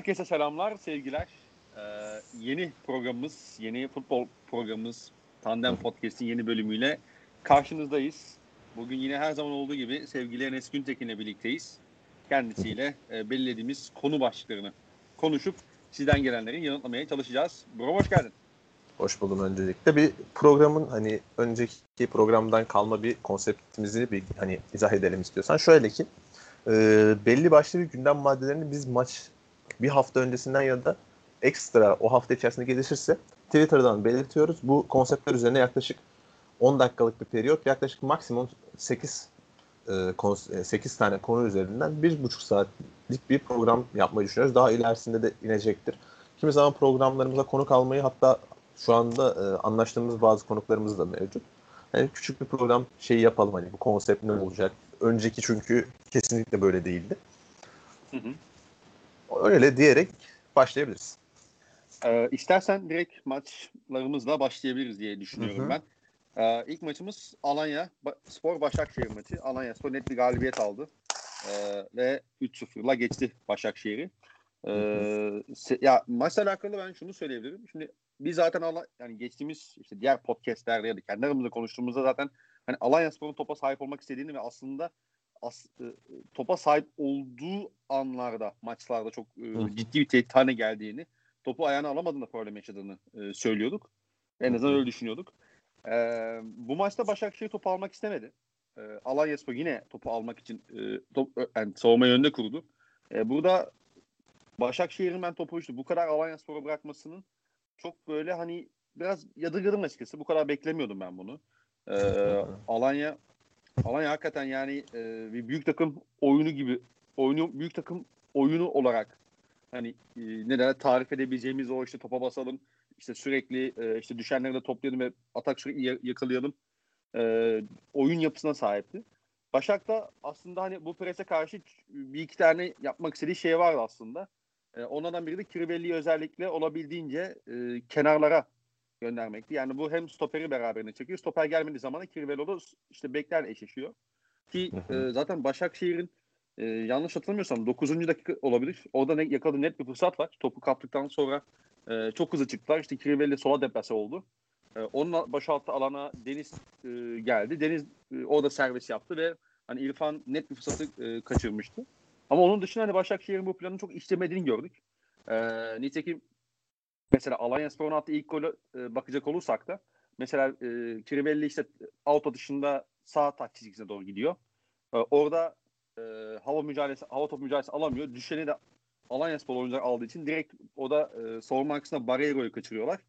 Herkese selamlar, sevgiler. Ee, yeni programımız, yeni futbol programımız Tandem Podcast'in yeni bölümüyle karşınızdayız. Bugün yine her zaman olduğu gibi sevgili Enes Güntekin'le birlikteyiz. Kendisiyle e, belirlediğimiz konu başlıklarını konuşup sizden gelenleri yanıtlamaya çalışacağız. Bro hoş geldin. Hoş buldum öncelikle. Bir programın hani önceki programdan kalma bir konseptimizi bir hani izah edelim istiyorsan. Şöyle ki e, belli başlı bir gündem maddelerini biz maç bir hafta öncesinden ya da ekstra o hafta içerisinde gelişirse Twitter'dan belirtiyoruz. Bu konseptler üzerine yaklaşık 10 dakikalık bir periyot yaklaşık maksimum 8 8 e, tane konu üzerinden 1,5 saatlik bir program yapmayı düşünüyoruz. Daha ilerisinde de inecektir. Kimi zaman programlarımıza konuk almayı hatta şu anda e, anlaştığımız bazı konuklarımız da mevcut. Yani küçük bir program şeyi yapalım hani bu konsept ne olacak? Önceki çünkü kesinlikle böyle değildi. Hı hı. Öyle diyerek başlayabiliriz. Ee, istersen direkt maçlarımızla başlayabiliriz diye düşünüyorum hı hı. ben. Ee, ilk maçımız Alanya Spor Başakşehir maçı. Alanya Spor net bir galibiyet aldı. Ee, ve 3-0'la geçti Başakşehir'i. Ee, ya maçla alakalı ben şunu söyleyebilirim. Şimdi biz zaten ala, yani geçtiğimiz işte diğer podcastlerde ya da kendi aramızda konuştuğumuzda zaten hani Alanya Spor'un topa sahip olmak istediğini ve aslında as, e, topa sahip olduğu anlarda maçlarda çok e, ciddi bir tehdit haline geldiğini topu ayağına alamadığında problem yaşadığını e, söylüyorduk. En azından öyle düşünüyorduk. E, bu maçta Başakşehir topu almak istemedi. E, Alanya Spor yine topu almak için e, top, yani savunma yönünde kurdu. E, burada Başakşehir'in ben topu işte bu kadar Alanya Spor'a bırakmasının çok böyle hani biraz yadırgadım açıkçası. Bu kadar beklemiyordum ben bunu. Ee, Alanya Alanya hakikaten yani e, bir büyük takım oyunu gibi oyunu büyük takım oyunu olarak hani e, ne derler tarif edebileceğimiz o işte topa basalım işte sürekli e, işte düşenleri de toplayalım ve atak sürekli yakalayalım e, oyun yapısına sahipti. Başak da aslında hani bu prese karşı bir iki tane yapmak istediği şey vardı aslında. E, onlardan biri de Kirvelli'yi özellikle olabildiğince e, kenarlara göndermekti. Yani bu hem stoperi beraberine çekiyor. Stoper gelmediği zaman da Kirvello işte beklerle eşleşiyor. Ki e, zaten Başakşehir'in e, yanlış hatırlamıyorsam 9. dakika olabilir. Orada ne, yakaladığı net bir fırsat var. Topu kaptıktan sonra e, çok hızlı çıktılar. İşte Kirvelli sola deplase oldu. E, onun boşalttığı alana Deniz e, geldi. Deniz e, orada servis yaptı ve hani İrfan net bir fırsatı e, kaçırmıştı. Ama onun dışında hani Başakşehir'in bu planı çok işlemediğini gördük. Ee, nitekim mesela Alanya Spor'un attığı ilk golü e, bakacak olursak da mesela e, Kiribelli işte out dışında sağ taç çizgisine doğru gidiyor. E, orada e, hava mücadelesi, hava top mücadelesi alamıyor. Düşeni de Alanya Spor oyuncular aldığı için direkt o da e, savunma arkasında Barreiro'yu kaçırıyorlar.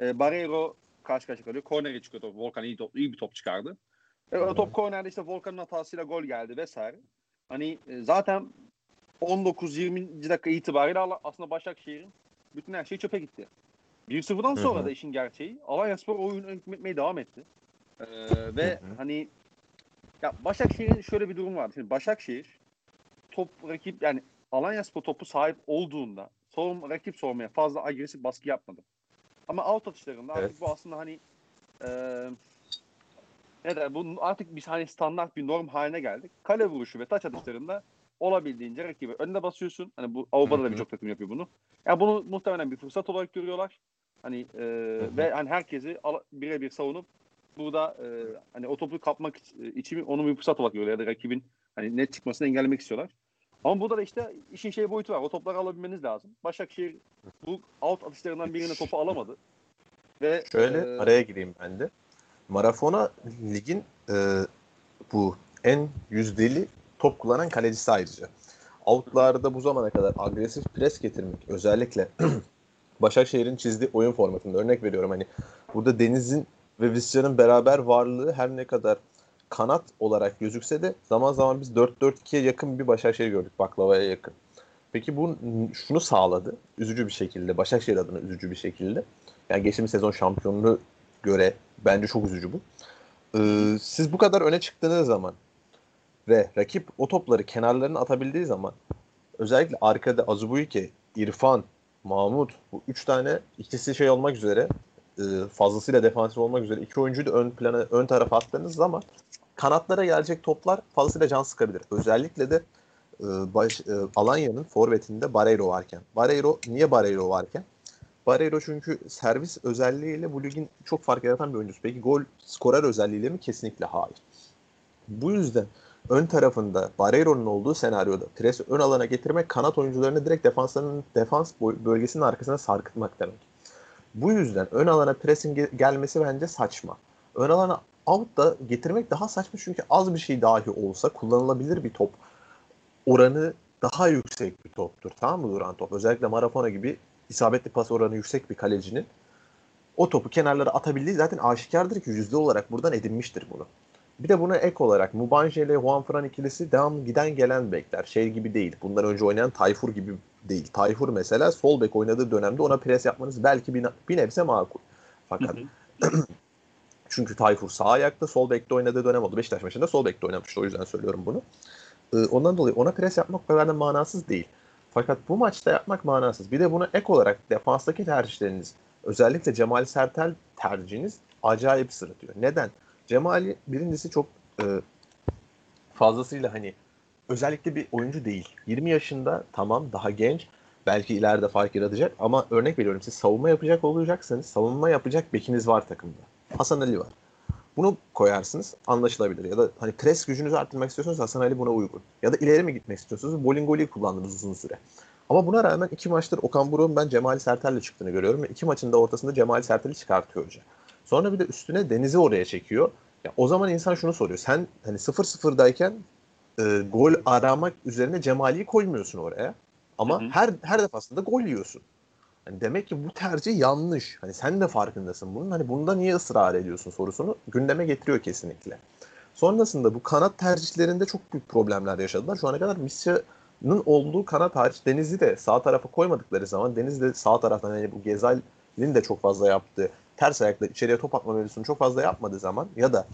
E, Barreiro karşı karşıya kalıyor. Kornere çıkıyor top. Volkan iyi, top, iyi bir top çıkardı. E, o top kornerde işte Volkan'ın hatasıyla gol geldi vesaire. Hani e, zaten 19-20. dakika itibariyle aslında Başakşehir'in bütün her şey çöpe gitti. 1-0'dan sonra Hı-hı. da işin gerçeği Alanya Spor oyunu hükmetmeye devam etti. Ee, ve Hı-hı. hani ya Başakşehir'in şöyle bir durum var. Şimdi Başakşehir top rakip yani Alanya Spor topu sahip olduğunda savun, rakip sormaya fazla agresif baskı yapmadı. Ama out atışlarında evet. artık bu aslında hani e, ne der, bu artık bir hani standart bir norm haline geldik. Kale vuruşu ve taç atışlarında olabildiğince rakibi önüne basıyorsun. Hani bu Avrupa'da da birçok takım yapıyor bunu. Yani bunu muhtemelen bir fırsat olarak görüyorlar. Hani e, ve hani herkesi birebir savunup burada e, hani o topu kapmak için onu bir fırsat olarak görüyorlar ya da rakibin hani net çıkmasını engellemek istiyorlar. Ama burada da işte işin şey boyutu var. O topları alabilmeniz lazım. Başakşehir bu out atışlarından birine topu alamadı. Ve şöyle e, araya gireyim ben de. Marafona ligin e, bu en yüzdeli top kullanan kalecisi ayrıca. Out'larda bu zamana kadar agresif pres getirmek özellikle Başakşehir'in çizdiği oyun formatında örnek veriyorum hani burada Deniz'in ve Visca'nın beraber varlığı her ne kadar kanat olarak gözükse de zaman zaman biz 4-4-2'ye yakın bir Başakşehir gördük baklavaya yakın. Peki bu şunu sağladı üzücü bir şekilde Başakşehir adına üzücü bir şekilde. Yani geçtiğimiz sezon şampiyonluğu göre bence çok üzücü bu. Ee, siz bu kadar öne çıktığınız zaman ve rakip o topları kenarlarına atabildiği zaman özellikle arkada Azubuike, İrfan, Mahmut bu üç tane ikisi şey olmak üzere e, fazlasıyla defansif olmak üzere iki oyuncuyu da ön plana ön tarafa attığınız zaman kanatlara gelecek toplar fazlasıyla can sıkabilir. Özellikle de e, baş, e, Alanya'nın forvetinde Barreiro varken. Barreiro niye Barreiro varken? Barreiro çünkü servis özelliğiyle bu ligin çok fark yaratan bir oyuncusu. Peki gol skorer özelliğiyle mi? Kesinlikle hayır. Bu yüzden ön tarafında Barreiro'nun olduğu senaryoda pres ön alana getirmek kanat oyuncularını direkt defansların defans bölgesinin arkasına sarkıtmak demek. Bu yüzden ön alana presin gelmesi bence saçma. Ön alana out da getirmek daha saçma çünkü az bir şey dahi olsa kullanılabilir bir top oranı daha yüksek bir toptur. Tamam mı duran top? Özellikle Marafona gibi isabetli pas oranı yüksek bir kalecinin o topu kenarlara atabildiği zaten aşikardır ki yüzde olarak buradan edinmiştir bunu. Bir de buna ek olarak Mubanje ile Juan Fran ikilisi devam giden gelen bekler. Şey gibi değil. Bundan önce oynayan Tayfur gibi değil. Tayfur mesela sol bek oynadığı dönemde ona pres yapmanız belki bir, bir nebze makul. Fakat çünkü Tayfur sağ ayakta sol bekte oynadığı dönem oldu. Beşiktaş maçında sol bekte oynamıştı. O yüzden söylüyorum bunu. Ee, ondan dolayı ona pres yapmak o kadar manasız değil. Fakat bu maçta yapmak manasız. Bir de buna ek olarak defanstaki tercihleriniz özellikle Cemal Sertel tercihiniz acayip sırıtıyor. Neden? Cemali birincisi çok e, fazlasıyla hani özellikle bir oyuncu değil. 20 yaşında tamam daha genç. Belki ileride fark yaratacak ama örnek veriyorum siz savunma yapacak olacaksanız savunma yapacak bekiniz var takımda. Hasan Ali var. Bunu koyarsınız anlaşılabilir. Ya da hani pres gücünüzü arttırmak istiyorsanız Hasan Ali buna uygun. Ya da ileri mi gitmek istiyorsunuz? Bolingoli'yi kullandınız uzun süre. Ama buna rağmen iki maçtır Okan Buruk'un ben Cemali Sertel'le çıktığını görüyorum. Ve iki maçın da ortasında Cemali Sertel'i çıkartıyor hoca. Sonra bir de üstüne Deniz'i oraya çekiyor. Ya o zaman insan şunu soruyor. Sen hani 0-0'dayken e, gol aramak üzerine Cemali'yi koymuyorsun oraya. Ama hı hı. her her defasında gol yiyorsun. Yani demek ki bu tercih yanlış. Hani sen de farkındasın bunun. Hani bunda niye ısrar ediyorsun sorusunu gündeme getiriyor kesinlikle. Sonrasında bu kanat tercihlerinde çok büyük problemler yaşadılar. Şu ana kadar Misya'nın olduğu kanat hariç Deniz'i de sağ tarafa koymadıkları zaman Deniz de sağ taraftan hani bu Gezal'in de çok fazla yaptığı ters ayakla içeriye top atma mevzusunu çok fazla yapmadığı zaman ya da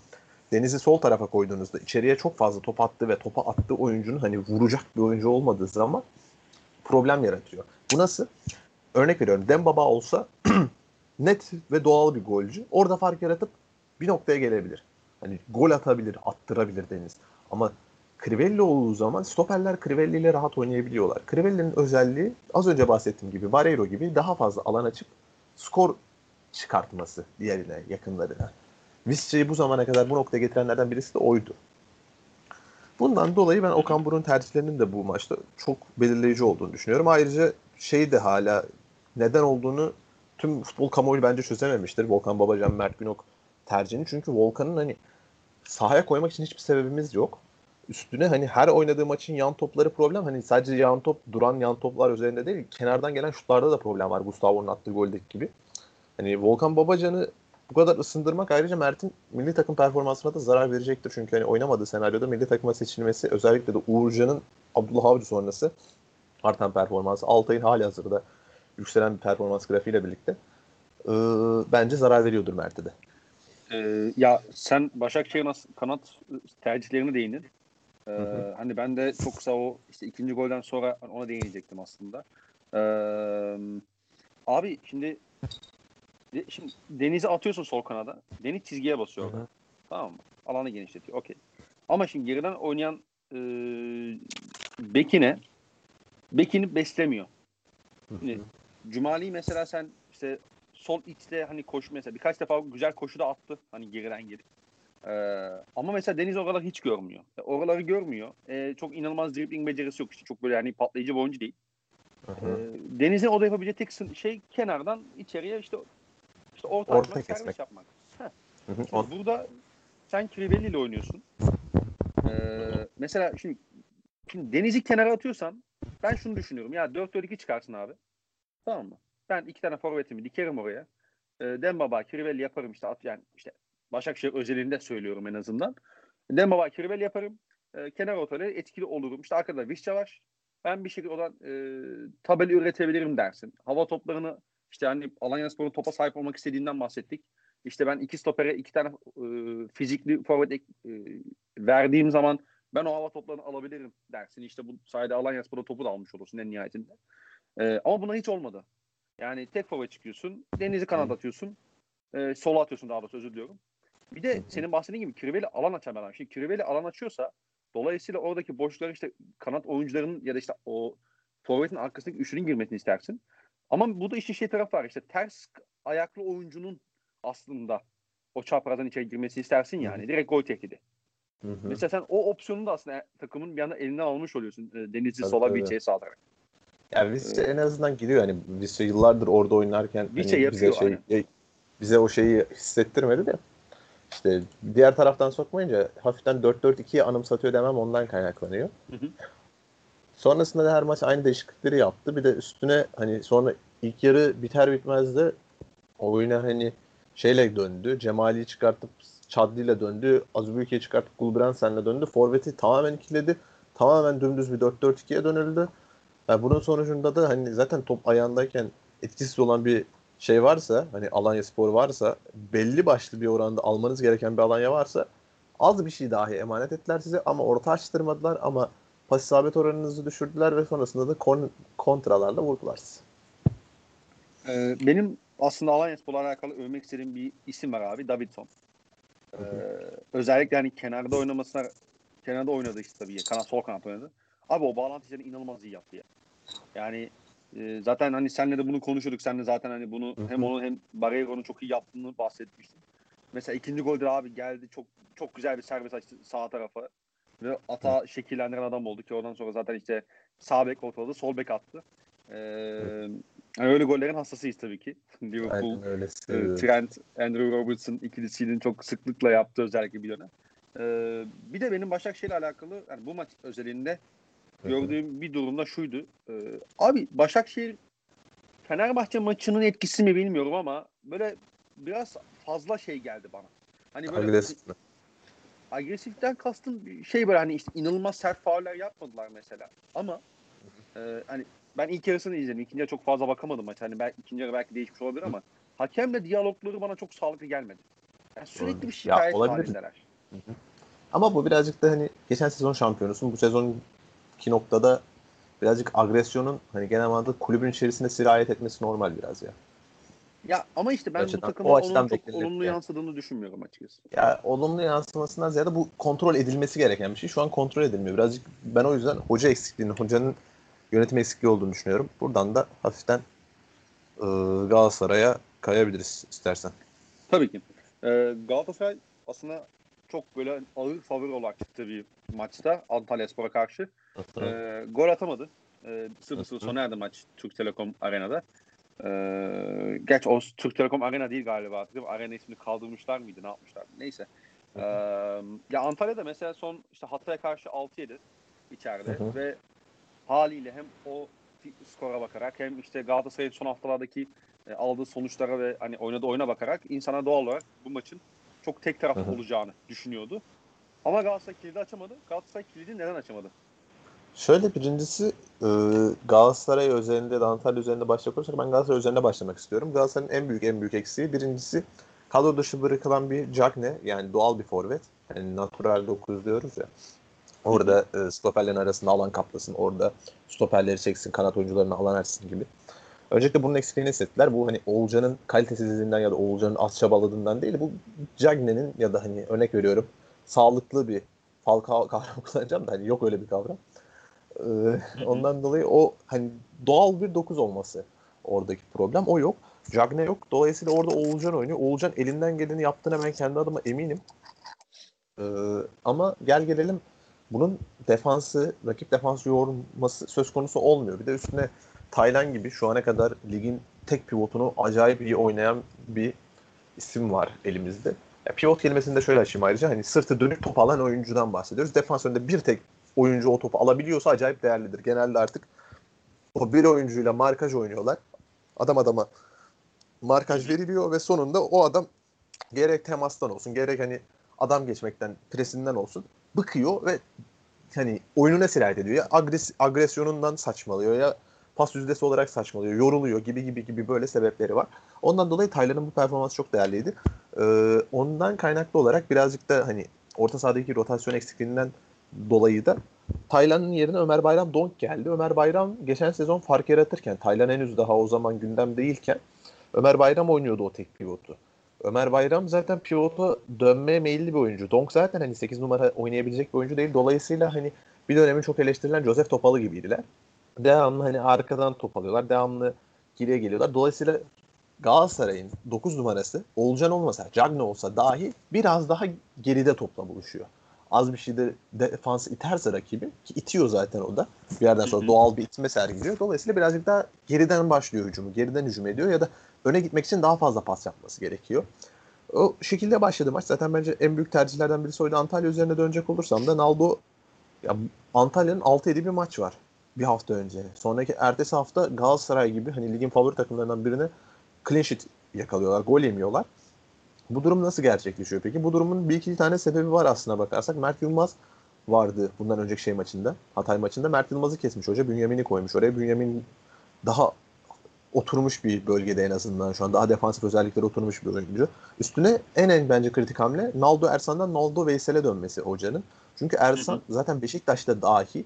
Deniz'i sol tarafa koyduğunuzda içeriye çok fazla top attı ve topa attığı oyuncunun hani vuracak bir oyuncu olmadığı zaman problem yaratıyor. Bu nasıl? Örnek veriyorum Dembaba olsa net ve doğal bir golcü. Orada fark yaratıp bir noktaya gelebilir. Hani gol atabilir, attırabilir Deniz. Ama Crivelli olduğu zaman stoperler Crivelli ile rahat oynayabiliyorlar. Crivelli'nin özelliği az önce bahsettiğim gibi Barreiro gibi daha fazla alan açıp skor çıkartması diğerine, yakınlarına. Visca'yı bu zamana kadar bu noktaya getirenlerden birisi de oydu. Bundan dolayı ben Okan Buruk'un tercihlerinin de bu maçta çok belirleyici olduğunu düşünüyorum. Ayrıca şey de hala neden olduğunu tüm futbol kamuoyu bence çözememiştir. Volkan Babacan, Mert Günok tercihini. Çünkü Volkan'ın hani sahaya koymak için hiçbir sebebimiz yok. Üstüne hani her oynadığı maçın yan topları problem. Hani sadece yan top, duran yan toplar üzerinde değil. Kenardan gelen şutlarda da problem var. Gustavo'nun attığı goldeki gibi. Hani Volkan Babacan'ı bu kadar ısındırmak ayrıca Mert'in milli takım performansına da zarar verecektir. Çünkü hani oynamadığı senaryoda milli takıma seçilmesi özellikle de Uğurcan'ın Abdullah Avcı sonrası artan performansı Altay'ın hali hazırda yükselen bir performans grafiğiyle birlikte e, bence zarar veriyordur Mert'e de. Ee, ya sen Başakşehir'in kanat tercihlerini değindin. Ee, hı hı. Hani ben de çok kısa o işte ikinci golden sonra ona değinecektim aslında. Ee, abi şimdi Şimdi Deniz'i atıyorsun sol kanada. Deniz çizgiye basıyor orada. Tamam mı? Alanı genişletiyor. Okey. Ama şimdi geriden oynayan e, Bekine Bekini beslemiyor. Şimdi, Cumali mesela sen işte sol içte hani koşu mesela birkaç defa güzel koşu da attı hani geriden gelip. Ee, ama mesela Deniz oraları hiç görmüyor. E, oraları görmüyor. Ee, çok inanılmaz dribbling becerisi yok işte. Çok böyle yani patlayıcı bir oyuncu değil. Ee, Deniz'in o da yapabileceği tek şey kenardan içeriye işte işte orta, orta açmak, servis yapmak. Hı hı. Burada sen Crivelli ile oynuyorsun. Ee, mesela şimdi, şimdi Deniz'i kenara atıyorsan ben şunu düşünüyorum. Ya 4-4-2 çıkarsın abi. Tamam mı? Ben iki tane forvetimi dikerim oraya. E, Dembaba, Crivelli yaparım işte at yani işte Başakşehir özelinde söylüyorum en azından. Dembaba, Crivelli yaparım. E, kenar ortada etkili olurum. İşte arkada Visca var. Ben bir şekilde oradan e, tabeli üretebilirim dersin. Hava toplarını işte hani Alanya Spor'un topa sahip olmak istediğinden bahsettik. İşte ben iki stopere iki tane e, fizikli forvet e, verdiğim zaman ben o hava toplarını alabilirim dersin. İşte bu sayede Alanya Spor'a topu da almış olursun en nihayetinde. E, ama buna hiç olmadı. Yani tek forvet çıkıyorsun. Deniz'i kanat atıyorsun. E, sola atıyorsun daha doğrusu özür diliyorum. Bir de senin bahsettiğin gibi Kirveli alan açan adam. Şimdi Kirveli alan açıyorsa Dolayısıyla oradaki boşluklara işte kanat oyuncularının ya da işte o forvetin arkasındaki üçlünün girmesini istersin. Ama bu da işin şey tarafı var. İşte ters ayaklı oyuncunun aslında o çaprazdan içeri girmesi istersin yani. Direkt gol tehdidi. Hı hı. Mesela sen o opsiyonu da aslında takımın bir anda elinden almış oluyorsun. E, Denizli sola bir içeri sağlayarak. Ya Visca en azından giriyor hani Visca yıllardır orada oynarken hani bize şey aynen. bize o şeyi hissettirmedi de işte diğer taraftan sokmayınca hafiften 4-4-2'yi anımsatıyor demem ondan kaynaklanıyor. Hı hı. Sonrasında da her maç aynı değişiklikleri yaptı. Bir de üstüne hani sonra ilk yarı biter bitmez de oyuna hani şeyle döndü. Cemali'yi çıkartıp Chadli ile döndü. Azubike'yi çıkartıp Gulbrandsen'le döndü. Forvet'i tamamen ikiledi. Tamamen dümdüz bir 4-4-2'ye dönüldü. Yani bunun sonucunda da hani zaten top ayağındayken etkisiz olan bir şey varsa hani Alanya Spor varsa belli başlı bir oranda almanız gereken bir Alanya varsa az bir şey dahi emanet ettiler size ama orta açtırmadılar ama pas isabet oranınızı düşürdüler ve sonrasında da kon kontralarla vurdular. Ee, benim aslında Alanya Spor'la alakalı övmek istediğim bir isim var abi Davidson. Ee, özellikle hani kenarda oynamasına kenarda oynadı işte tabii. Kanat sol kanat oynadı. Abi o bağlantı işlerini inanılmaz iyi yaptı ya. Yani e, zaten hani senle de bunu konuşuyorduk. Sen de zaten hani bunu hem onu hem Barrero'nun çok iyi yaptığını bahsetmiştin. Mesela ikinci golde abi geldi çok çok güzel bir serbest açtı sağ tarafa. Ve ata şekillendiren adam oldu ki oradan sonra zaten işte sağ bek ortaladı, sol bek attı. Ee, yani öyle gollerin hastasıyız tabii ki. Liverpool, e, Trent, Andrew Robertson ikilisinin çok sıklıkla yaptığı özellikle bir dönem. Ee, bir de benim Başakşehir'le alakalı yani bu maç özelinde gördüğüm bir durumda şuydu. Ee, abi Başakşehir Fenerbahçe maçının etkisi mi bilmiyorum ama böyle biraz fazla şey geldi bana. Hani böyle agresif? Agresiften kastım şey böyle hani işte inanılmaz sert fauller yapmadılar mesela. Ama e, hani ben ilk yarısını izledim. İkinci çok fazla bakamadım maç. Hani belki ikinci yarı belki değişmiş olabilir ama hakemle diyalogları bana çok sağlıklı gelmedi. Yani sürekli bir şikayet ya, halindeler. Ama bu birazcık da hani geçen sezon şampiyonusun. Bu sezon iki noktada birazcık agresyonun hani genel manada kulübün içerisinde sirayet etmesi normal biraz ya. Ya ama işte ben açıdan, bu takıma onun çok olumlu yani. yansıdığını düşünmüyorum açıkçası. Ya olumlu yansımasından ziyade bu kontrol edilmesi gereken bir şey. Şu an kontrol edilmiyor. Birazcık ben o yüzden hoca eksikliğini, hocanın yönetim eksikliği olduğunu düşünüyorum. Buradan da hafiften e, Galatasaray'a kayabiliriz istersen. Tabii ki. E, Galatasaray aslında çok böyle ağır favori olarak çıktı bir maçta Antalya Spor'a karşı. e, gol atamadı. E, 0-0 sona erdi maç Türk Telekom Arena'da. E, geç o Türk Telekom Arena değil galiba artık. Arena ismini kaldırmışlar mıydı ne yapmışlar neyse. E, ya Antalya'da mesela son işte Hatay'a karşı 6-7 içeride hı hı. ve haliyle hem o skora bakarak hem işte Galatasaray'ın son haftalardaki e, aldığı sonuçlara ve hani oynadığı oyuna bakarak insana doğal olarak bu maçın çok tek taraflı olacağını düşünüyordu. Ama Galatasaray kilidi açamadı. Galatasaray kilidi neden açamadı? Şöyle birincisi e, Galatasaray özelinde de Antalya üzerinde başlayacak olursak ben Galatasaray üzerinde başlamak istiyorum. Galatasaray'ın en büyük en büyük eksiği birincisi kadro dışı bırakılan bir Cagne yani doğal bir forvet. Yani natural 9 diyoruz ya. Orada e, stoperlerin arasında alan kaplasın. Orada stoperleri çeksin, kanat oyuncularına alan açsın gibi. Öncelikle bunun eksikliğini hissettiler. Bu hani Oğulcan'ın kalitesizliğinden ya da Oğulcan'ın az çabaladığından değil. Bu Cagne'nin ya da hani örnek veriyorum sağlıklı bir Falcao kavramı kullanacağım da hani yok öyle bir kavram. Ee, ondan dolayı o hani doğal bir dokuz olması oradaki problem. O yok. Cagne yok. Dolayısıyla orada Oğulcan oynuyor. Oğulcan elinden geleni yaptığına ben kendi adıma eminim. Ee, ama gel gelelim bunun defansı, rakip defansı yorması söz konusu olmuyor. Bir de üstüne Taylan gibi şu ana kadar ligin tek pivotunu acayip iyi oynayan bir isim var elimizde. Ya pivot kelimesini de şöyle açayım ayrıca. Hani sırtı dönük top alan oyuncudan bahsediyoruz. Defans önünde bir tek oyuncu o topu alabiliyorsa acayip değerlidir. Genelde artık o bir oyuncuyla markaj oynuyorlar. Adam adama markaj veriliyor ve sonunda o adam gerek temastan olsun gerek hani adam geçmekten presinden olsun bıkıyor ve hani oyununa sirayet ediyor. Ya agres agresyonundan saçmalıyor ya pas yüzdesi olarak saçmalıyor, yoruluyor gibi gibi gibi böyle sebepleri var. Ondan dolayı Taylan'ın bu performansı çok değerliydi. Ee, ondan kaynaklı olarak birazcık da hani orta sahadaki rotasyon eksikliğinden dolayı da Taylan'ın yerine Ömer Bayram Donk geldi. Ömer Bayram geçen sezon fark yaratırken Taylan henüz daha o zaman gündem değilken Ömer Bayram oynuyordu o tek pivotu. Ömer Bayram zaten pivota dönmeye meyilli bir oyuncu. Donk zaten hani 8 numara oynayabilecek bir oyuncu değil. Dolayısıyla hani bir dönemin çok eleştirilen Joseph Topalı gibiydiler. Devamlı hani arkadan top alıyorlar. Devamlı geriye geliyorlar. Dolayısıyla Galatasaray'ın 9 numarası Olcan olmasa, Cagne olsa dahi biraz daha geride topla buluşuyor. Az bir şeyde defans iterse rakibi ki itiyor zaten o da. Bir yerden sonra doğal bir itme sergiliyor. Dolayısıyla birazcık daha geriden başlıyor hücumu. Geriden hücum ediyor ya da öne gitmek için daha fazla pas yapması gerekiyor. O şekilde başladı maç. Zaten bence en büyük tercihlerden birisi oydu. Antalya üzerine dönecek olursam da Naldo ya Antalya'nın 6-7 bir maç var bir hafta önce. Sonraki ertesi hafta Galatasaray gibi hani ligin favori takımlarından birine clean sheet yakalıyorlar. Gol yemiyorlar. Bu durum nasıl gerçekleşiyor peki? Bu durumun bir iki tane sebebi var aslına bakarsak. Mert Yılmaz vardı bundan önceki şey maçında. Hatay maçında. Mert Yılmaz'ı kesmiş hoca. Bünyamin'i koymuş oraya. Bünyamin daha oturmuş bir bölgede en azından şu an. Daha defansif özellikleri oturmuş bir oyuncu. Üstüne en en bence kritik hamle Naldo Ersan'dan Naldo Veysel'e dönmesi hocanın. Çünkü Ersan zaten Beşiktaş'ta dahi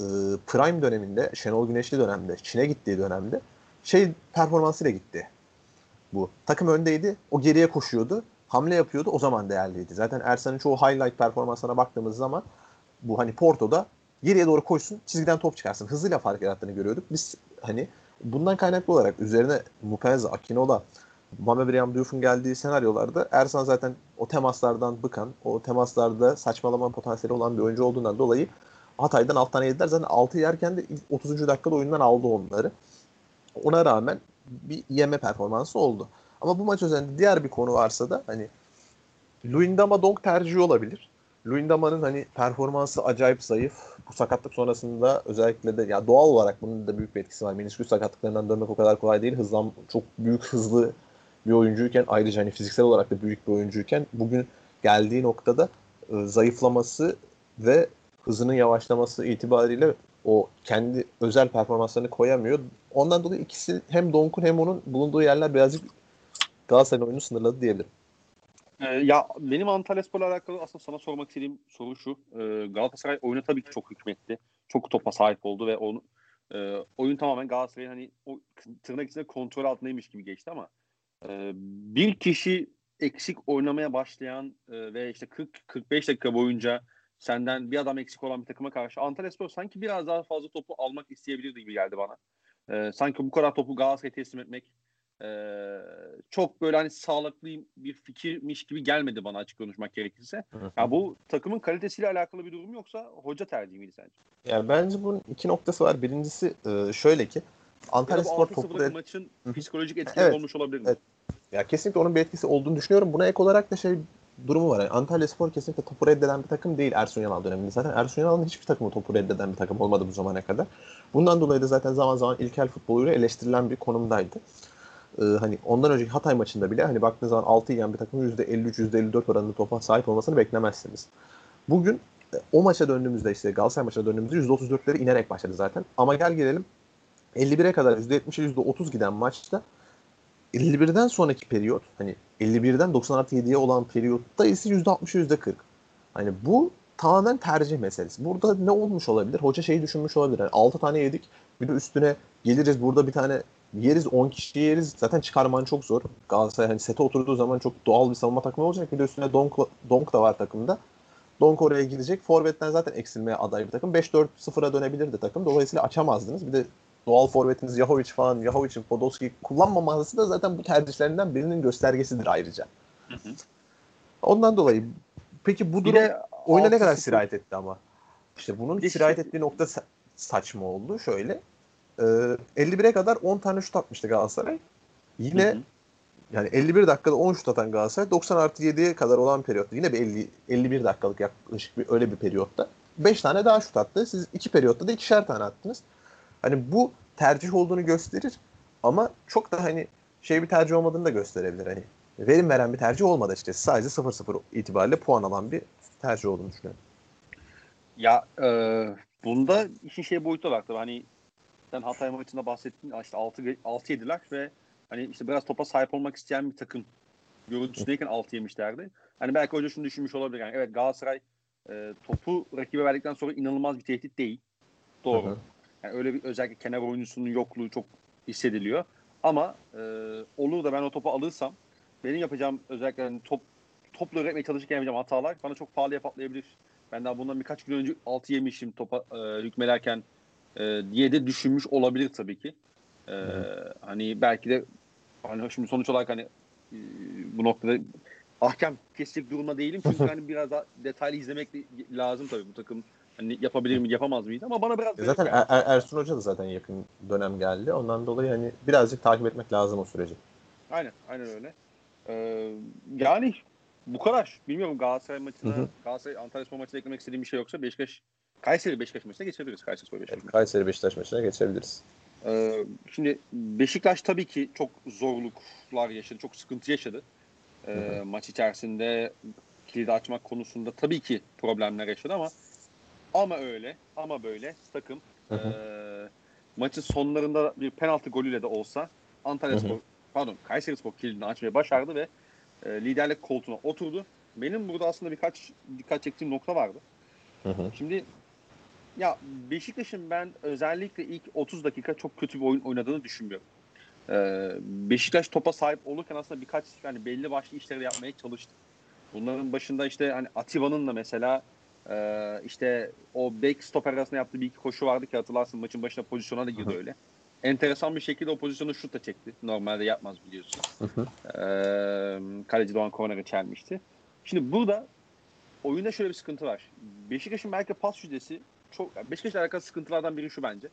e, prime döneminde, Şenol Güneşli dönemde, Çin'e gittiği dönemde şey performansıyla gitti. Bu. Takım öndeydi. O geriye koşuyordu. Hamle yapıyordu. O zaman değerliydi. Zaten Ersan'ın çoğu highlight performansına baktığımız zaman bu hani Porto'da geriye doğru koşsun, çizgiden top çıkarsın. Hızıyla fark yarattığını görüyorduk. Biz hani bundan kaynaklı olarak üzerine Mupenza, Akinola, Mame Briam Diouf'un geldiği senaryolarda Ersan zaten o temaslardan bıkan, o temaslarda saçmalama potansiyeli olan bir oyuncu olduğundan dolayı Hatay'dan alt tane yediler. Zaten 6 yerken de 30. dakikada oyundan aldı onları. Ona rağmen bir yeme performansı oldu. Ama bu maç üzerinde diğer bir konu varsa da hani Luindama Donk tercihi olabilir. Luindama'nın hani performansı acayip zayıf. Bu sakatlık sonrasında özellikle de ya doğal olarak bunun da büyük bir etkisi var. Menisküs sakatlıklarından dönmek o kadar kolay değil. Hızlan çok büyük hızlı bir oyuncuyken ayrıca hani fiziksel olarak da büyük bir oyuncuyken bugün geldiği noktada e, zayıflaması ve hızının yavaşlaması itibariyle o kendi özel performanslarını koyamıyor. Ondan dolayı ikisi hem Donk'un hem onun bulunduğu yerler birazcık Galatasaray'ın oyunu sınırladı diyebilirim. Ee, ya benim Antalya Spor'la alakalı aslında sana sormak istediğim soru şu. Ee, Galatasaray oyuna tabii ki çok hükmetti. Çok topa sahip oldu ve onu e, oyun tamamen Galatasaray'ın hani o tırnak içinde kontrol altındaymış gibi geçti ama e, bir kişi eksik oynamaya başlayan e, ve işte 40-45 dakika boyunca senden bir adam eksik olan bir takıma karşı Antalya Spor sanki biraz daha fazla topu almak isteyebilirdi gibi geldi bana. Ee, sanki bu kadar topu Galatasaray'a teslim etmek e, çok böyle hani sağlıklı bir fikirmiş gibi gelmedi bana açık konuşmak gerekirse. Ya bu takımın kalitesiyle alakalı bir durum yoksa hoca tercihi miydi sence? Ya bence bunun iki noktası var. Birincisi e, şöyle ki Antalya Spor topu maçın psikolojik etkileri evet. olmuş olabilir mi? Evet. Ya kesinlikle onun bir etkisi olduğunu düşünüyorum. Buna ek olarak da şey durumu var. Yani Antalya Spor kesinlikle topu reddeden bir takım değil Ersun Yanal döneminde. Zaten Ersun Yanal'ın hiçbir takımı topu reddeden bir takım olmadı bu zamana kadar. Bundan dolayı da zaten zaman zaman ilkel futboluyla eleştirilen bir konumdaydı. Ee, hani ondan önceki Hatay maçında bile hani baktığınız zaman 6 yiyen bir takım %53-%54 oranında topa sahip olmasını beklemezsiniz. Bugün e, o maça döndüğümüzde işte Galatasaray maçına döndüğümüzde %34'leri inerek başladı zaten. Ama gel gelelim 51'e kadar %70'e %30 giden maçta 51'den sonraki periyot hani 51'den 90 artı 7'ye olan periyotta ise %60'a %40. Hani bu tamamen tercih meselesi. Burada ne olmuş olabilir? Hoca şeyi düşünmüş olabilir. Yani 6 tane yedik. Bir de üstüne geliriz burada bir tane yeriz 10 kişi yeriz. Zaten çıkarman çok zor. Galatasaray hani sete oturduğu zaman çok doğal bir savunma takımı olacak. Bir de üstüne Donk, Donk da var takımda. Donk oraya gidecek. Forvet'ten zaten eksilmeye aday bir takım. 5-4-0'a dönebilirdi takım. Dolayısıyla açamazdınız. Bir de doğal forvetiniz Yahovic falan, Yahovic'in Podolski kullanmaması da zaten bu tercihlerinden birinin göstergesidir ayrıca. Hı hı. Ondan dolayı peki bu durum oyuna ne kadar sirayet etti ama? İşte bunun bir sirayet ettiği nokta saçma oldu. Şöyle e, 51'e kadar 10 tane şut atmıştı Galatasaray. Yine hı hı. yani 51 dakikada 10 şut atan Galatasaray 90 artı 7'ye kadar olan periyotta yine bir 50, 51 dakikalık yaklaşık bir öyle bir periyotta 5 tane daha şut attı. Siz iki periyotta da ikişer tane attınız. Hani bu tercih olduğunu gösterir ama çok da hani şey bir tercih olmadığını da gösterebilir. Hani verim veren bir tercih olmadı işte. Sadece 0-0 itibariyle puan alan bir tercih olduğunu düşünüyorum. Ya e, bunda işin şey boyutu var tabii. Hani sen Hatay maçında bahsettin işte 6 6 yediler ve hani işte biraz topa sahip olmak isteyen bir takım görüntüsündeyken 6 yemişlerdi. Hani belki hoca şunu düşünmüş olabilir. Yani evet Galatasaray e, topu rakibe verdikten sonra inanılmaz bir tehdit değil. Doğru. Hı hı. Yani öyle bir özellikle kenar oyuncusunun yokluğu çok hissediliyor. Ama e, olur da ben o topu alırsam benim yapacağım özellikle hani top topla üretmeye çalışırken yapacağım hatalar bana çok pahalıya patlayabilir. Ben daha bundan birkaç gün önce altı yemişim topa e, hükmelerken e, diye de düşünmüş olabilir tabii ki. E, hani belki de hani şimdi sonuç olarak hani e, bu noktada ahkam kesecek durumda değilim çünkü hani biraz daha detaylı izlemek lazım tabii bu takım hani yapabilir mi yapamaz mıydı ama bana biraz e zaten er, er, Ersun Hoca da zaten yakın dönem geldi. Ondan dolayı hani birazcık takip etmek lazım o süreci. Aynen, aynen öyle. Ee, yani bu kadar. Bilmiyorum Galatasaray maçına, hı hı. Galatasaray Antalya Spor maçına eklemek istediğim bir şey yoksa Beşiktaş Kayseri Beşiktaş maçına geçebiliriz. Kayseri Spor Beşiktaş. Evet, Kayseri Beşiktaş maçına geçebiliriz. Ee, şimdi Beşiktaş tabii ki çok zorluklar yaşadı, çok sıkıntı yaşadı. Ee, maç içerisinde kilidi açmak konusunda tabii ki problemler yaşadı ama ama öyle ama böyle takım. E, maçın sonlarında bir penaltı golüyle de olsa Antalya Spor pardon Kayseri Spor kilidini açmayı başardı ve e, liderlik koltuğuna oturdu. Benim burada aslında birkaç dikkat çektiğim nokta vardı. Hı hı. Şimdi ya Beşiktaş'ın ben özellikle ilk 30 dakika çok kötü bir oyun oynadığını düşünmüyorum. Ee, Beşiktaş topa sahip olurken aslında birkaç yani belli başlı işleri yapmaya çalıştı. Bunların başında işte hani Atiba'nın da mesela e, işte o back stoper arasında yaptığı bir iki koşu vardı ki hatırlarsın maçın başına pozisyona da girdi öyle enteresan bir şekilde o pozisyonu şut da çekti. Normalde yapmaz biliyorsun. Hı hı. Ee, kaleci Doğan Korner'e çelmişti. Şimdi burada oyunda şöyle bir sıkıntı var. Beşiktaş'ın belki pas yüzdesi çok Beşiktaş'la alakalı sıkıntılardan biri şu bence.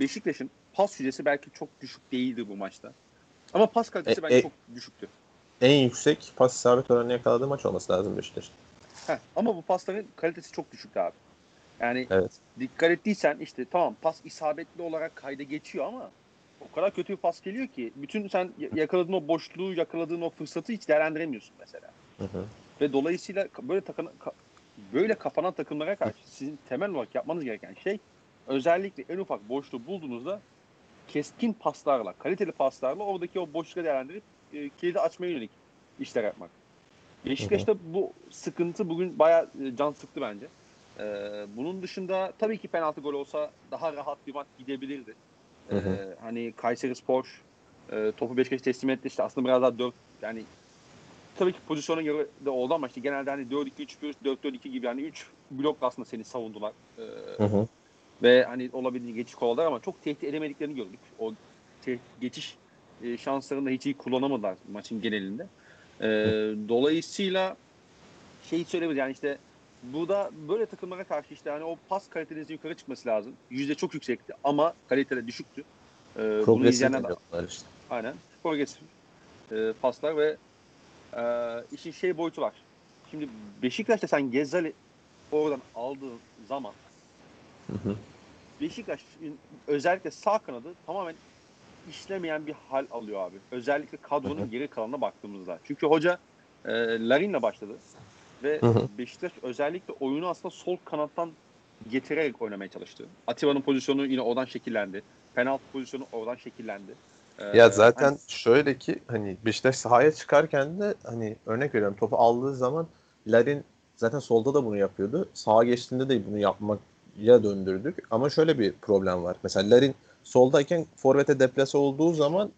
Beşiktaş'ın pas yüzdesi belki çok düşük değildi bu maçta. Ama pas kalitesi e, bence e, çok düşüktü. En yüksek pas isabet oranını yakaladığı maç olması lazım Beşiktaş'ın. Ama bu pasların kalitesi çok düşüktü abi. Yani evet. dikkat ettiysen işte tamam pas isabetli olarak kayda geçiyor ama o kadar kötü bir pas geliyor ki bütün sen yakaladığın o boşluğu, yakaladığın o fırsatı hiç değerlendiremiyorsun mesela. Hı hı. Ve dolayısıyla böyle takın böyle kafanan takımlara karşı sizin temel olarak yapmanız gereken şey özellikle en ufak boşluğu bulduğunuzda keskin paslarla, kaliteli paslarla oradaki o boşluğu değerlendirip e, kilidi açmaya yönelik işler yapmak. Beşiktaş'ta bu sıkıntı bugün bayağı e, can sıktı bence. Ee, bunun dışında tabii ki penaltı gol olsa daha rahat bir maç gidebilirdi. Ee, hı hı. Hani Kayseri Spor e, topu Beşiktaş teslim etti işte aslında biraz daha 4 yani tabii ki pozisyona göre de oldu ama işte genelde hani 4-2-3-1, 4-4-2 gibi yani 3 blokla aslında seni savundular. Ee, hı hı. Ve hani olabildiğince geçiş kovaladılar ama çok tehdit edemediklerini gördük. O te- geçiş e, şanslarını hiç iyi kullanamadılar maçın genelinde. Ee, dolayısıyla şey söyleyebiliriz yani işte bu da böyle takımlara karşı işte hani o pas kalitenizin yukarı çıkması lazım. Yüzde çok yüksekti ama kalitede düşüktü. Ee, bunu izleyenler işte. Aynen. Progresif e, paslar ve e, işin şey boyutu var. Şimdi Beşiktaş'ta sen Gezzali oradan aldığın zaman hı hı. Beşiktaş'ın özellikle sağ kanadı tamamen işlemeyen bir hal alıyor abi. Özellikle kadronun geri kalanına baktığımızda. Çünkü hoca e, Larin'le başladı. Ve hı hı. Beşiktaş özellikle oyunu aslında sol kanattan getirerek oynamaya çalıştı. Atiba'nın pozisyonu yine oradan şekillendi. Penaltı pozisyonu oradan şekillendi. Ee, ya zaten hani... şöyle ki hani Beşiktaş sahaya çıkarken de hani örnek veriyorum topu aldığı zaman Larin zaten solda da bunu yapıyordu. Sağa geçtiğinde de bunu yapmaya döndürdük. Ama şöyle bir problem var. Mesela Larin soldayken forvete deplase olduğu zaman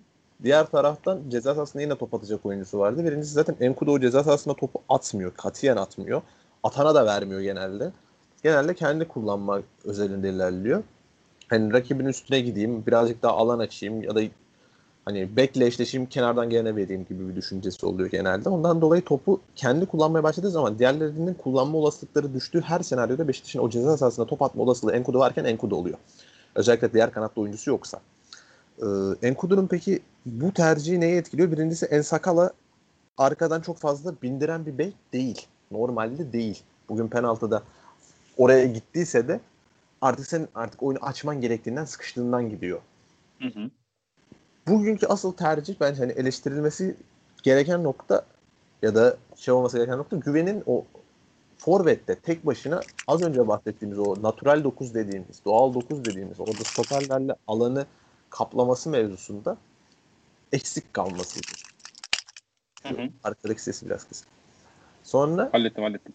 Diğer taraftan ceza sahasında yine top atacak oyuncusu vardı. Birincisi zaten Enkudu o ceza sahasında topu atmıyor. Katiyen atmıyor. Atana da vermiyor genelde. Genelde kendi kullanma özelinde ilerliyor. Hani rakibin üstüne gideyim, birazcık daha alan açayım ya da hani bekle eşleşeyim kenardan gelene vereyim gibi bir düşüncesi oluyor genelde. Ondan dolayı topu kendi kullanmaya başladığı zaman diğerlerinin kullanma olasılıkları düştüğü her senaryoda Beşiktaş'ın o ceza sahasında top atma olasılığı Enkudu varken Enkudu oluyor. Özellikle diğer kanatta oyuncusu yoksa. Ee, Enkudu'nun peki bu tercihi neye etkiliyor? Birincisi Ensakala arkadan çok fazla bindiren bir bek değil. Normalde değil. Bugün penaltıda oraya gittiyse de artık sen artık oyunu açman gerektiğinden sıkıştığından gidiyor. Hı hı. Bugünkü asıl tercih bence hani eleştirilmesi gereken nokta ya da şey olması gereken nokta güvenin o Forvet'te tek başına az önce bahsettiğimiz o natural 9 dediğimiz, doğal 9 dediğimiz orada stoperlerle alanı kaplaması mevzusunda eksik hı. Arkadaki sesi biraz kısık. Sonra hallettim hallettim.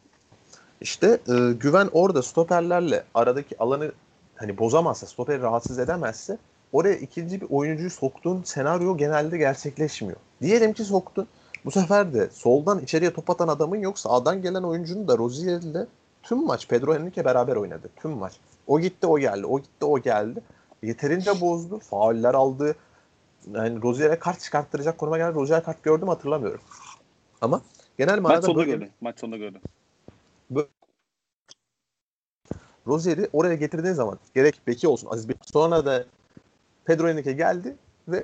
İşte e, güven orada stoperlerle aradaki alanı hani bozamazsa, stoperi rahatsız edemezse oraya ikinci bir oyuncuyu soktuğun senaryo genelde gerçekleşmiyor. Diyelim ki soktun. Bu sefer de soldan içeriye top atan adamın yok. Sağdan gelen oyuncunun da Rozier ile tüm maç Pedro Henrique beraber oynadı. Tüm maç. O gitti o geldi. O gitti o geldi. Yeterince bozdu. Fauller aldı. Yani Rozier'e kart çıkarttıracak konuma geldi. Rozier kart gördüm hatırlamıyorum. Ama genel manada Maç sonunda böyle- gördü. Maç sonunda gördü. Rozier'i oraya getirdiğin zaman gerek beki olsun Aziz Beki sonra da Pedro Henrique geldi ve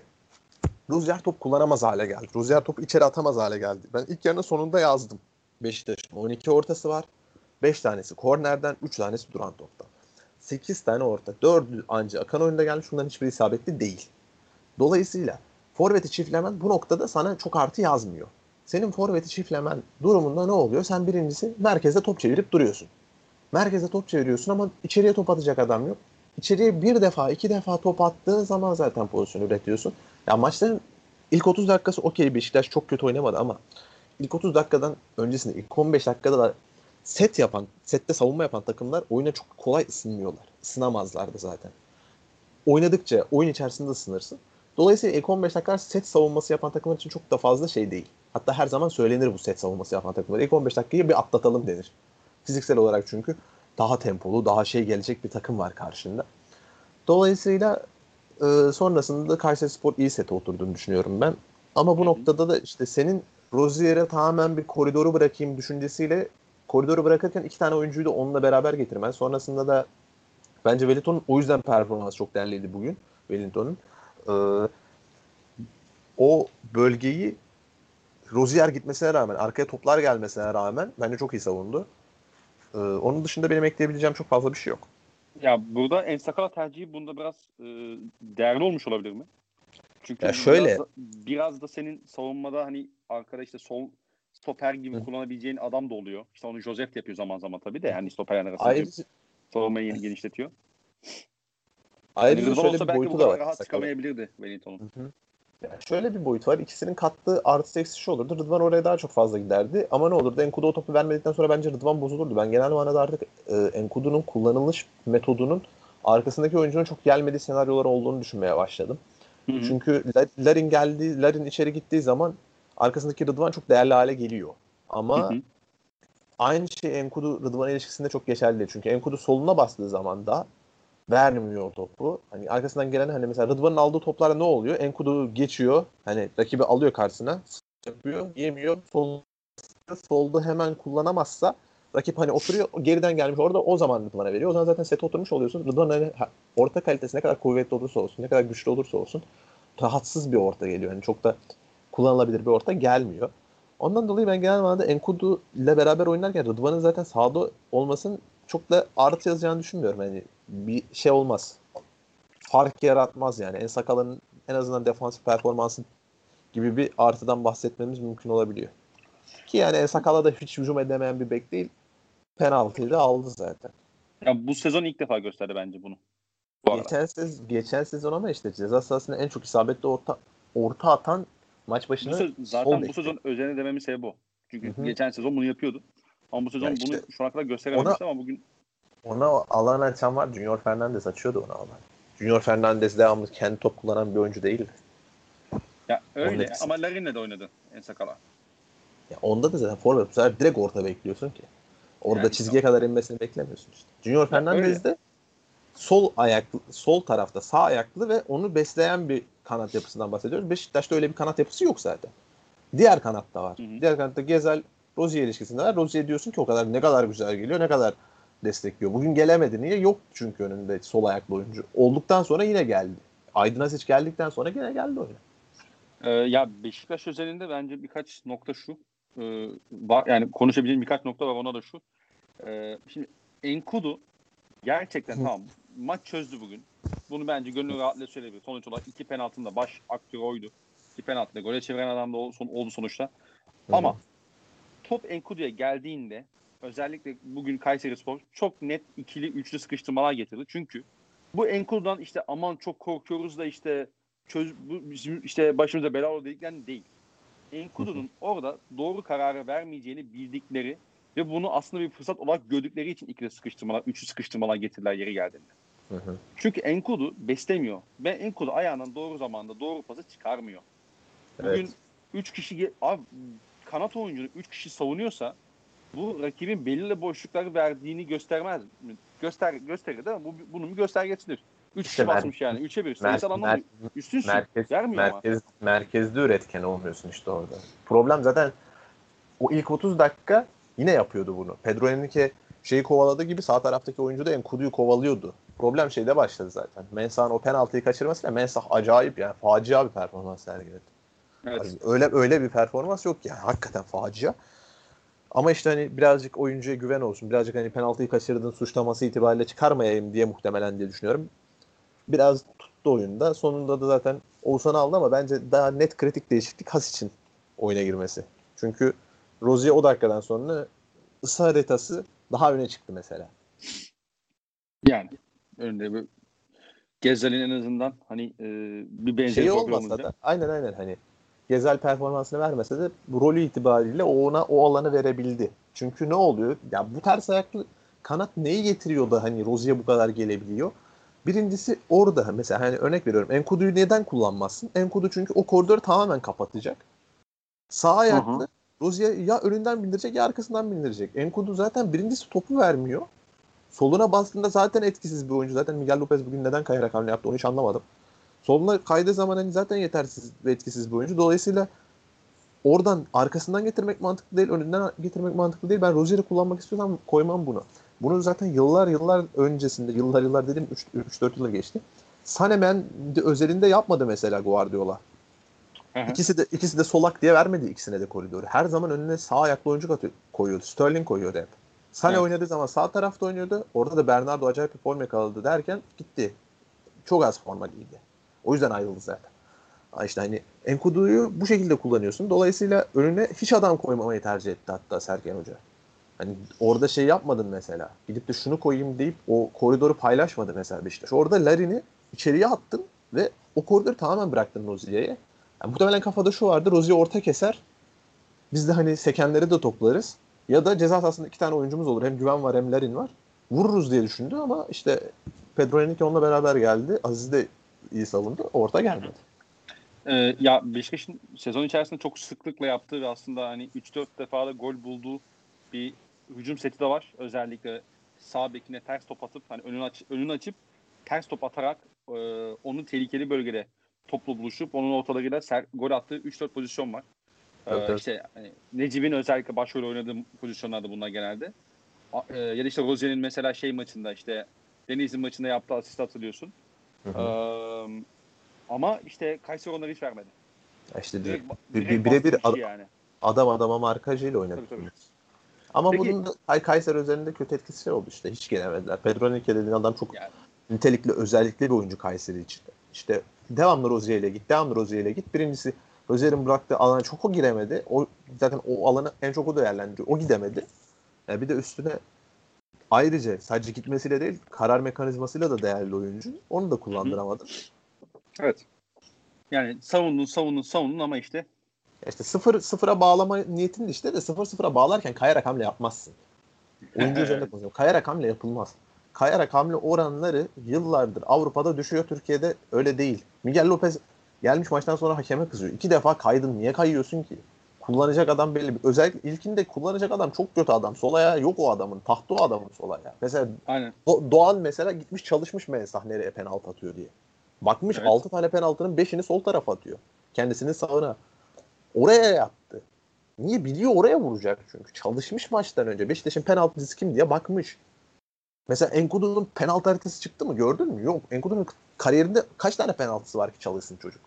Rozier top kullanamaz hale geldi. Rozier topu içeri atamaz hale geldi. Ben ilk yarının sonunda yazdım. Beşiktaş'ın 12 ortası var. 5 tanesi kornerden, 3 tanesi duran toptan. 8 tane orta. 4'ü ancak akan oyunda gelmiş. Bunların hiçbiri isabetli değil. Dolayısıyla forveti çiftlemen bu noktada sana çok artı yazmıyor. Senin forveti çiftlemen durumunda ne oluyor? Sen birincisi merkezde top çevirip duruyorsun. Merkeze top çeviriyorsun ama içeriye top atacak adam yok. İçeriye bir defa, iki defa top attığın zaman zaten pozisyon üretiyorsun. Ya maçların ilk 30 dakikası okey Beşiktaş çok kötü oynamadı ama ilk 30 dakikadan öncesinde ilk 15 dakikada da set yapan, sette savunma yapan takımlar oyuna çok kolay ısınmıyorlar. Isınamazlardı zaten. Oynadıkça oyun içerisinde ısınırsın. Dolayısıyla ilk 15 dakika set savunması yapan takımlar için çok da fazla şey değil. Hatta her zaman söylenir bu set savunması yapan takımlar. İlk 15 dakikayı bir atlatalım denir. Fiziksel olarak çünkü daha tempolu, daha şey gelecek bir takım var karşında. Dolayısıyla e, sonrasında Kayseri Spor iyi sete oturduğunu düşünüyorum ben. Ama bu noktada da işte senin Rozier'e tamamen bir koridoru bırakayım düşüncesiyle koridoru bırakırken iki tane oyuncuyu da onunla beraber getirmen. Sonrasında da bence Wellington'un o yüzden performansı çok değerliydi bugün. Wellington'un. Ee, o bölgeyi Rozier gitmesine rağmen, arkaya toplar gelmesine rağmen bence çok iyi savundu. Ee, onun dışında benim ekleyebileceğim çok fazla bir şey yok. Ya burada Ensakala tercihi bunda biraz e, değerli olmuş olabilir mi? Çünkü Ya şöyle- biraz da, biraz da senin savunmada hani arkada işte sol stoper gibi Hı. kullanabileceğin adam da oluyor. İşte onu Joseph yapıyor zaman zaman tabii de yani arasında Ayrıca, savunmayı yeni genişletiyor. ayrıca Yani şöyle olsa bir boyutu da var. rahat Sakal'ın. çıkamayabilirdi Wellington'un. Yani şöyle bir boyut var. İkisinin kattığı artı eksi şu olurdu. Rıdvan oraya daha çok fazla giderdi. Ama ne olurdu? Enkudu o topu vermedikten sonra bence Rıdvan bozulurdu. Ben genel manada artık e, Enkudu'nun kullanılış metodunun arkasındaki oyuncunun çok gelmediği senaryolar olduğunu düşünmeye başladım. Hı hı. Çünkü La- Larin geldi, Larin içeri gittiği zaman arkasındaki Rıdvan çok değerli hale geliyor. Ama Hı hı. aynı şey Enkudu Rıdvan ilişkisinde çok geçerli değil. Çünkü Enkudu soluna bastığı zaman da vermiyor topu. Hani arkasından gelen hani mesela Rıdvan'ın aldığı toplarda ne oluyor? Enkudu geçiyor. Hani rakibi alıyor karşısına. Yapıyor, yemiyor. Sol, solda hemen kullanamazsa rakip hani oturuyor geriden gelmiş orada o zaman Rıdvan'a veriyor. O zaman zaten set oturmuş oluyorsun. Rıdvan hani ha- orta kalitesi ne kadar kuvvetli olursa olsun, ne kadar güçlü olursa olsun rahatsız bir orta geliyor. Yani çok da kullanılabilir bir orta gelmiyor. Ondan dolayı ben genel manada Enkudu ile beraber oynarken Rıdvan'ın zaten sahada olmasının çok da artı yazacağını düşünmüyorum. Yani bir şey olmaz. Fark yaratmaz yani. En sakalın en azından defansif performansı gibi bir artıdan bahsetmemiz mümkün olabiliyor. Ki yani En Sakala da hiç hücum edemeyen bir bek değil. Penaltıyı da aldı zaten. Ya bu sezon ilk defa gösterdi bence bunu. Bu arada. Geçen, sez, geçen sezon ama işte ceza sahasında en çok isabetli orta orta atan maç Bu başına se- sol zaten bu sezon özelini dememin sebebi bu. Çünkü Hı hı. geçen sezon bunu yapıyordu. Ama bu sezon işte bunu şu ana kadar gösterememişti ama bugün Ona alan açan var. Junior Fernandez açıyordu ona alan. Junior Fernandez devamlı kendi top kullanan bir oyuncu değil. ya öyle ama Larin'le de oynadı Ensakala. Ya onda da zaten forvet bu sefer direkt orta bekliyorsun ki. Orada Yani çizgiye kadar inmesini beklemiyorsun işte. Junior Fernandez de sol ayaklı, sol tarafta sağ ayaklı ve onu besleyen bir kanat yapısından bahsediyoruz. Beşiktaş'ta öyle bir kanat yapısı yok zaten. Diğer kanatta var. Hı hı. Diğer kanatta Gezel Rozier ilişkisinde var. Rozier diyorsun ki o kadar ne kadar güzel geliyor, ne kadar destekliyor. Bugün gelemedi. Niye? Yok çünkü önünde sol ayaklı oyuncu. Olduktan sonra yine geldi. Aydın Aziz geldikten sonra yine geldi oyuna. Ee, ya Beşiktaş özelinde bence birkaç nokta şu. Var, yani konuşabileceğim birkaç nokta var ona da şu. Ee, şimdi Enkudu gerçekten Hı. tamam maç çözdü bugün. Bunu bence gönül rahatlığı söyleyebilir. Sonuç olarak iki penaltının da baş aktörü oydu. İki penaltıyla gole çeviren adam da oldu sonuçta. Ama top Enkudu'ya geldiğinde özellikle bugün Kayseri Spor çok net ikili üçlü sıkıştırmalar getirdi. Çünkü bu Enkudu'dan işte aman çok korkuyoruz da işte çöz, bu bizim işte başımıza bela oldu dediklerini değil. Enkudu'nun orada doğru kararı vermeyeceğini bildikleri ve bunu aslında bir fırsat olarak gördükleri için ikili sıkıştırmalar, üçlü sıkıştırmalar getirdiler yeri geldiğinde. Hı hı. Çünkü Enkudu beslemiyor. Ve Enkudu ayağından doğru zamanda doğru pası çıkarmıyor. Bugün Evet. 3 kişi abi kanat oyuncunu 3 kişi savunuyorsa bu rakibin belirli boşlukları verdiğini göstermez mi? Göster gösterir değil mi? Bu bunun bir göstergesidir. 3 kişi basmış yani. 3'e 1. Sayısal anlamda üstünsün. Merkez, Vermiyor merkez, ama. Merkezde üretken olmuyorsun işte orada. Problem zaten o ilk 30 dakika yine yapıyordu bunu. Pedro Henrique şeyi kovaladığı gibi sağ taraftaki oyuncu da Enkudu'yu kovalıyordu. Problem şeyde başladı zaten. Mensah'ın o penaltıyı kaçırmasıyla Mensah acayip yani facia bir performans sergiledi. Evet. öyle öyle bir performans yok yani. Hakikaten facia. Ama işte hani birazcık oyuncuya güven olsun. Birazcık hani penaltıyı kaçırdığın suçlaması itibariyle çıkarmayayım diye muhtemelen diye düşünüyorum. Biraz tuttu oyunda. Sonunda da zaten Oğuzhan'ı aldı ama bence daha net kritik değişiklik Has için oyuna girmesi. Çünkü Rozier o dakikadan sonra ısı haritası daha öne çıktı mesela. Yani önünde bir Gezel'in en azından hani e, bir benzer şey olmasa da aynen aynen hani Gezel performansını vermese de rolü itibariyle ona o alanı verebildi. Çünkü ne oluyor? Ya bu ters ayaklı kanat neyi getiriyor da hani Rozi'ye bu kadar gelebiliyor? Birincisi orada mesela hani örnek veriyorum. Enkudu'yu neden kullanmazsın? Enkudu çünkü o koridoru tamamen kapatacak. Sağ ayaklı Rozier ya önünden bindirecek ya arkasından bindirecek. Enkudu zaten birincisi topu vermiyor. Soluna bastığında zaten etkisiz bir oyuncu. Zaten Miguel Lopez bugün neden kayarak hamle yaptı onu hiç anlamadım. Soluna kaydığı zaman hani zaten yetersiz ve etkisiz bir oyuncu. Dolayısıyla oradan arkasından getirmek mantıklı değil, önünden getirmek mantıklı değil. Ben Rozier'i kullanmak istiyorsam koymam bunu. Bunu zaten yıllar yıllar öncesinde, yıllar yıllar dedim 3-4 yıl geçti. Sanemen de özelinde yapmadı mesela Guardiola. İkisi de ikisi de solak diye vermedi ikisine de koridoru. Her zaman önüne sağ ayaklı oyuncu koyuyordu. Sterling koyuyordu hep. Sane evet. oynadığı zaman sağ tarafta oynuyordu. Orada da Bernardo acayip bir form yakaladı derken gitti. Çok az forma giydi. O yüzden ayrıldı zaten. İşte hani Enkudu'yu bu şekilde kullanıyorsun. Dolayısıyla önüne hiç adam koymamayı tercih etti hatta Sergen Hoca. Hani orada şey yapmadın mesela. Gidip de şunu koyayım deyip o koridoru paylaşmadı mesela Beşiktaş. Orada Larin'i içeriye attın ve o koridoru tamamen bıraktın Rozier'e. Yani muhtemelen kafada şu vardı. Rozier orta keser. Biz de hani sekenleri de toplarız. Ya da ceza sahasında iki tane oyuncumuz olur. Hem Güven var hem Larin var. Vururuz diye düşündü ama işte Pedro Henrique onunla beraber geldi. Aziz de iyi savundu. Orta gelmedi. Ee, ya Beşiktaş'ın sezon içerisinde çok sıklıkla yaptığı ve aslında hani 3-4 defa da gol bulduğu bir hücum seti de var. Özellikle sağ bekine ters top atıp hani önünü, aç, önünü açıp ters top atarak e, onu tehlikeli bölgede topla buluşup onun ortalarıyla ser, gol attığı 3-4 pozisyon var. Evet, ee, evet. işte hani, Necip'in özellikle başrol oynadığı pozisyonlarda bunlar genelde. E, ya da işte Rozier'in mesela şey maçında işte Deniz'in maçında yaptığı asist hatırlıyorsun. Ee, ama işte Kayseri onları hiç vermedi. Ya işte direkt, bir, birebir ad, yani. adam adama markajıyla oynadı. Tabii, tabii. Ama Peki, bunun da Kayseri üzerinde kötü etkisi şey oldu işte. Hiç gelemediler. Pedro Henrique dediğin adam çok yani. nitelikli, özellikle bir oyuncu Kayseri için. İşte devamlı Rozier ile git, devamlı Rozier ile git. Birincisi Rozier'in bıraktığı alana çok o giremedi. O zaten o alanı en çok o değerlendiriyor. O gidemedi. Yani bir de üstüne ayrıca sadece gitmesiyle değil karar mekanizmasıyla da değerli oyuncu. Onu da kullandıramadın. Evet. Yani savundun savundun savundun ama işte işte sıfır sıfıra bağlama niyetin işte de sıfır sıfıra bağlarken kayarak hamle yapmazsın. Oyuncu üzerinde konuşuyorum. Kayarak hamle yapılmaz. Kayarak hamle oranları yıllardır Avrupa'da düşüyor. Türkiye'de öyle değil. Miguel Lopez gelmiş maçtan sonra hakeme kızıyor. İki defa kaydın. Niye kayıyorsun ki? Kullanacak adam belli. Özellikle ilkinde kullanacak adam çok kötü adam. Sol ayağı yok o adamın. Tahtı o adamın sol ayağı. Mesela Aynen. Do- Doğan mesela gitmiş çalışmış Mensah nereye penaltı atıyor diye. Bakmış evet. 6 tane penaltının 5'ini sol tarafa atıyor. Kendisinin sağına. Oraya yaptı. Niye? Biliyor oraya vuracak çünkü. Çalışmış maçtan önce. Beşiktaş'ın penaltıcısı kim diye bakmış. Mesela Enkudu'nun penaltı haritası çıktı mı? Gördün mü? Yok. Enkudu'nun kariyerinde kaç tane penaltısı var ki çalışsın çocuk?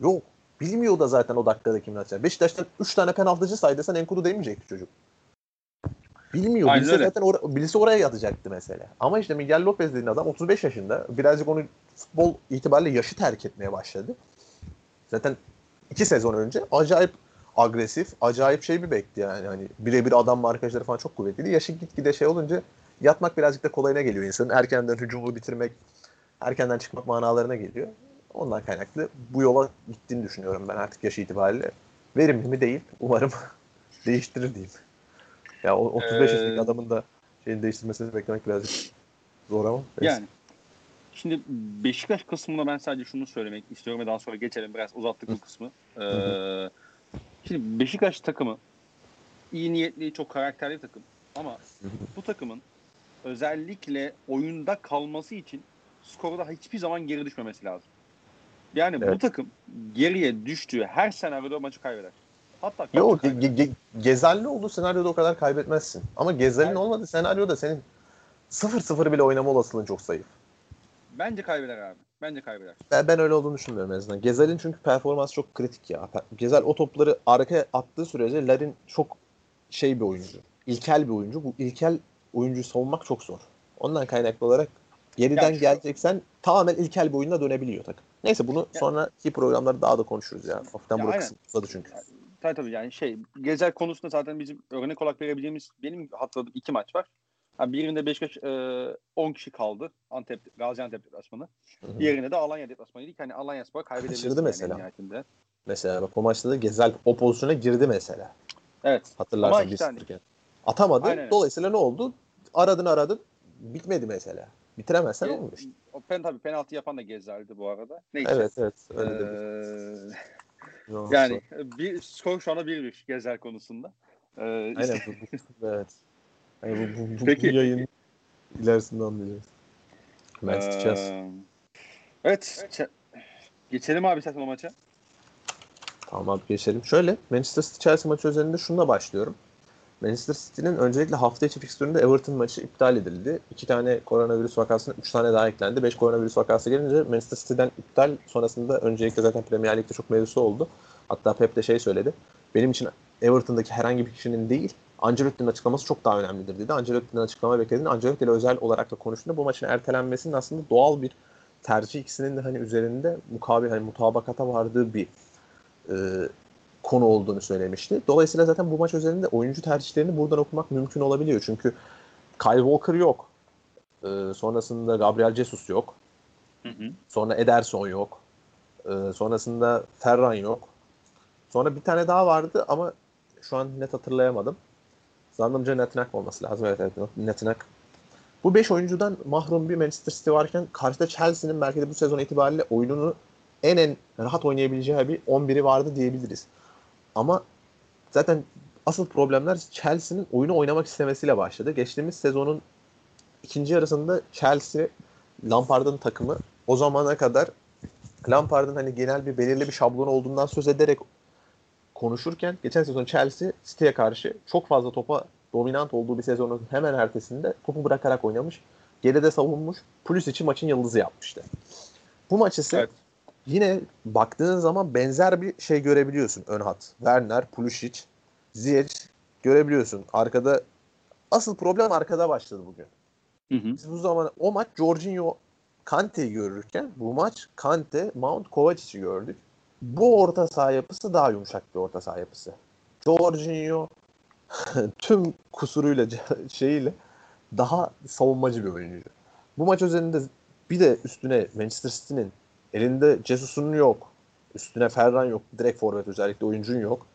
Yok. Bilmiyor da zaten o dakikada kim atacak. Beşiktaş'tan 3 tane penaltıcı saydısan Enkudu demeyecekti çocuk. Bilmiyor. Aynen bilse öyle. zaten or- bilse oraya yatacaktı mesela. Ama işte Miguel Lopez dediğin adam 35 yaşında. Birazcık onu futbol itibariyle yaşı terk etmeye başladı. Zaten iki sezon önce acayip agresif, acayip şey bir bekti yani. Hani birebir adam markajları falan çok kuvvetliydi. Yaşı gitgide şey olunca yatmak birazcık da kolayına geliyor insanın. Erkenden hücumu bitirmek, erkenden çıkmak manalarına geliyor. Ondan kaynaklı bu yola gittiğini düşünüyorum ben artık yaş itibariyle. Verimli mi değil. Umarım değiştirir diyeyim. Ya o 35 ee, yaşındaki adamın da şeyini değiştirmesini beklemek birazcık zor ama. Neyse. Yani Şimdi Beşiktaş kısmında ben sadece şunu söylemek istiyorum ve daha sonra geçelim biraz uzattık bu kısmı. Ee, Şimdi Beşiktaş takımı iyi niyetli, çok karakterli bir takım. Ama bu takımın özellikle oyunda kalması için skorda hiçbir zaman geri düşmemesi lazım. Yani evet. bu takım geriye düştüğü her senaryoda maçı kaybeder. Hatta Yok ge- ge- ge- Gezelli olduğu senaryoda o kadar kaybetmezsin. Ama Gezel'in evet. olmadığı senaryoda senin 0-0 bile oynama olasılığın çok zayıf. Bence kaybeder abi. Bence kaybeder. Ben, ben öyle olduğunu düşünmüyorum en azından. Gezel'in çünkü performans çok kritik ya. Gezel o topları arkaya attığı sürece Larin çok şey bir oyuncu. İlkel bir oyuncu. Bu ilkel oyuncuyu savunmak çok zor. Ondan kaynaklı olarak geriden yani şu... geleceksen tamamen ilkel bir oyuna dönebiliyor takım. Neyse bunu ya. sonraki programlarda daha da konuşuruz ya. Hafiften ya burası uzadı çünkü. Yani, tabii tabii yani şey Gezel konusunda zaten bizim örnek olarak verebileceğimiz benim hatırladığım iki maç var. Yani birinde Beşiktaş e, 10 kişi kaldı. Antep, Gaziantep deplasmanı. Diğerinde de Alanya deplasmanıydı. Yani Alanya Spor kaybedebilirdi. Kaçırdı mesela. Yani mesela bak o maçta da Gezel o pozisyona girdi mesela. Evet. Hatırlarsan biz hani, Atamadı. Aynen. Dolayısıyla ne oldu? Aradın aradın. Bitmedi mesela. Bitiremezsen olmuyor. O pen tabii penaltı yapan da Gezer'di bu arada. Neyse. Evet evet. Öyle ee, yani bir skor şu anda bir bir Gezer konusunda. Ee, Aynen. Işte... Bu, evet. Yani bu, bu, bu, Peki. bu yayın ilerisinde anlayacağız. Manchester ee, Evet. Geçelim abi sen o maça. Tamam abi geçelim. Şöyle Manchester City Chelsea maçı üzerinde şununla başlıyorum. Manchester City'nin öncelikle hafta içi fikstüründe Everton maçı iptal edildi. İki tane koronavirüs vakasına üç tane daha eklendi. Beş koronavirüs vakası gelince Manchester City'den iptal sonrasında öncelikle zaten Premier Lig'de çok mevzusu oldu. Hatta Pep de şey söyledi. Benim için Everton'daki herhangi bir kişinin değil Ancelotti'nin açıklaması çok daha önemlidir dedi. Ancelotti'nin açıklama beklediğini Ancelotti ile özel olarak da konuştuğunda bu maçın ertelenmesinin aslında doğal bir tercih ikisinin de hani üzerinde mukabil hani mutabakata vardığı bir e, konu olduğunu söylemişti. Dolayısıyla zaten bu maç üzerinde oyuncu tercihlerini buradan okumak mümkün olabiliyor. Çünkü Kyle Walker yok. E, sonrasında Gabriel Jesus yok. Hı hı. Sonra Ederson yok. E, sonrasında Ferran yok. Sonra bir tane daha vardı ama şu an net hatırlayamadım. Zannımca Netinak olması lazım. Evet, evet Netinak. Bu 5 oyuncudan mahrum bir Manchester City varken karşıda Chelsea'nin belki de bu sezon itibariyle oyununu en en rahat oynayabileceği bir 11'i vardı diyebiliriz. Ama zaten asıl problemler Chelsea'nin oyunu oynamak istemesiyle başladı. Geçtiğimiz sezonun ikinci yarısında Chelsea Lampard'ın takımı o zamana kadar Lampard'ın hani genel bir belirli bir şablon olduğundan söz ederek konuşurken geçen sezon Chelsea City'ye karşı çok fazla topa dominant olduğu bir sezonun hemen ertesinde topu bırakarak oynamış. Geride savunmuş. Pulisic'i maçın yıldızı yapmıştı. Bu maç ise evet. Yine baktığın zaman benzer bir şey görebiliyorsun ön hat. Werner, Pulisic, Ziyech görebiliyorsun. Arkada asıl problem arkada başladı bugün. Hı hı. Biz bu zaman o maç Jorginho Kante'yi görürken bu maç Kante, Mount, Kovacic'i gördük bu orta saha yapısı daha yumuşak bir orta saha yapısı. Jorginho tüm kusuruyla şeyiyle daha savunmacı bir oyuncu. Bu maç üzerinde bir de üstüne Manchester City'nin elinde Jesus'un yok. Üstüne Ferran yok. Direkt forvet özellikle oyuncun yok.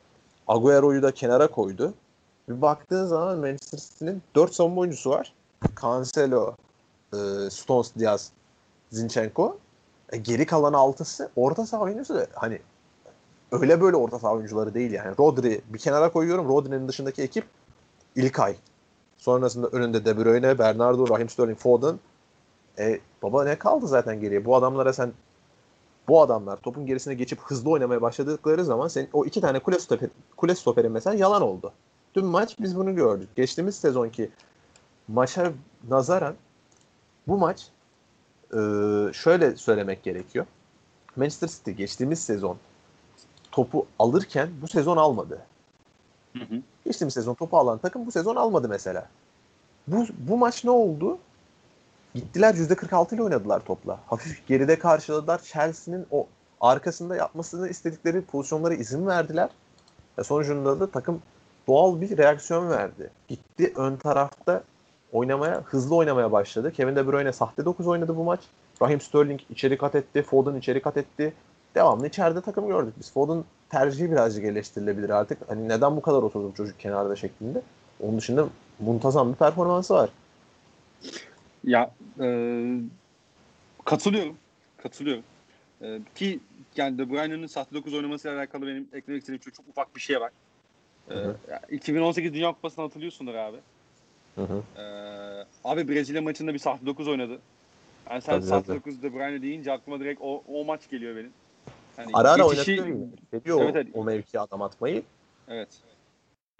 Agüero'yu da kenara koydu. Bir baktığın zaman Manchester City'nin 4 savunma oyuncusu var. Cancelo, e, Stones, Diaz, Zinchenko. E, geri kalan altısı orta saha oyuncusu da hani öyle böyle orta saha oyuncuları değil yani. Rodri bir kenara koyuyorum. Rodri'nin dışındaki ekip İlkay. Sonrasında önünde De Bruyne, Bernardo, Raheem Sterling, Foden. E, baba ne kaldı zaten geriye? Bu adamlara sen bu adamlar topun gerisine geçip hızlı oynamaya başladıkları zaman senin o iki tane kule, stoper, kule stoperin mesela yalan oldu. Dün maç biz bunu gördük. Geçtiğimiz sezonki maça nazaran bu maç e, şöyle söylemek gerekiyor. Manchester City geçtiğimiz sezon topu alırken bu sezon almadı. Hı hı. Geçtiğimiz sezon topu alan takım bu sezon almadı mesela. Bu, bu maç ne oldu? Gittiler %46 ile oynadılar topla. Hafif geride karşıladılar. Chelsea'nin o arkasında yapmasını istedikleri pozisyonlara izin verdiler. Ve sonucunda da takım doğal bir reaksiyon verdi. Gitti ön tarafta oynamaya, hızlı oynamaya başladı. Kevin De Bruyne sahte 9 oynadı bu maç. Raheem Sterling içeri kat etti. Foden içeri kat etti devamlı içeride takım gördük biz. Foden tercihi birazcık eleştirilebilir artık. Hani neden bu kadar oturdu çocuk kenarda şeklinde. Onun dışında muntazam bir performansı var. Ya e, katılıyorum. Katılıyorum. E, ki yani De Bruyne'nin sahte 9 oynamasıyla alakalı benim eklemek istediğim çok, çok ufak bir şey var. Ee, Hı hı. ya 2018 Dünya Kupası'nı hatırlıyorsundur abi. Hı hı. Ee, abi Brezilya maçında bir sahte 9 oynadı. Yani sen Tabii, sahte tabii. 9 De Bruyne deyince aklıma direkt o, o maç geliyor benim. Hani Ara ara geçişi- oynatıyor. Seviyor Evet, o- evet. o mevkiye adam atmayı. Evet.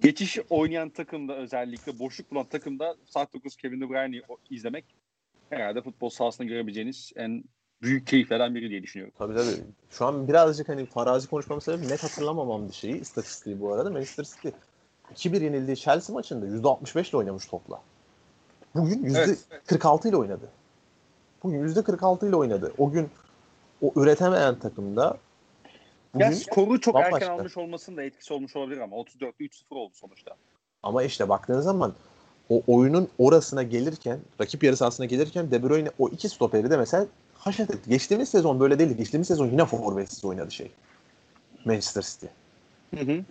Geçiş oynayan takımda özellikle boşluk bulan takımda saat 9 Kevin De Bruyne'i o- izlemek herhalde futbol sahasında görebileceğiniz en büyük keyiflerden biri diye düşünüyorum. Tabii tabii. Şu an birazcık hani farazi konuşmamın sebebi net hatırlamamam bir şeyi. istatistiği bu arada. Manchester City 2-1 yenildiği Chelsea maçında %65 ile oynamış topla. Bugün %46 ile oynadı. Bugün %46 ile oynadı. O gün o üretemeyen takımda bugün ya skoru çok bambaşka. erken almış olmasının da etkisi olmuş olabilir ama 34'te 3-0 oldu sonuçta. ama işte baktığınız zaman o oyunun orasına gelirken, rakip yarı sahasına gelirken De Bruyne o iki stoperi de mesela haşet etti. Geçtiğimiz sezon böyle değildi. Geçtiğimiz sezon yine forvetsiz oynadı şey. Manchester City. Hı hı.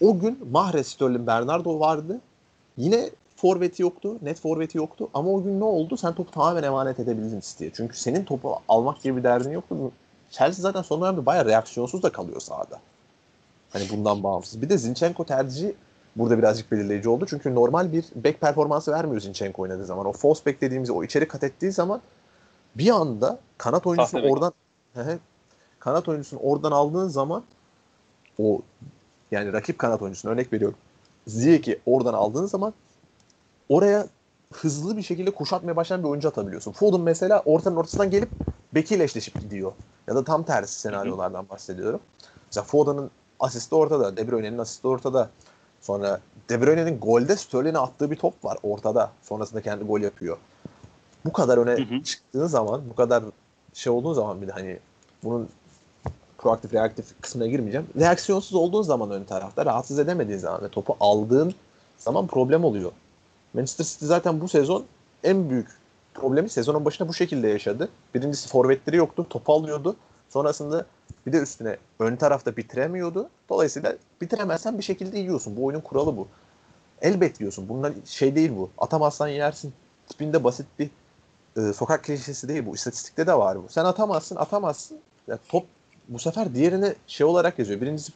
O gün Mahrez, Sterling, Bernardo vardı. Yine forveti yoktu. Net forveti yoktu. Ama o gün ne oldu? Sen topu tamamen emanet edebildin City'ye. Çünkü senin topu almak gibi bir derdin yoktu. Chelsea zaten son dönemde bayağı reaksiyonsuz da kalıyor sahada. Hani bundan bağımsız. Bir de Zinchenko tercihi burada birazcık belirleyici oldu. Çünkü normal bir back performansı vermiyor Zinchenko oynadığı zaman. O false back dediğimiz o içeri kat ettiği zaman bir anda kanat oyuncusunu Sahte bek. oradan kanat oyuncusunu oradan aldığın zaman o yani rakip kanat oyuncusuna örnek veriyorum. Ziyech'i oradan aldığın zaman oraya hızlı bir şekilde kuşatmaya başlayan bir oyuncu atabiliyorsun. Foden mesela ortanın ortasından gelip bekiyle eşleşip gidiyor. Ya da tam tersi senaryolardan bahsediyorum. Mesela Foden'ın asisti ortada. De Bruyne'nin asisti ortada. Sonra De Bruyne'nin golde Sterling'e attığı bir top var ortada. Sonrasında kendi gol yapıyor. Bu kadar öne Hı hı. çıktığın zaman, bu kadar şey olduğun zaman bir de hani bunun proaktif reaktif kısmına girmeyeceğim. Reaksiyonsuz olduğun zaman ön tarafta rahatsız edemediğin zaman ve topu aldığın zaman problem oluyor. Manchester City zaten bu sezon en büyük problemi sezonun başında bu şekilde yaşadı. Birincisi forvetleri yoktu, topu alıyordu. Sonrasında bir de üstüne ön tarafta bitiremiyordu. Dolayısıyla bitiremezsen bir şekilde yiyorsun. Bu oyunun kuralı bu. Elbet yiyorsun. Bunlar şey değil bu. Atamazsan yersin. Tipinde basit bir e, sokak klişesi değil bu. İstatistikte de var bu. Sen atamazsın, atamazsın. Ya top bu sefer diğerine şey olarak yazıyor. Birincisi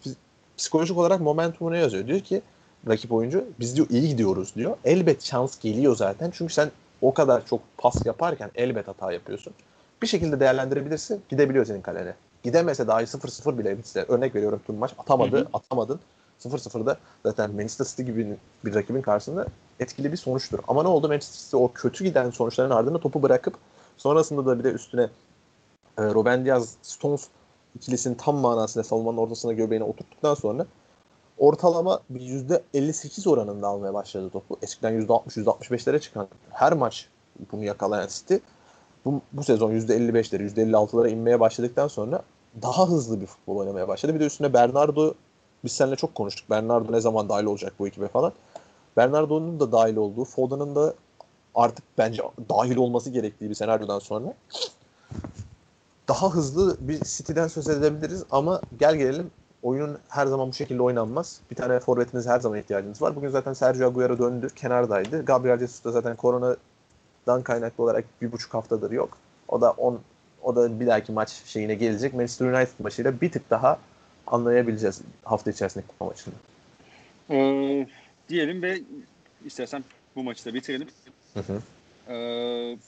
psikolojik olarak momentumunu yazıyor. Diyor ki rakip oyuncu biz diyor iyi gidiyoruz diyor. Elbet şans geliyor zaten. Çünkü sen o kadar çok pas yaparken elbet hata yapıyorsun. Bir şekilde değerlendirebilirsin. Gidebiliyor senin kalene. Gidemese dahi 0-0 bile bitse. Örnek veriyorum tüm maç atamadı. Hı hı. Atamadın. 0-0'da zaten Manchester City gibi bir rakibin karşısında etkili bir sonuçtur. Ama ne oldu? Manchester City o kötü giden sonuçların ardında topu bırakıp sonrasında da bir de üstüne e, Ruben Diaz, Stones ikilisinin tam manasıyla savunmanın ortasına göbeğine oturttuktan sonra ortalama bir %58 oranında almaya başladı topu. Eskiden %60-%65'lere çıkan her maç bunu yakalayan City bu, bu sezon %55'lere, %56'lara inmeye başladıktan sonra daha hızlı bir futbol oynamaya başladı. Bir de üstüne Bernardo biz seninle çok konuştuk. Bernardo ne zaman dahil olacak bu ekibe falan. Bernardo'nun da dahil olduğu, Foden'ın da artık bence dahil olması gerektiği bir senaryodan sonra daha hızlı bir City'den söz edebiliriz ama gel gelelim oyunun her zaman bu şekilde oynanmaz. Bir tane forvetiniz her zaman ihtiyacınız var. Bugün zaten Sergio Aguero döndü, kenardaydı. Gabriel Jesus da zaten koronadan kaynaklı olarak bir buçuk haftadır yok. O da on, o da bir dahaki maç şeyine gelecek. Manchester United maçıyla bir tık daha anlayabileceğiz hafta içerisindeki kupa maçını. Ee, diyelim ve istersen bu maçı da bitirelim. Hı hı. Ee,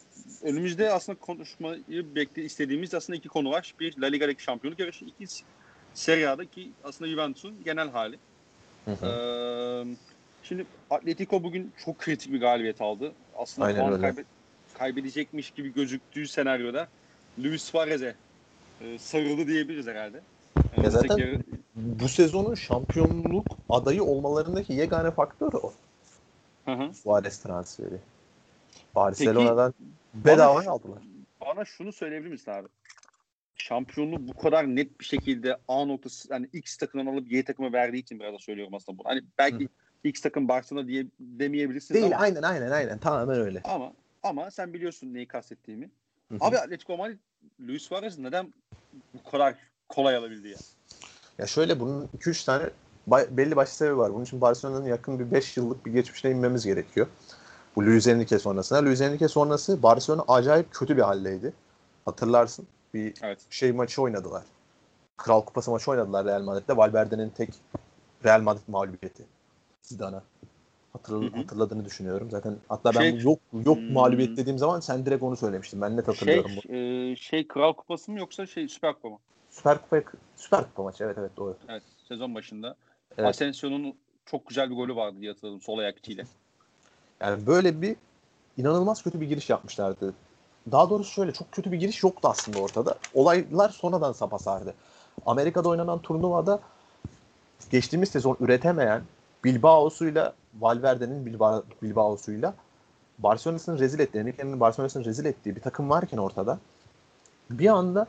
önümüzde aslında konuşmayı bekle istediğimiz aslında iki konu var. Bir La Liga'daki şampiyonluk yarışı, iki Serie A'daki aslında Juventus'un genel hali. Hı hı. Ee, şimdi Atletico bugün çok kritik bir galibiyet aldı. Aslında Aynen puan öyle. kaybe- kaybedecekmiş gibi gözüktüğü senaryoda Luis Suarez'e e, sarıldı diyebiliriz herhalde. Yani Ya zaten- yarı- Bu sezonun şampiyonluk adayı olmalarındaki yegane faktör o. Hı hı. Suarez transferi. Barcelona'dan bedavaya aldılar. Bana şunu söyleyebilir misin abi? Şampiyonluğu bu kadar net bir şekilde A noktası yani X takımdan alıp Y takıma verdiği için biraz da söylüyorum aslında bunu. Hani belki X takım Barcelona diye demeyebilirsiniz Değil ama, aynen aynen aynen tamamen öyle. ama ama sen biliyorsun neyi kastettiğimi. Hı hı. Abi Atletico Madrid Luis Suarez neden bu kadar kolay alabildi ya? Ya şöyle bunun 2-3 tane belli başlı sebebi var. Bunun için Barcelona'nın yakın bir 5 yıllık bir geçmişine inmemiz gerekiyor. Bu Luis Enrique sonrasında. Luis Enrique sonrası Barcelona acayip kötü bir haldeydi. Hatırlarsın. Bir Evet. şey maçı oynadılar. Kral Kupası maçı oynadılar Real Madrid'de. Valverde'nin tek Real Madrid mağlubiyeti Zidane'a. Hatırl- hatırladığını düşünüyorum. Zaten hatta ben Şey- bu yok yok Hmm. mağlubiyet dediğim zaman sen direkt onu söylemiştin. Ben net hatırlıyorum bu. Şey, e, şey Kral Kupası mı yoksa şey Süper Kupa mı? Süper Kupa Süper Kupa maçı evet evet doğru. Evet sezon başında. Evet. Asensio'nun çok güzel bir golü vardı diye hatırladım sol ayak içiyle. Yani böyle bir inanılmaz kötü bir giriş yapmışlardı. Daha doğrusu şöyle çok kötü bir giriş yoktu aslında ortada. Olaylar sonradan sapa sardı. Amerika'da oynanan turnuvada geçtiğimiz sezon üretemeyen Bilbao'suyla Valverde'nin Bilbao, Bilbao'suyla Barcelona'sını rezil ettiği, Enrique'nin Barcelona'sını rezil ettiği bir takım varken ortada bir anda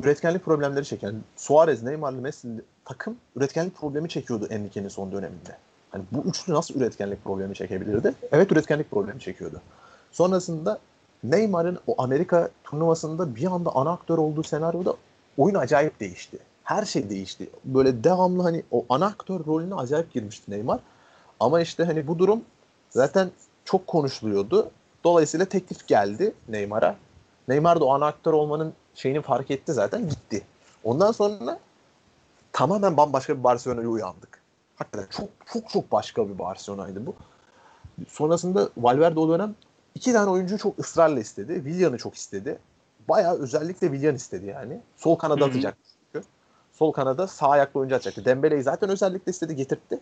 üretkenlik problemleri çeken Suarez, Neymar'lı Messi'li takım üretkenlik problemi çekiyordu Enrique'nin son döneminde. Hani bu üçlü nasıl üretkenlik problemi çekebilirdi? Evet üretkenlik problemi çekiyordu. Sonrasında Neymar'ın o Amerika turnuvasında bir anda ana aktör olduğu senaryoda oyun acayip değişti. Her şey değişti. Böyle devamlı hani o ana aktör rolüne acayip girmişti Neymar. Ama işte hani bu durum zaten çok konuşuluyordu. Dolayısıyla teklif geldi Neymar'a. Neymar da o ana aktör olmanın şeyini fark etti zaten gitti. Ondan sonra tamamen bambaşka bir Barcelona'ya uyandık. Hakikaten çok çok çok başka bir Barcelona'ydı bu. Sonrasında Valverde o dönem iki tane oyuncuyu çok ısrarla istedi. Willian'ı çok istedi. Bayağı özellikle Willian istedi yani. Sol kanada atacak çünkü. Sol kanada sağ ayaklı oyuncu atacaktı. Dembele'yi zaten özellikle istedi getirtti.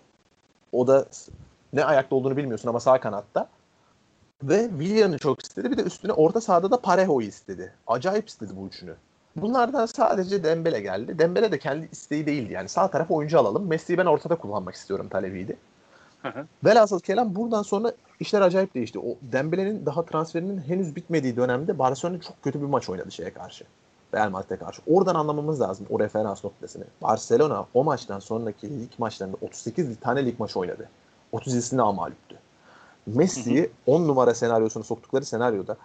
O da ne ayakta olduğunu bilmiyorsun ama sağ kanatta. Ve Willian'ı çok istedi. Bir de üstüne orta sahada da Parejo'yu istedi. Acayip istedi bu üçünü. Bunlardan sadece Dembele geldi. Dembele de kendi isteği değildi. Yani sağ tarafa oyuncu alalım. Messi'yi ben ortada kullanmak istiyorum talebiydi. Hı hı. Velhasıl kelam buradan sonra işler acayip değişti. O Dembele'nin daha transferinin henüz bitmediği dönemde Barcelona çok kötü bir maç oynadı şeye karşı. Real Madrid'e karşı. Oradan anlamamız lazım o referans noktasını. Barcelona o maçtan sonraki lig maçlarında 38 tane lig maçı oynadı. 37'sinde mağluptu. Messi'yi 10 numara senaryosuna soktukları senaryoda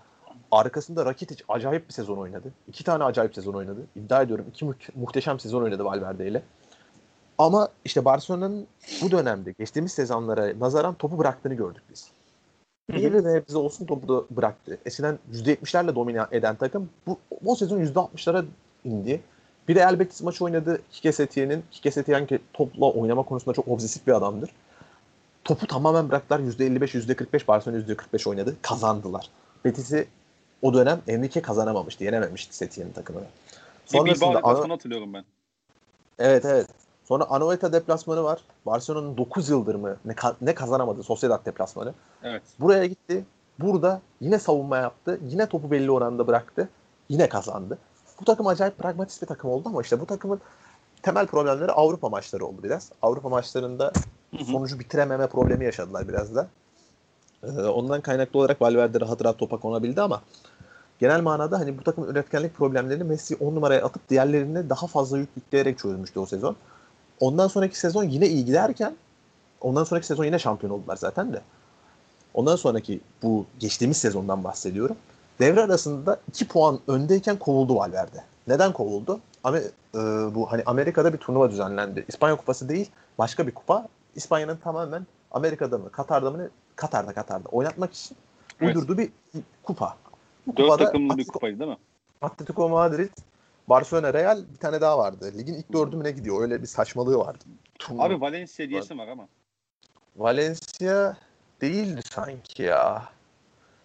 arkasında Rakitic acayip bir sezon oynadı. İki tane acayip sezon oynadı. İddia ediyorum iki mu- muhteşem sezon oynadı Valverde ile. Ama işte Barcelona'nın bu dönemde geçtiğimiz sezonlara nazaran topu bıraktığını gördük biz. Bir ve nebze olsun topu da bıraktı. Eskiden %70'lerle domine eden takım bu, bu sezon %60'lara indi. Bir de Real Betis maçı oynadı Kike Setier'in. Kike Setier ki topla oynama konusunda çok obsesif bir adamdır. Topu tamamen bıraktılar. %55, %45 Barcelona %45 oynadı. Kazandılar. Betis'i o dönem Enrique kazanamamıştı. Yenememişti Setier'in takımını. Bir Bilbao Sonrasında Ana- hatırlıyorum ben. Evet evet. Sonra Anoeta deplasmanı var. Barcelona'nın 9 yıldır mı ne, ne kazanamadı Sociedad deplasmanı. Evet. Buraya gitti. Burada yine savunma yaptı. Yine topu belli oranda bıraktı. Yine kazandı. Bu takım acayip pragmatist bir takım oldu ama işte bu takımın temel problemleri Avrupa maçları oldu biraz. Avrupa maçlarında sonucu bitirememe problemi yaşadılar biraz da. Ee, ondan kaynaklı olarak Valverde rahat rahat topa konabildi ama genel manada hani bu takımın üretkenlik problemlerini Messi 10 numaraya atıp diğerlerine daha fazla yük yükleyerek çözmüştü o sezon. Ondan sonraki sezon yine iyi giderken ondan sonraki sezon yine şampiyon oldular zaten de. Ondan sonraki bu geçtiğimiz sezondan bahsediyorum. Devre arasında 2 puan öndeyken kovuldu Valverde. Neden kovuldu? Ama e, bu hani Amerika'da bir turnuva düzenlendi. İspanya Kupası değil, başka bir kupa. İspanya'nın tamamen Amerika'da mı, Katar'da mı ne? Katar'da Katar'da oynatmak için Evet. uydurduğu bir kupa. Bu Dört kupada takımlı bir Atletico- kupaydı değil mi? Atletico Madrid, Barcelona, Real bir tane daha vardı. Ligin ilk dördü mü ne gidiyor? Öyle bir saçmalığı vardı. Turnuva. Abi Valencia diyesi var ama. Valencia değildi sanki ya.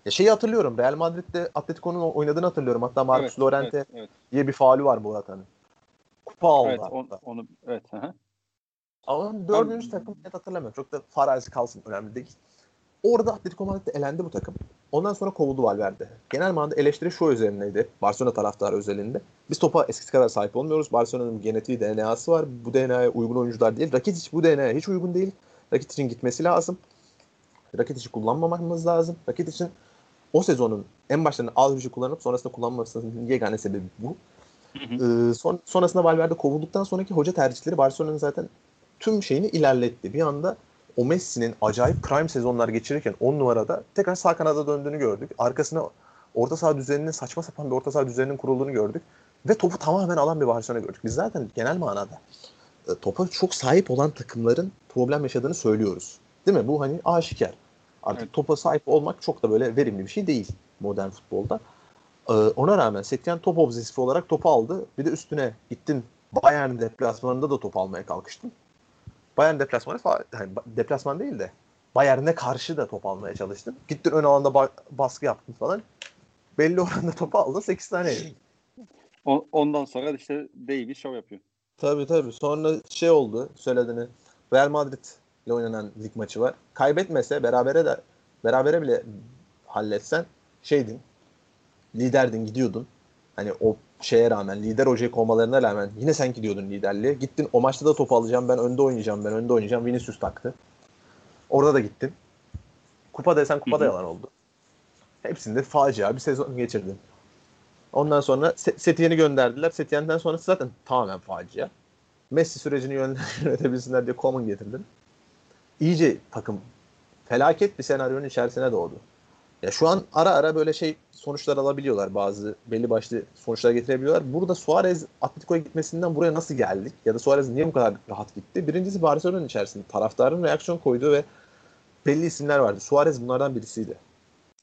Ya şeyi hatırlıyorum. Real Madrid'de Atletico'nun oynadığını hatırlıyorum. Hatta Marcus evet, Llorente Evet, evet, diye bir faulü var Morata'nın. Kupa aldı evet on- onu, evet. hı hı. Ama dördüncü takım net hatırlamıyorum. Çok da farazi kalsın önemli değil. Orada Atletico Madrid'de elendi bu takım. Ondan sonra kovuldu Valverde. Genel manada eleştiri şu üzerineydi. Barcelona taraftarı özelinde. Biz topa eskisi kadar sahip olmuyoruz. Barcelona'nın genetiği DNA'sı var. Bu DNA'ya uygun oyuncular değil. Rakitic bu DNA'ya hiç uygun değil. Rakitic'in gitmesi lazım. Rakitic'i kullanmamamız lazım. Rakitic'in o sezonun en başlarında az şey kullanıp sonrasında kullanmamasının yegane sebebi bu. Hı hı. Ee, son, sonrasında Valverde kovulduktan sonraki hoca tercihleri Barcelona'nın zaten tüm şeyini ilerletti. Bir anda o Messi'nin acayip prime sezonlar geçirirken 10 numarada tekrar sağ kanada döndüğünü gördük. Arkasına orta saha düzeninin saçma sapan bir orta saha düzeninin kurulduğunu gördük. Ve topu tamamen alan bir Barcelona gördük. Biz zaten genel manada e, topa çok sahip olan takımların problem yaşadığını söylüyoruz. Değil mi? Bu hani aşikar. Artık Evet. topa sahip olmak çok da böyle verimli bir şey değil modern futbolda. Ee, ona rağmen Setien top obsesifi olarak topu aldı. Bir de üstüne gittin Bayern deplasmanında da top almaya kalkıştın. Bayern deplasmanı yani deplasman değil de Bayern'e karşı da top almaya çalıştın. Gittin ön alanda ba- baskı yaptın falan. Belli oranda topu aldın 8 tane yedin. Ondan sonra işte Davis show yapıyor. Tabii tabii. Sonra şey oldu söylediğini. Real Madrid ile oynanan lig maçı var. Kaybetmese berabere de berabere bile halletsen şeydin. Liderdin gidiyordun. Hani o şeye rağmen lider hocayı kovmalarına rağmen yine sen gidiyordun liderliğe. Gittin o maçta da top alacağım ben önde oynayacağım ben önde oynayacağım. Vinicius taktı. Orada da gittin. Kupa desen kupa da yalan oldu. Hepsinde facia bir sezon geçirdin. Ondan sonra Setyen'i gönderdiler. Setyen'den sonrası zaten tamamen facia. Messi sürecini yönetebilsinler diye Coman getirdin. İyice takım felaket bir senaryonun içerisine doğdu. Ya şu an ara ara böyle şey sonuçlar alabiliyorlar bazı belli başlı sonuçlar getirebiliyorlar. Burada Suarez Atletico'ya gitmesinden buraya nasıl geldik? Ya da Suarez niye bu kadar rahat gitti? Birincisi Barcelona'nın içerisinde taraftarın reaksiyon koyduğu ve belli isimler vardı. Suarez bunlardan birisiydi.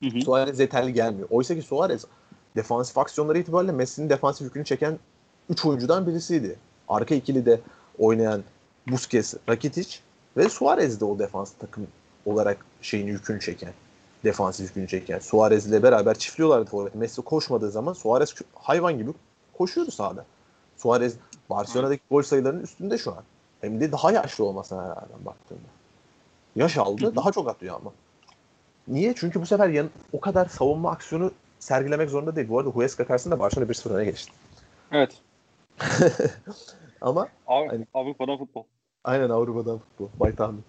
Hı hı. Suarez yeterli gelmiyor. Oysa ki Suarez defansif aksiyonları itibariyle Messi'nin defansif yükünü çeken 3 oyuncudan birisiydi. Arka ikili de oynayan Busquets, Rakitic ve Suarez de o defans takım olarak şeyin yükünü çeken defansif yükünü çeken. Suarez ile beraber çiftliyorlardı forvet. Messi koşmadığı zaman Suarez hayvan gibi koşuyordu sahada. Suarez Barcelona'daki gol sayılarının üstünde şu an. Hem de daha yaşlı olmasına rağmen baktığında. Yaş aldı, daha çok atıyor ama. Niye? Çünkü bu sefer yan, o kadar savunma aksiyonu sergilemek zorunda değil. Bu arada Huesca karşısında Barcelona 1-0 öne geçti. Evet. ama Av, hani, Avrupa'dan futbol. Aynen Avrupa'dan futbol. Bay tahmin.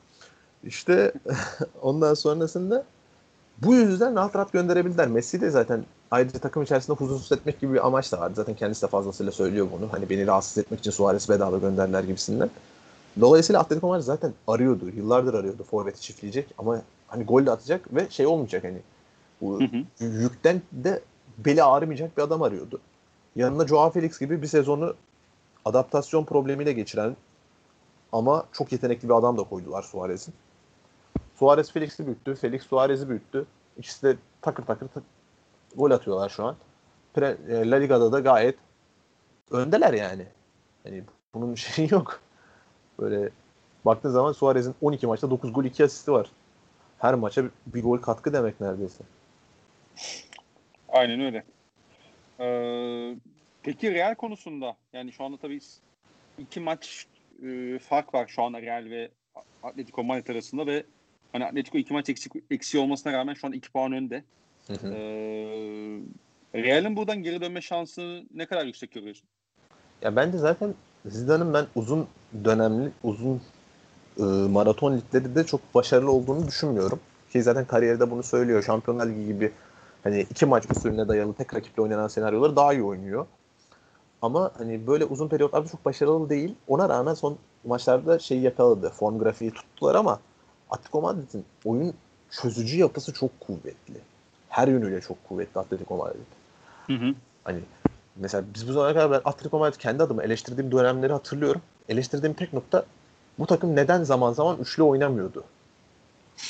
İşte ondan sonrasında bu yüzden rahat rahat gönderebildiler. Messi de zaten ayrıca takım içerisinde huzursuz etmek gibi bir amaç da vardı. Zaten kendisi de fazlasıyla söylüyor bunu. Hani beni rahatsız etmek için Suarez bedava gönderdiler gibisinden. Dolayısıyla Atletico Madrid zaten arıyordu. Yıllardır arıyordu forveti çiftleyecek ama hani gol de atacak ve şey olmayacak hani bu hı hı. yükten de beli ağrımayacak bir adam arıyordu. Yanına Joao Felix gibi bir sezonu adaptasyon problemiyle geçiren ama çok yetenekli bir adam da koydular Suarez'in. Suarez Felix'i büyüttü. Felix Suarez'i büyüttü. İkisi de takır takır tak gol atıyorlar şu an. Pre, e, La Liga'da da gayet öndeler yani. Hani bunun şeyi yok. Böyle baktığın zaman Suarez'in 12 maçta 9 gol 2 asisti var. Her maça bir, gol katkı demek neredeyse. Aynen öyle. Ee, peki Real konusunda yani şu anda tabii iki maç e, fark var şu an Real ve Atletico Madrid arasında ve Hani Atletico iki maç eksik, eksi olmasına rağmen şu an iki puan önde. Hı hı. Ee, Real'in buradan geri dönme şansı ne kadar yüksek görüyorsun? Ya bence zaten Zidane'ın ben uzun dönemli, uzun e, maraton ligleri de çok başarılı olduğunu düşünmüyorum. Ki zaten kariyerde bunu söylüyor. Şampiyonlar Ligi gibi hani iki maç usulüne dayalı tek rakiple oynanan senaryoları daha iyi oynuyor. Ama hani böyle uzun periyotlarda çok başarılı değil. Ona rağmen son maçlarda şeyi yakaladı. Form grafiği tuttular ama Atletico Madrid'in oyun çözücü yapısı çok kuvvetli. Her yönüyle çok kuvvetli Atletico Madrid. Hı hı. Hani mesela biz bu zamana kadar ben Atletico Madrid kendi adıma eleştirdiğim dönemleri hatırlıyorum. Eleştirdiğim tek nokta bu takım neden zaman zaman üçlü oynamıyordu?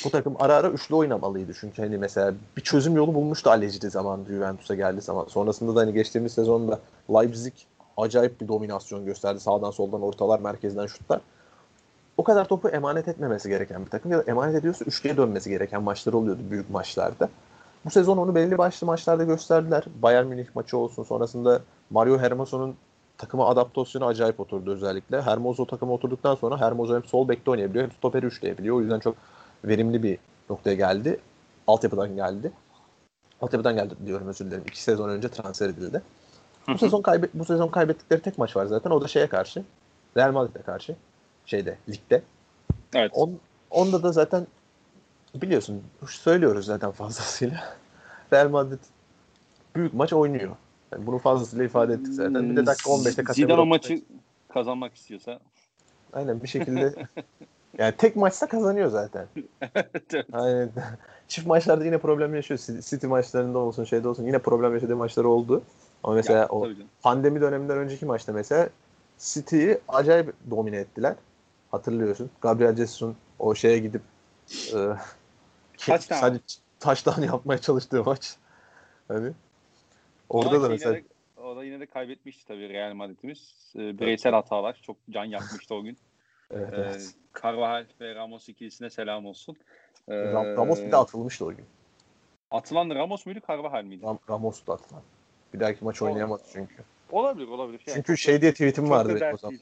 Bu takım ara ara üçlü oynamalıydı. Çünkü hani mesela bir çözüm yolu bulmuştu Allegri zaman Juventus'a geldiği zaman. Sonrasında da hani geçtiğimiz sezonda Leipzig acayip bir dominasyon gösterdi. Sağdan soldan ortalar, merkezden şutlar o kadar topu emanet etmemesi gereken bir takım ya da emanet ediyorsa üçlüye dönmesi gereken maçlar oluyordu büyük maçlarda. Bu sezon onu belli başlı maçlarda gösterdiler. Bayern Münih maçı olsun sonrasında Mario Hermoso'nun takıma adaptasyonu acayip oturdu özellikle. Hermoso takıma oturduktan sonra Hermoso hem sol bekte oynayabiliyor hem stoperi üçleyebiliyor. O yüzden çok verimli bir noktaya geldi. Altyapıdan geldi. Altyapıdan geldi diyorum özür dilerim. İki sezon önce transfer edildi. Bu sezon kaybet bu sezon kaybettikleri tek maç var zaten. O da şeye karşı. Real Madrid'e karşı şeyde ligde. Evet. On, onda da zaten biliyorsun söylüyoruz zaten fazlasıyla. Real Madrid büyük maç oynuyor. Yani bunu fazlasıyla ifade ettik zaten. Bir de dakika 15'te kaçırdı. Zidane maçı kazanmak istiyorsa. Aynen bir şekilde yani tek maçta kazanıyor zaten. evet. Aynen. Çift maçlarda yine problem yaşıyor. City maçlarında olsun şeyde olsun yine problem yaşadığı maçları oldu. Ama mesela ya, o pandemi döneminden önceki maçta mesela City'yi acayip domine ettiler. Hatırlıyorsun. Gabriel Jesus'un o şeye gidip e, Touchdown. sadece taştan yapmaya çalıştığı maç. Hani orada Ama da mesela o da yine de kaybetmişti tabii Real Madrid'imiz. E, bireysel hatalar. Çok can yakmıştı o gün. Evet, E, evet. Carvajal ve Ramos ikilisine selam olsun. E, Ram- Ramos bir de atılmıştı o gün. Atılan Ramos muydu Carvajal miydi? Ram- Ramos da atılan. Bir dahaki maç oynayamadı çünkü. Olabilir olabilir. Yani Çünkü şey diye tweetim vardı o zaman.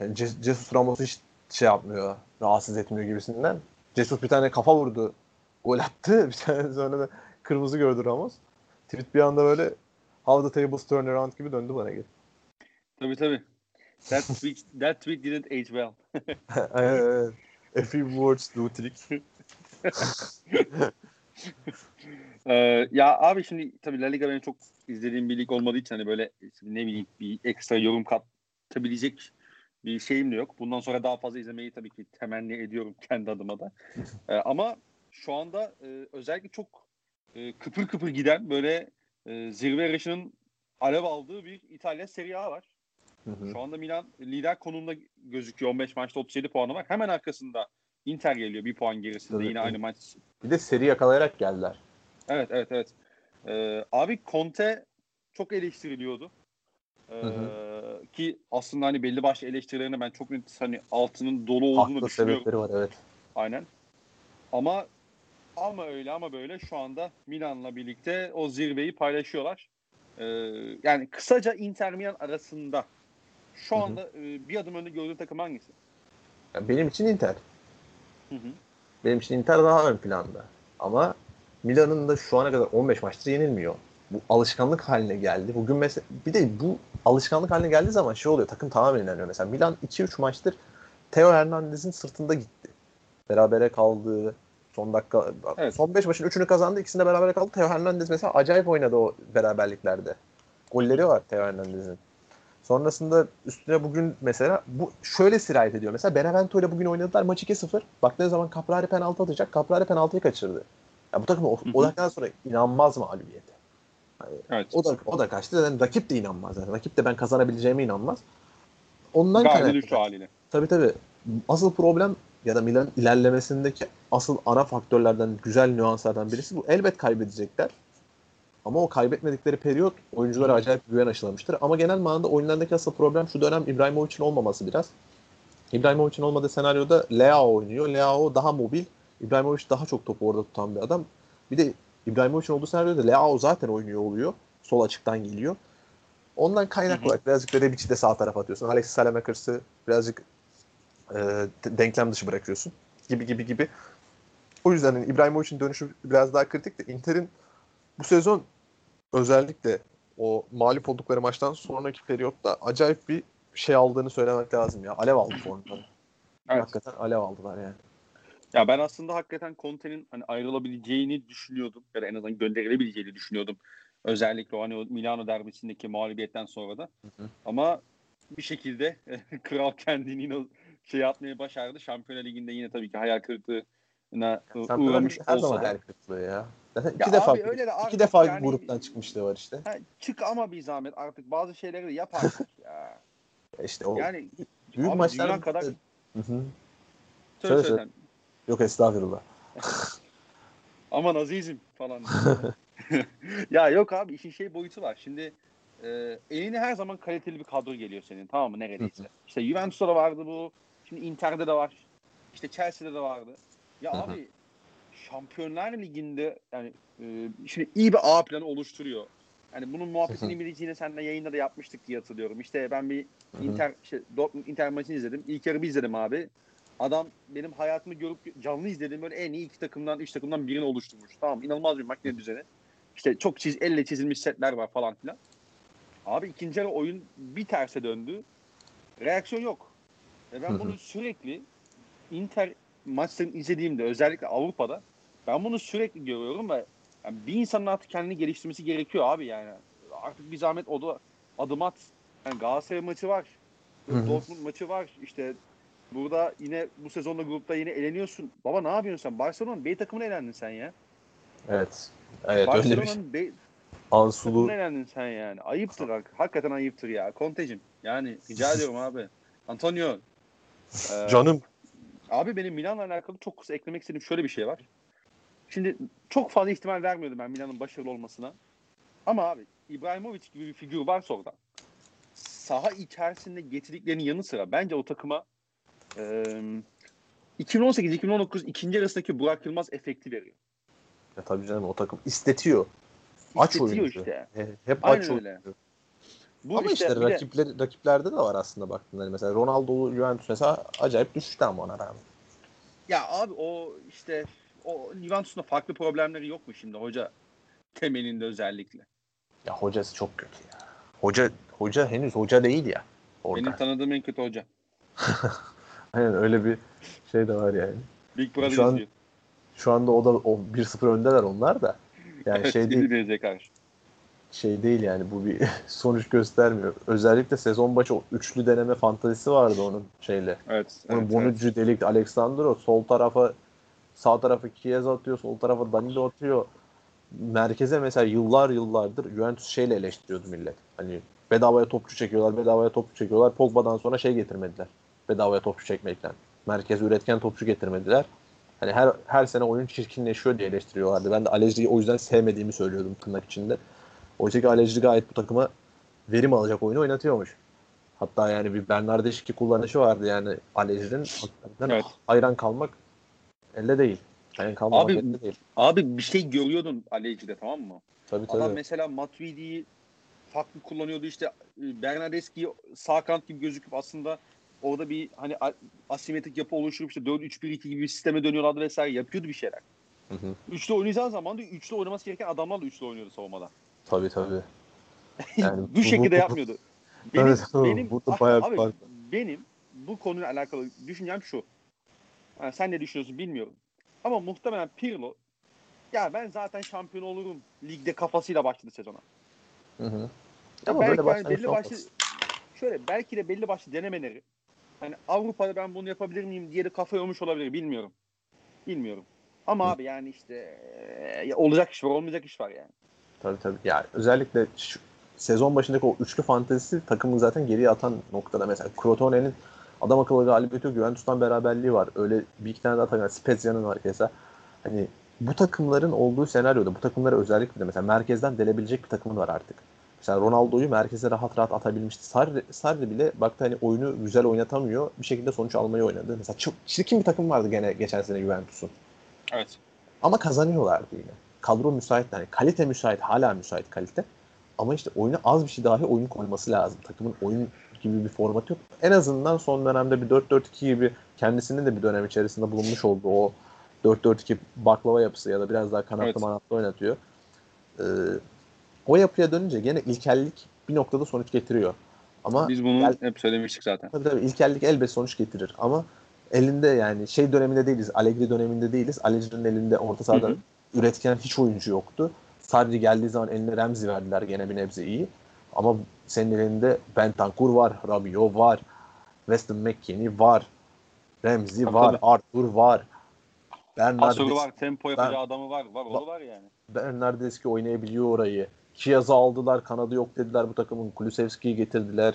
Yani Jesus Ramos'u hiç şey yapmıyor, rahatsız etmiyor gibisinden. Jesus bir tane kafa vurdu, gol attı. Bir tane sonra da kırmızı gördü Ramos. Tweet bir anda böyle how the tables turn around gibi döndü bana geri. Tabii tabii. That tweet, that tweet didn't age well. Evet. A few words do trick. Ee, ya abi şimdi tabii La Liga benim çok izlediğim bir lig olmadığı için hani böyle ne bileyim bir ekstra yorum katabilecek bir şeyim de yok. Bundan sonra daha fazla izlemeyi tabii ki temenni ediyorum kendi adıma da. Ee, ama şu anda e, özellikle çok e, kıpır kıpır giden böyle e, zirve yarışının alev aldığı bir İtalya Serie A var. Hı hı. Şu anda Milan lider konumda gözüküyor. 15 maçta 37 puanı var. Hemen arkasında Inter geliyor bir puan gerisinde. Tabii. Yine aynı maç Bir de seri yakalayarak geldiler. Evet evet evet. Ee, abi Conte çok eleştiriliyordu. Ee, Hı Ki aslında hani belli başlı eleştirilerine ben çok net hani altının dolu olduğunu Haklı düşünüyorum. sebepleri var evet. Aynen. Ama ama öyle ama böyle şu anda Milan'la birlikte o zirveyi paylaşıyorlar. Ee, yani kısaca Inter Milan arasında şu Hı hı. anda e, bir adım önde gördüğün takım hangisi? Yani benim için Inter. Hı hı. Benim için Inter daha ön planda. Ama Milan'ın da şu ana kadar 15 maçtır yenilmiyor. Bu alışkanlık haline geldi. Bugün mesela bir de bu alışkanlık haline geldiği zaman şey oluyor. Takım tamamen inanıyor. Mesela Milan 2-3 maçtır Theo Hernandez'in sırtında gitti. Berabere kaldı. Son dakika Evet. son 5 maçın 3'ünü kazandı. İkisinde berabere kaldı. Theo Hernandez mesela acayip oynadı o beraberliklerde. Golleri var Theo Hernandez'in. Sonrasında üstüne bugün mesela bu şöyle sirayet ediyor. Mesela Benevento ile bugün oynadılar maç 2-0. Baktığı zaman Caprari penaltı atacak. Caprari penaltıyı kaçırdı. Ya bu takım o, o dakikadan sonra inanmaz mağlubiyete. Yani Evet. o da o da kaçtı. Zaten rakip de inanmaz. Yani rakip de ben kazanabileceğime inanmaz. Ondan kaynaklı. düştü haliyle. Tabii tabii. Asıl problem ya da Milan ilerlemesindeki asıl ana faktörlerden, güzel nüanslardan birisi bu. Elbet kaybedecekler. Ama o kaybetmedikleri periyot oyunculara acayip güven aşılamıştır. Ama genel manada oyunlarındaki asıl problem şu dönem İbrahimovic'in olmaması biraz. İbrahimovic'in olmadığı senaryoda Leao oynuyor. Leao daha mobil. İbrahimovic daha çok topu orada tutan bir adam. Bir de İbrahimovic'in olduğu senaryoda Leao zaten oynuyor oluyor. Sol açıktan geliyor. Ondan kaynaklı olarak birazcık Rebic'i de sağ tarafa atıyorsun. Alexis Salamakers'ı birazcık e, de- denklem dışı bırakıyorsun. Gibi gibi gibi. O yüzden hani İbrahimovic'in dönüşü biraz daha kritik de Inter'in bu sezon özellikle o mağlup oldukları maçtan sonraki periyotta acayip bir şey aldığını söylemek lazım ya. Alev aldı formda. Evet. Hakikaten alev aldılar yani. Ya ben aslında hakikaten Conte'nin hani ayrılabileceğini düşünüyordum. Ya da en azından gönderilebileceğini düşünüyordum. Özellikle o hani o Milano derbisindeki mağlubiyetten sonra da. Hı hı. Ama bir şekilde kral kendini yine şey yapmaya başardı. Şampiyonlar Ligi'nde yine tabii ki hayal kırıklığına uğramış her olsa zaman da. hayal kırıklığı ya. Zaten Ya iki defa abi öyle de iki defa yani- gruptan çıkmışlığı var işte. Ha, çık ama bir zahmet artık bazı şeyleri de yap artık ya. İşte o Yani büyük maçlar kadar- Hı hı. söyle Söyle, söyle. Yok estağfurullah. Aman azizim falan. ya yok abi işin şey boyutu var. Şimdi e, eline her zaman kaliteli bir kadro geliyor senin tamam mı neredeyse. İşte Juventus'ta da vardı bu. Şimdi Inter'de de var. İşte Chelsea'de de vardı. Ya abi Şampiyonlar Ligi'nde yani e, şimdi iyi bir A planı oluşturuyor. Yani bunun muhabbetini bileceğini seninle yayında da yapmıştık diye hatırlıyorum. İşte ben bir. Inter işte Dortmund Inter maçını izledim. İlk yarı bir izledim abi. Adam benim hayatımı görüp canlı izlediğim böyle en iyi iki takımdan, üç takımdan birini oluşturmuş. Tamam inanılmaz bir makine düzeni. İşte çok çiz, elle çizilmiş setler var falan filan. Abi ikinci yarı oyun bir terse döndü. Reaksiyon yok. Ve ben bunu sürekli Inter maçlarını izlediğimde özellikle Avrupa'da ben bunu sürekli görüyorum ve yani bir insanın artık kendini geliştirmesi gerekiyor abi yani. Artık bir zahmet o da adım at. Yani Galatasaray maçı var. Dortmund maçı var. İşte burada yine bu sezonda grupta yine eleniyorsun. Baba ne yapıyorsun sen? Barcelona'nın B takımına elendin sen ya. Evet. Evet öyle bir şey. B Ansulu elendin sen yani. Ayıptır. hak- Hakikaten ayıptır ya. Kontecim. Yani rica ediyorum abi. Antonio. Ee, canım. Abi benim Milan'la alakalı çok kısa eklemek istediğim şöyle bir şey var. Şimdi çok fazla ihtimal vermiyordum ben Milan'ın başarılı olmasına. Ama abi İbrahimovic gibi bir figür varsa orada saha içerisinde getirdiklerinin yanı sıra bence o takıma e, 2018-2019 ikinci arasındaki Burak Yılmaz efekti veriyor. Ya tabii canım o takım istetiyor. Aç İstetiyor oyuncu. işte. He- Hep Aynen aç öyle. oyuncu. Bu ama işte, de- rakipler, rakiplerde de var aslında baktığında. Hani mesela Ronaldo Juventus mesela acayip düştü ama ona rağmen. ya abi o işte o Juventus'un farklı problemleri yok mu şimdi hoca temelinde özellikle? Ya hocası çok kötü ya. Hoca hoca henüz hoca değil ya. Orada. Benim tanıdığım en kötü hoca. Aynen öyle bir şey de var yani. Big Brother Şu an- izliyor. Şu anda o da o 1-0 öndeler onlar da. Yani Evet, şey değil karşı. şey değil yani bu bir sonuç göstermiyor. Özellikle sezon başı o üçlü deneme fantazisi vardı onun şeyle. Evet. Onun evet, Bonucci delik Alexandro sol tarafa sağ tarafa Chiesa atıyor, sol tarafa Danilo atıyor. Merkeze mesela yıllar yıllardır Juventus şeyle eleştiriyordu millet. Hani bedavaya topçu çekiyorlar, bedavaya topçu çekiyorlar. Pogba'dan sonra şey getirmediler. Bedavaya topçu çekmekten. Merkeze üretken topçu getirmediler. Hani her her sene oyun çirkinleşiyor diye eleştiriyorlardı. Ben de Alejri'yi o yüzden sevmediğimi söylüyordum tırnak içinde. Oysa ki Alejri gayet bu takıma verim alacak oyunu oynatıyormuş. Hatta yani bir Bernardeşki kullanışı vardı yani Alejri'nin. Evet. hayran kalmak elde değil. Hayran kalmak Abi, elde değil. Abi bir şey görüyordun Aleci'de tamam mı? Tabii tabii. Adam mesela Matuidi'yi farklı kullanıyordu işte e, Bernardeschi sağ kanat gibi gözüküp aslında orada bir hani asimetrik yapı oluşturup işte 4-3-1-2 gibi bir sisteme dönüyorlardı vesaire yapıyordu bir şeyler. Hı hı. Üçlü oynayacağın zaman da üçlü oynaması gereken adamlar da üçlü oynuyordu savunmada. Tabii tabii. Yani bu şekilde yapmıyordu. Benim, Evet, benim, Burada abi, bayağı abi, fark benim bu konuyla alakalı düşüncem şu. Yani sen ne düşünüyorsun bilmiyorum. Ama muhtemelen Pirlo ya ben zaten şampiyon olurum ligde kafasıyla başladı sezona. Hı hı. Ya Ama belki böyle yani belli başlı şöyle belki de belli başlı denemeleri hani Avrupa'da ben bunu yapabilir miyim diye de kafa yormuş olabilir bilmiyorum. Bilmiyorum. Ama Hı. abi yani işte e, olacak iş var olmayacak iş var yani. Tabii tabii. Yani özellikle şu, sezon başındaki o üçlü fantezisi takımı zaten geriye atan noktada mesela Crotone'nin adam akıllı galibiyeti yok. Juventus'tan beraberliği var. Öyle bir iki tane daha takım. var. Spezia'nın var keza. Hani bu takımların olduğu senaryoda bu takımları özellikle de mesela merkezden delebilecek bir takımın var artık. Mesela Ronaldo'yu merkeze rahat rahat atabilmişti. Sarri, Sarri bile baktı hani oyunu güzel oynatamıyor. Bir şekilde sonuç almayı oynadı. Mesela çok çirkin bir takım vardı gene geçen sene Juventus'un. Evet. Ama kazanıyorlardı yine. Kadro müsait yani kalite müsait hala müsait kalite. Ama işte oyuna az bir şey dahi oyun koyması lazım. Takımın oyun gibi bir formatı yok. En azından son dönemde bir 4-4-2 gibi kendisinin de bir dönem içerisinde bulunmuş olduğu o 4-4-2 baklava yapısı ya da biraz daha kanatlı Evet. manatlı oynatıyor. Ee, o yapıya dönünce gene ilkellik bir noktada sonuç getiriyor. Ama Biz bunu gel- hep söylemiştik zaten. Tabii tabii ilkellik elbet sonuç getirir ama elinde yani şey döneminde değiliz. Allegri döneminde değiliz. Allegri'nin elinde orta sahada üretken hiç oyuncu yoktu. Sarri geldiği zaman eline Remzi verdiler gene bir nebze iyi. Ama senin elinde Bentancur var, Rabiot var, Weston McKennie var, Remzi Tabii, var, tabii. Arthur var. Pasörü Bernardes, var, tempo yapacağı adamı var. Var, o var yani. Bernardeski oynayabiliyor orayı. Chiaz'ı aldılar, kanadı yok dediler bu takımın. Kulusevski'yi getirdiler.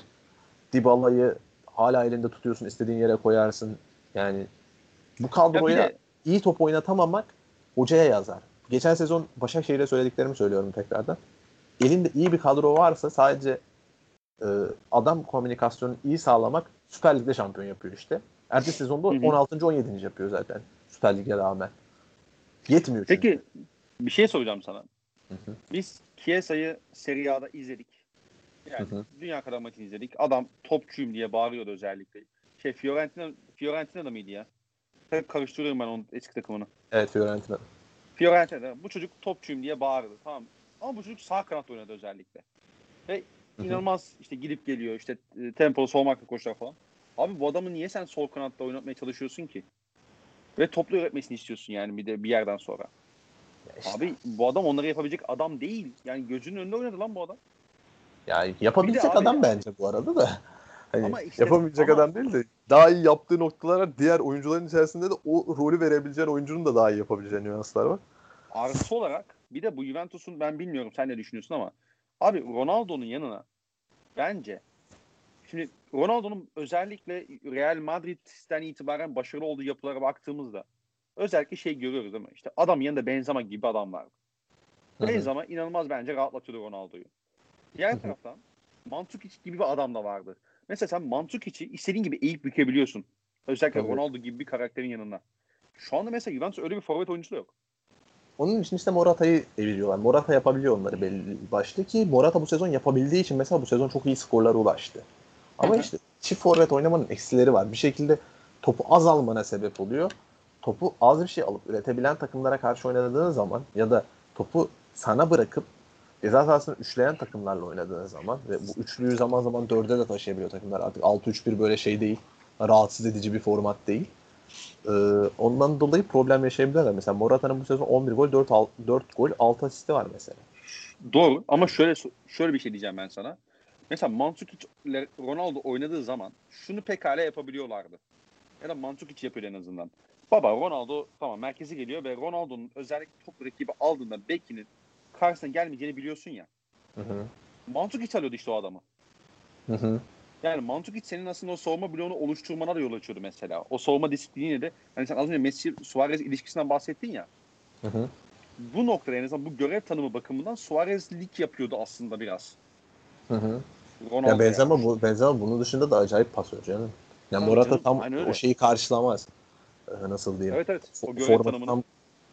Dybala'yı hala elinde tutuyorsun, istediğin yere koyarsın. Yani bu Ya kadroya de iyi top oynatamamak hocaya yazar. Geçen sezon Başakşehir'e söylediklerimi söylüyorum tekrardan. Elinde iyi bir kadro varsa sadece e, adam komünikasyonunu iyi sağlamak Süper Lig'de şampiyon yapıyor işte. Ertesi sezonda Hı hı. 16. 17. yapıyor zaten Süper Lig'e rağmen. Yetmiyor çünkü. peki bir şey soracağım sana. Hı hı. Biz Chiesa'yı Serie A'da izledik. Yani Hı hı. dünya kadar maçını izledik. Adam topçuyum diye bağırıyordu özellikle. Şey Fiorentina Fiorentina'da mıydı ya? Hep karıştırıyorum ben onun eski takımını. Evet Fiorentina. Fiorentina'da bu çocuk topçuyum diye bağırdı. Tamam. Ama bu çocuk sağ kanat oynadı özellikle. Ve Hı hı. inanılmaz işte gidip geliyor işte e, tempolu solmakla koşar falan. Abi bu adamı niye sen sol kanatta oynatmaya çalışıyorsun ki? Ve toplu üretmesini istiyorsun yani bir de bir yerden sonra. İşte, Abi bu adam onları yapabilecek adam değil. Yani gözünün önünde oynadı lan bu adam. yani yapabilecek abi- adam bence bu arada da. Hani Ama işte- yapamayacak ama- adam değil de daha iyi yaptığı noktalar diğer oyuncuların içerisinde de o rolü verebileceğin oyuncunun da daha iyi yapabileceği nüanslar var. Artı olarak bir de bu Juventus'un ben bilmiyorum sen ne düşünüyorsun ama abi Ronaldo'nun yanına bence şimdi Ronaldo'nun özellikle Real Madrid'den itibaren başarılı olduğu yapılara baktığımızda özellikle şey görüyoruz değil mi? İşte adam yanında Benzema gibi adam var. Benzema inanılmaz bence rahatlatıyordu Ronaldo'yu. Diğer taraftan Mandzukic gibi bir adam da vardı. Mesela sen Mantzukic'i istediğin gibi eğip bükebiliyorsun. Özellikle evet. Ronaldo gibi bir karakterin yanında. Şu anda mesela Juventus öyle bir forvet oyuncusu da yok. Onun için işte Morata'yı eviriyorlar. Morata yapabiliyor onları belli başlı ki Morata bu sezon yapabildiği için mesela bu sezon çok iyi skorlara ulaştı. Ama işte çift forvet oynamanın eksileri var. Bir şekilde topu az almana sebep oluyor. Topu az bir şey alıp üretebilen takımlara karşı oynadığın zaman ya da topu sana bırakıp ceza sahasını üçleyen takımlarla oynadığın zaman ve bu üçlüyü zaman zaman dörde de taşıyabiliyor takımlar. Artık 6-3-1 böyle şey değil. Rahatsız edici bir format değil. Ee, ondan dolayı problem yaşayabilirler. Mesela Morata'nın bu sezon 11 gol, 4, 4 gol, 6 asisti var mesela. Doğru ama şöyle şöyle bir şey diyeceğim ben sana. Mesela Mandzukic Ronaldo oynadığı zaman şunu pekala yapabiliyorlardı. Ya da Mandzukic yapıyor en azından. Baba Ronaldo tamam merkezi geliyor ve Ronaldo'nun özellikle top rakibi aldığında bekinin karşısına gelmeyeceğini biliyorsun ya. Hı hı. Mandzukic alıyordu işte o adamı. Hı hı. Yani Mandzukic senin aslında o savunma bloğunu oluşturmana da yol açıyordu mesela. O savunma disipliniyle de hani sen az önce Messi Suarez ilişkisinden bahsettin ya. Hı hı. Bu noktada en azından bu görev tanımı bakımından Suarez lig yapıyordu aslında biraz. Hı hı. Ronaldo ya Benzema yani. bu Benzema bunun dışında da acayip pasör canım. Yani Morata canım, tam o şeyi karşılamaz. Ee, nasıl diyeyim? Evet evet. O görev tanımını. Tam,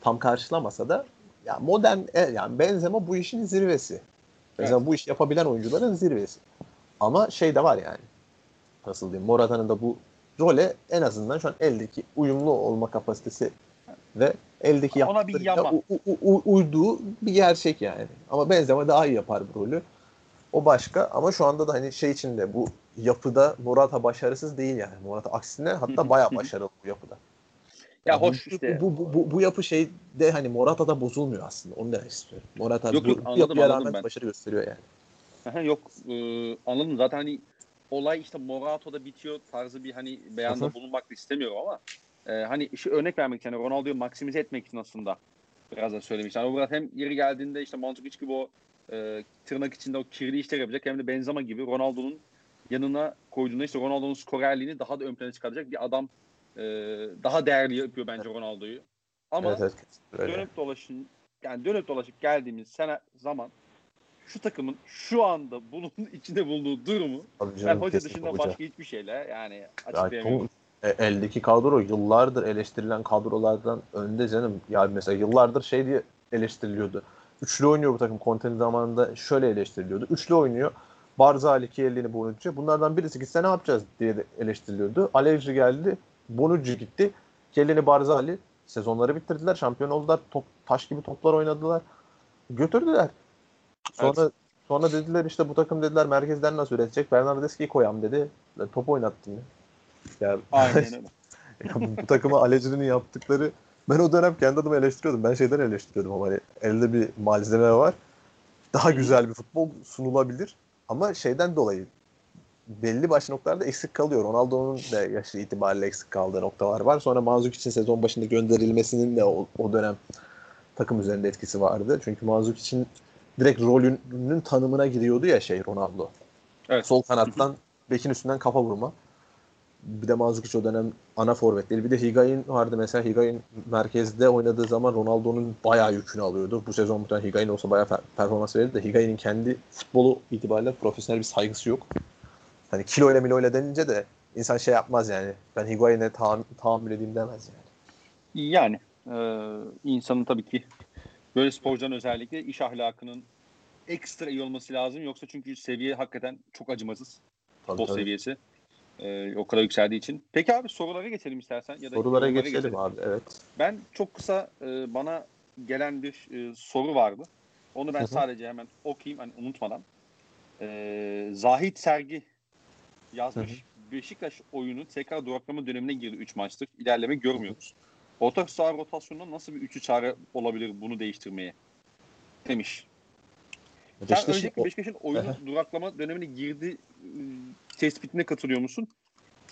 tam karşılamasa da ya modern e, yani Benzema bu işin zirvesi. Benzema evet. bu iş yapabilen oyuncuların zirvesi. Ama şey de var yani. Nasıl diyeyim? Morata'nın da bu role en azından şu an eldeki uyumlu olma kapasitesi ve eldeki yaptıklarıyla u- u- u- uyduğu bir gerçek yani. Ama Benzema daha iyi yapar bu rolü. O başka ama şu anda da hani şey içinde bu yapıda Morata başarısız değil yani. Morata aksine hatta bayağı başarılı bu yapıda. Ya yani hoş bu, işte. Bu, bu, bu, bu yapı şey de hani Morata'da bozulmuyor aslında. Onu demek istiyorum. Morata yok, yok, bu, anladım, yapıya rağmen ben. başarı gösteriyor yani. Aha, yok e, anladım zaten hani olay işte Morato'da bitiyor tarzı bir hani beyanda Hı-hı. bulunmak da istemiyorum ama e, hani şu örnek vermek için yani Ronaldo'yu maksimize etmek için aslında biraz da söylemiş. Yani o hem yeri geldiğinde işte Mandzukic gibi o e, tırnak içinde o kirli işler yapacak hem de Benzema gibi Ronaldo'nun yanına koyduğunda işte Ronaldo'nun skorerliğini daha da ön plana çıkaracak bir adam e, daha değerli yapıyor bence Ronaldo'yu. Ama evet, evet. dönüp dolaşın yani dönüp dolaşıp geldiğimiz sene zaman şu takımın şu anda bunun içinde bulunduğu durumu Tabii canım, ben hoca dışında hoca. başka hiçbir şeyle yani açıklayamıyorum. Yani, eldeki kadro yıllardır eleştirilen kadrolardan önde canım. Ya mesela yıllardır şey diye eleştiriliyordu. Üçlü oynuyor bu takım Conte'nin zamanında şöyle eleştiriliyordu. Üçlü oynuyor. Barzali, Kielini, Bonucci. Bunlardan birisi gitse ne yapacağız diye de eleştiriliyordu. Allegri geldi. Bonucci gitti. Kielini, Barzali sezonları bitirdiler. Şampiyon oldular. Top, taş gibi toplar oynadılar. Götürdüler. Sonra evet. sonra dediler işte bu takım dediler merkezden nasıl üretecek? Bernardeschi'yi koyam dedi. Top oynattım ya. Ya, Aynen öyle. ya bu, bu takıma Allegri'nin yaptıkları ben o dönem kendi adımı eleştiriyordum. Ben şeyden eleştiriyordum ama hani elde bir malzeme var. Daha güzel bir futbol sunulabilir. Ama şeyden dolayı belli başlı noktalarda eksik kalıyor. Ronaldo'nun da yaşı itibariyle eksik kaldığı noktalar var. Sonra Manzuk için sezon başında gönderilmesinin de o, o dönem takım üzerinde etkisi vardı. Çünkü Manzuk için direkt rolünün tanımına giriyordu ya şey Ronaldo. Evet. Sol kanattan bekin üstünden kafa vurma. Bir de Mandzukic o dönem ana forvetleri. Bir de Higuain vardı mesela. Higuain merkezde oynadığı zaman Ronaldo'nun bayağı yükünü alıyordu. Bu sezon muhtemelen Higuain olsa bayağı performans verirdi de Higuain'in kendi futbolu itibariyle profesyonel bir saygısı yok. Hani kilo ile milo ile denince de insan şey yapmaz yani. Ben Higuain'e tahammül, tahammül edeyim demez yani. Yani e, insanın tabii ki böyle sporcuların özellikle iş ahlakının ekstra iyi olması lazım. Yoksa çünkü seviye hakikaten çok acımasız. Futbol seviyesi. Ee, o kadar yükseldiği için. Peki abi sorulara geçelim istersen. Ya da sorulara geçelim, geçelim abi evet. Ben çok kısa e, bana gelen bir e, soru vardı. Onu ben Hı-hı. sadece hemen okuyayım hani unutmadan. E, Zahit Sergi yazmış. Hı-hı. Beşiktaş oyunu tekrar duraklama dönemine girdi 3 maçtır. İlerleme görmüyoruz. Orta saha rotasyonunda nasıl bir üçü çare olabilir bunu değiştirmeye? Demiş. Beşiktaş, Sen önceki Beşiktaş'ın oyunu duraklama dönemine girdi ıı, tespitine katılıyor musun?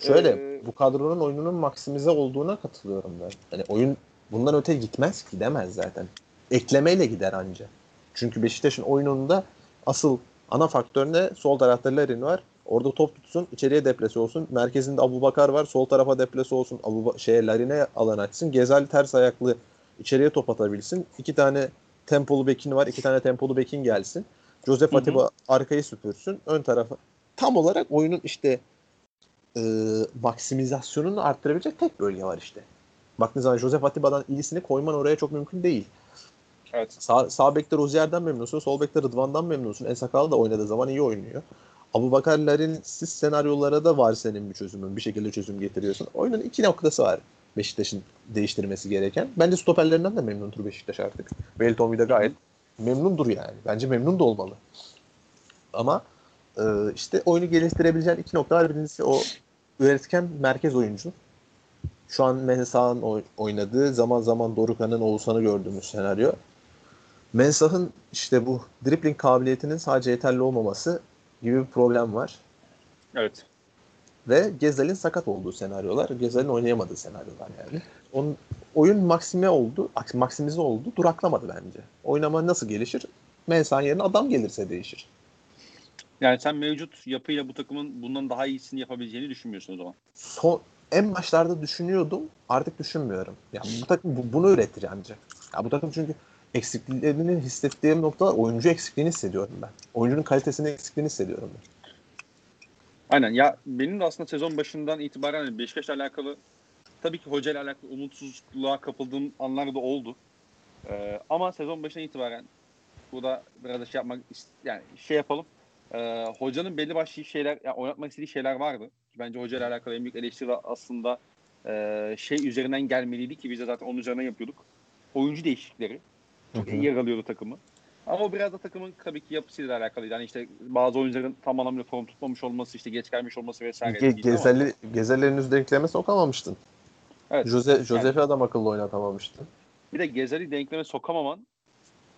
Şöyle ee, bu kadronun oyununun maksimize olduğuna katılıyorum ben. Hani oyun bundan öte gitmez gidemez zaten. Eklemeyle gider anca. Çünkü Beşiktaş'ın oyununda asıl ana faktör ne? Sol tarafta Larin var. Orada top tutsun, içeriye deplesi olsun. Merkezinde Abu Bakar var, sol tarafa deplesi olsun. Abu şeye Larin'e alan açsın. Gezali ters ayaklı içeriye top atabilsin. İki tane tempolu bekin var, iki tane tempolu bekin gelsin. Joseph Atiba arkayı süpürsün. Ön tarafa tam olarak oyunun işte e, maksimizasyonunu arttırabilecek tek bölge var işte. Baktığınız zaman Joseph Atiba'dan iyisini koyman oraya çok mümkün değil. Evet. Sağ, sağ bekte Rozier'den memnunsun. Sol bekte Rıdvan'dan memnunsun. Ensakal da oynadığı zaman iyi oynuyor. Abu Bakarlar'ın siz senaryolara da var senin bir çözümün. Bir şekilde çözüm getiriyorsun. Oyunun iki noktası var Beşiktaş'ın değiştirmesi gereken. Bence stoperlerinden de memnundur Beşiktaş artık. Beltomi de gayet memnundur yani. Bence memnun da olmalı. Ama e, işte oyunu geliştirebileceğin iki nokta var. Birincisi o üretken merkez oyuncu. Şu an Mensah'ın oynadığı zaman zaman Dorukan'ın Oğuzhan'ı gördüğümüz senaryo. Mensah'ın işte bu dribbling kabiliyetinin sadece yeterli olmaması gibi bir problem var. Evet. Ve Gezal'in sakat olduğu senaryolar. Gezal'in oynayamadığı senaryolar yani. Onun oyun maksime oldu, maksimize oldu, duraklamadı bence. Oynama nasıl gelişir? Mensah'ın yerine adam gelirse değişir. Yani sen mevcut yapıyla bu takımın bundan daha iyisini yapabileceğini düşünmüyorsun o zaman. Son, en başlarda düşünüyordum. Artık düşünmüyorum. Ya bu takım bu, bunu üretir ancak. Ya bu takım çünkü eksikliklerini hissettiğim noktalar oyuncu eksikliğini hissediyorum ben. Oyuncunun kalitesini eksikliğini hissediyorum ben. Aynen ya benim de aslında sezon başından itibaren hani Beşiktaş'la alakalı tabii ki hoca ile alakalı umutsuzluğa kapıldığım anlar da oldu. Ee, ama sezon başından itibaren burada biraz da şey yapmak yani şey yapalım. Ee, hocanın belli başlı şeyler yani oynatmak istediği şeyler vardı. Bence hoca ile alakalı en büyük eleştiri aslında e, şey üzerinden gelmeliydi ki biz de zaten onun üzerinden yapıyorduk. Oyuncu değişiklikleri. Yer alıyordu takımı. Ama o biraz da takımın tabii ki yapısıyla alakalıydı. Yani işte bazı oyuncuların tam anlamıyla form tutmamış olması, işte geç gelmiş olması vesaire. Ge- Gezeli, Gezeli henüz denkleme sokamamıştın. Evet. Jose, Josef'i yani, adam akıllı oynatamamıştın. Bir de Gezeli denkleme sokamaman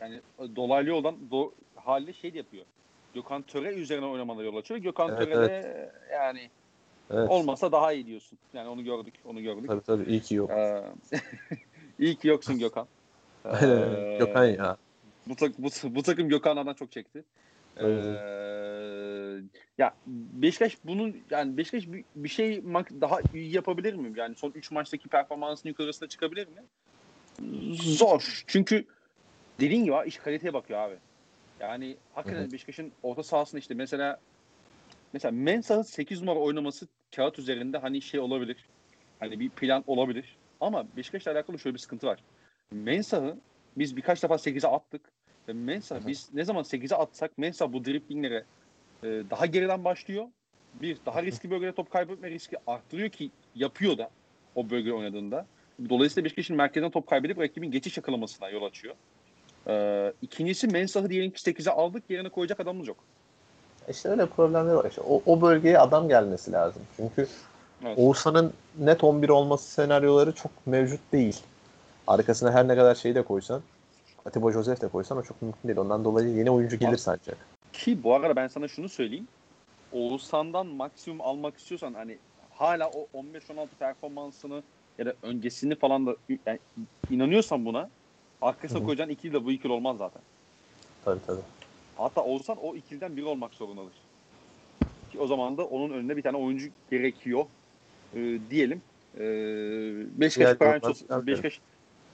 yani dolaylı yoldan do, haliyle şey yapıyor. Gökhan Töre üzerine oynamaları yol açıyor. Gökhan evet, Töre evet. de yani evet. olmasa daha iyi diyorsun. Yani onu gördük. Onu gördük. Tabii tabii. İyi ki yok. Ee, iyi ki yoksun Gökhan. Ee, Gökhan ya. Bu, bu, bu takım Gökhan'dan çok çekti. Ee, ya Beşiktaş bunun yani Beşiktaş bir, bir şey daha iyi yapabilir mi? Yani son 3 maçtaki performansının yukarısına çıkabilir mi? Zor. Çünkü dediğin gibi iş kaliteye bakıyor abi. Yani hakikaten Beşiktaş'ın orta sahasında işte mesela mesela Mensah'ın 8 numara oynaması kağıt üzerinde hani şey olabilir. Hani bir plan olabilir. Ama Beşiktaş'la alakalı şöyle bir sıkıntı var. Mensah'ı biz birkaç defa 8'e attık. Ve Mensah Hı-hı. biz ne zaman 8'e atsak Mensah bu driplinglere e, daha geriden başlıyor. Bir, daha riskli bölgede top kaybetme riski arttırıyor ki yapıyor da o bölge oynadığında. Dolayısıyla Beşiktaş'ın merkezden top kaybedip rakibin geçiş yakalamasına yol açıyor. Ee, ikincisi Mensah'ı diyelim ki 8'e aldık yerine koyacak adamımız yok. İşte öyle problemler var. İşte o, o bölgeye adam gelmesi lazım. Çünkü evet. Oğuzhan'ın net 11 olması senaryoları çok mevcut değil. Arkasına her ne kadar şeyi de koysan Atiba Joseph de koysan o çok mümkün değil. Ondan dolayı yeni oyuncu gelir ancak. Ki bu arada ben sana şunu söyleyeyim. Oğuzhan'dan maksimum almak istiyorsan hani hala o 15-16 performansını ya da öncesini falan da yani inanıyorsan buna arkasına Hı-hı. koyacağın ikili de bu ikili olmaz zaten. Tabii tabii. Hatta olsan o ikiliden biri olmak zorundadır. Ki o zaman da onun önüne bir tane oyuncu gerekiyor e, diyelim. E, Beşiktaş Prime Beşiktaş,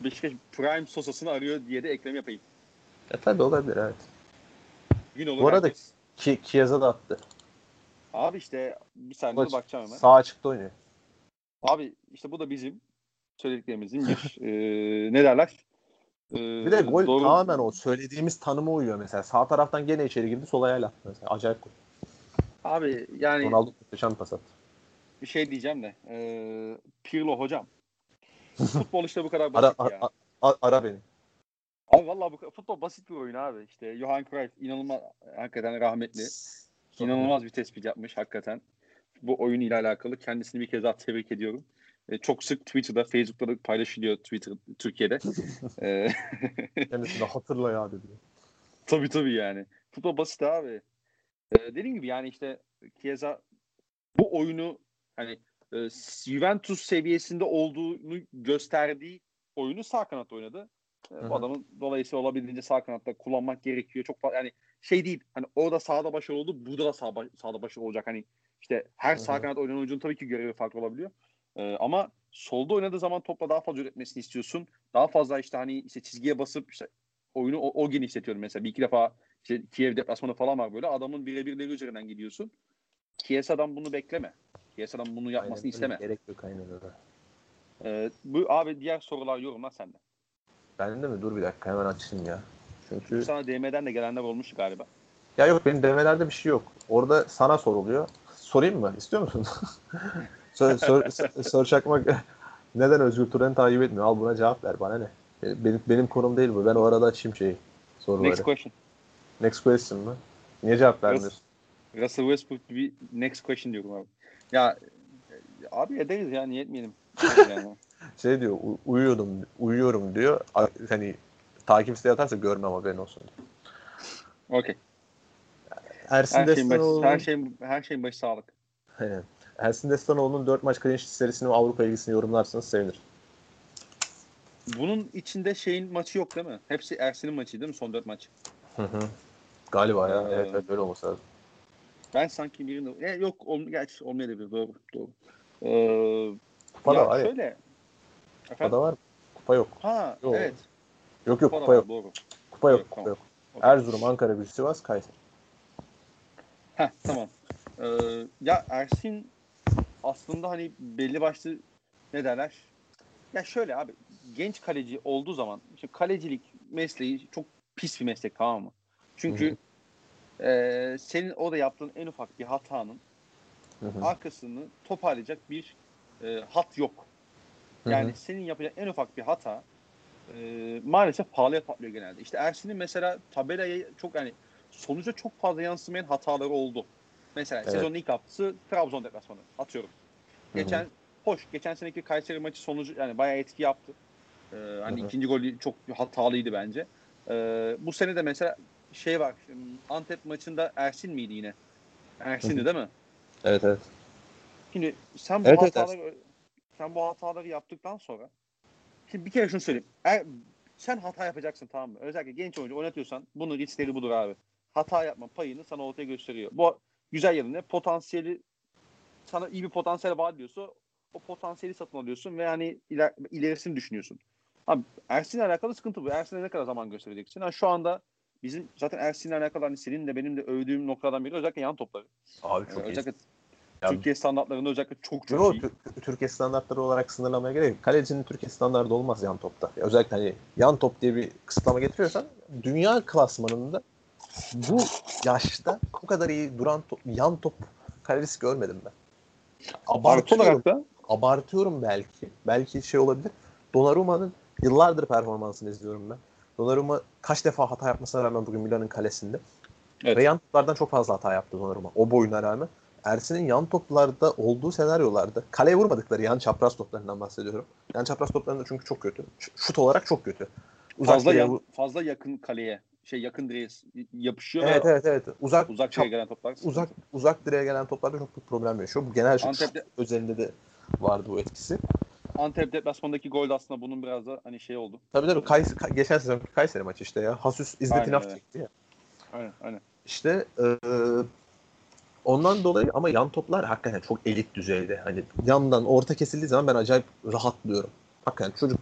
Beşiktaş Prime sosasını arıyor diye de eklem yapayım. E tabi olabilir evet. Gün olur Bu arada ki, Kiyaza da attı. Abi işte bir saniye Maç, bakacağım hemen. Sağ açıkta oynuyor. Abi işte bu da bizim söylediklerimizin bir e, ne derler? E, bir de gol doğru... tamamen o söylediğimiz tanıma uyuyor mesela. Sağ taraftan gene içeri girdi sol ayağıyla attı mesela. Acayip gol. Abi yani Ronaldo muhteşem pas attı. Bir şey diyeceğim de. E, Pirlo hocam. Futbol işte bu kadar basit ara, ya. Ara, ara beni. Abi vallahi bu futbol basit bir oyun abi. İşte Johan Cruyff inanılmaz hakikaten rahmetli. İnanılmaz bir tespit yapmış hakikaten. Bu oyun ile alakalı kendisini bir kez daha tebrik ediyorum. E, çok sık Twitter'da, Facebook'ta da paylaşılıyor Twitter Türkiye'de. e, Kendisini hatırla ya dedi. Tabii tabii yani. Futbol basit abi. E, dediğim gibi yani işte Chiesa bu oyunu hani e, Juventus seviyesinde olduğunu gösterdiği oyunu sağ kanat oynadı. E, bu adamın dolayısıyla olabildiğince sağ kanatta kullanmak gerekiyor. Çok fazla yani şey değil. Hani orada sağda başarılı oldu, burada da sağ, sağda başarılı olacak. Hani işte her Hı-hı. sağ kanat oynayan oyuncunun tabii ki görevi farklı olabiliyor. E, ama solda oynadığı zaman topla daha fazla üretmesini istiyorsun. Daha fazla işte hani işte çizgiye basıp işte oyunu o, o genişletiyorum mesela. Bir iki defa işte Kiev deplasmanı falan var böyle. Adamın birebirleri üzerinden gidiyorsun. Kiesa'dan bunu bekleme. Kiesa'dan bunu yapmasını Aynen, isteme. Gerek yok aynen öyle. Ee, bu abi diğer sorular yorumlar sende. Ben de mi? Dur bir dakika hemen açayım ya. Çünkü Sana DM'den de gelenler olmuş galiba. ya yok benim DM'lerde bir şey yok. Orada sana soruluyor. Sorayım mı? İstiyor musun? sor, sor, sor, sor çakmak neden Özgür Turan'ı takip etmiyor? Al buna cevap ver. Bana ne? Benim, benim konum değil bu. Ben o arada açayım şeyi. Soruları. Next question. Next question mı? Niye cevap vermiyorsun? Russell Westbrook bir next question diyorum abi. Ya e, abi ederiz ya niye etmeyelim. Yani. Şey diyor uyuyordum uyuyorum diyor. Hani takip isteği atarsa görmem haberin olsun. Okey. Ersin Her şeyin, başı, her şeyin, her şeyin başı sağlık. Aynen. Ersin Destanoğlu'nun 4 maç clean serisini ve Avrupa ilgisini yorumlarsanız sevinirim. Bunun içinde şeyin maçı yok değil mi? Hepsi Ersin'in maçı değil mi? Son dört maç. Hı hı. Galiba ya. Ee, Evet, evet öyle olması lazım. Ben sanki birinde... E, yok ol, gerçi olmayabilir. Doğru. Doğru. Ee, Kupada ya var ya. şöyle. Kupada var? Kupa yok. Ha Yok. evet. Yok yok Kupada kupa var, yok. Doğru. Kupa yok. Evet, Kupa tamam. yok. Okey. Erzurum, Ankara, Gücü, Sivas, Kayseri. Heh, tamam. Ee, ya Ersin aslında hani belli başlı ne derler? Ya şöyle abi genç kaleci olduğu zaman şimdi kalecilik mesleği çok pis bir meslek tamam mı? Çünkü e, senin orada yaptığın en ufak bir hatanın Hı hı. arkasını toparlayacak bir e, hat yok. Hı hı. Yani senin yapacağın en ufak bir hata e, maalesef pahalıya patlıyor genelde. İşte Ersin'in mesela tabelaya çok yani sonuca çok fazla yansımayan hataları oldu. Mesela Evet. sezonun ilk haftası Trabzon deplasmanı atıyorum. Hı hı. Geçen hoş geçen seneki Kayseri maçı sonucu yani bayağı etki yaptı. Ee, hani Hı hı. ikinci gol çok hatalıydı bence. Ee, bu sene de mesela şey var. şimdi Antep maçında Ersin miydi yine? Ersin'di değil mi? Evet evet. Şimdi sen bu Evet, evet, hataları sen bu hataları yaptıktan sonra şimdi bir kere şunu söyleyeyim. Er, sen hata yapacaksın tamam mı? Özellikle genç oyuncu oynatıyorsan bunun riskleri budur abi. Hata yapma payını sana ortaya gösteriyor. Bu güzel yanı ne? Potansiyeli sana iyi bir potansiyel vaat ediyorsa o potansiyeli satın alıyorsun ve hani iler, ilerisini düşünüyorsun. Abi Ersin'le alakalı sıkıntı bu. Ersin'e ne kadar zaman göstereceksin? Ha, şu anda bizim zaten Ersin'le alakalı hani senin de benim de övdüğüm noktadan biri özellikle yan topları. Abi çok iyi. özellikle Ya- Türkiye standartlarında özellikle çok çok Yo, iyi. Tür- Türkiye standartları olarak sınırlamaya gerek yok. Kalecinin Türkiye standardı olmaz yan topta. Özellikle hani yan top diye bir kısıtlama getiriyorsan dünya klasmanında bu yaşta bu kadar iyi duran top, yan top kalecisi görmedim ben. Artı Abartıyorum, olarak da abartıyorum belki. Belki şey olabilir. Donnarumma'nın yıllardır performansını izliyorum ben. Donnarumma kaç defa hata yapmasına rağmen bugün Milan'ın kalesinde. Evet. Ve yan toplardan çok fazla hata yaptı Donnarumma. O boyuna rağmen. Ersin'in yan toplarda olduğu senaryolarda kaleye vurmadıkları yan çapraz toplarından bahsediyorum. Yan çapraz toplarında çünkü çok kötü. Ş- Şut olarak çok kötü. Uzak fazla yan- vur- fazla yakın kaleye şey yakın direğe yapışıyor Evet ve evet evet. Uzak uzak çap- direğe gelen toplar. uzak uzak direğe gelen toplarda çok büyük problem yaşıyor. Bu genel Antep'te özelinde de vardı bu etkisi. Antep deplasmandaki gol de aslında bunun biraz da hani şey oldu. Tabii tabii Kays- Ka- geçen sezon Kayseri maçı işte ya. Hasüs İzzet Aynen İnaf öyle. çekti ya. Aynen aynen. İşte eee, ondan dolayı ama yan toplar hakikaten çok elit düzeyde. Hani yandan orta kesildiği zaman ben acayip rahatlıyorum. Hakikaten çocuk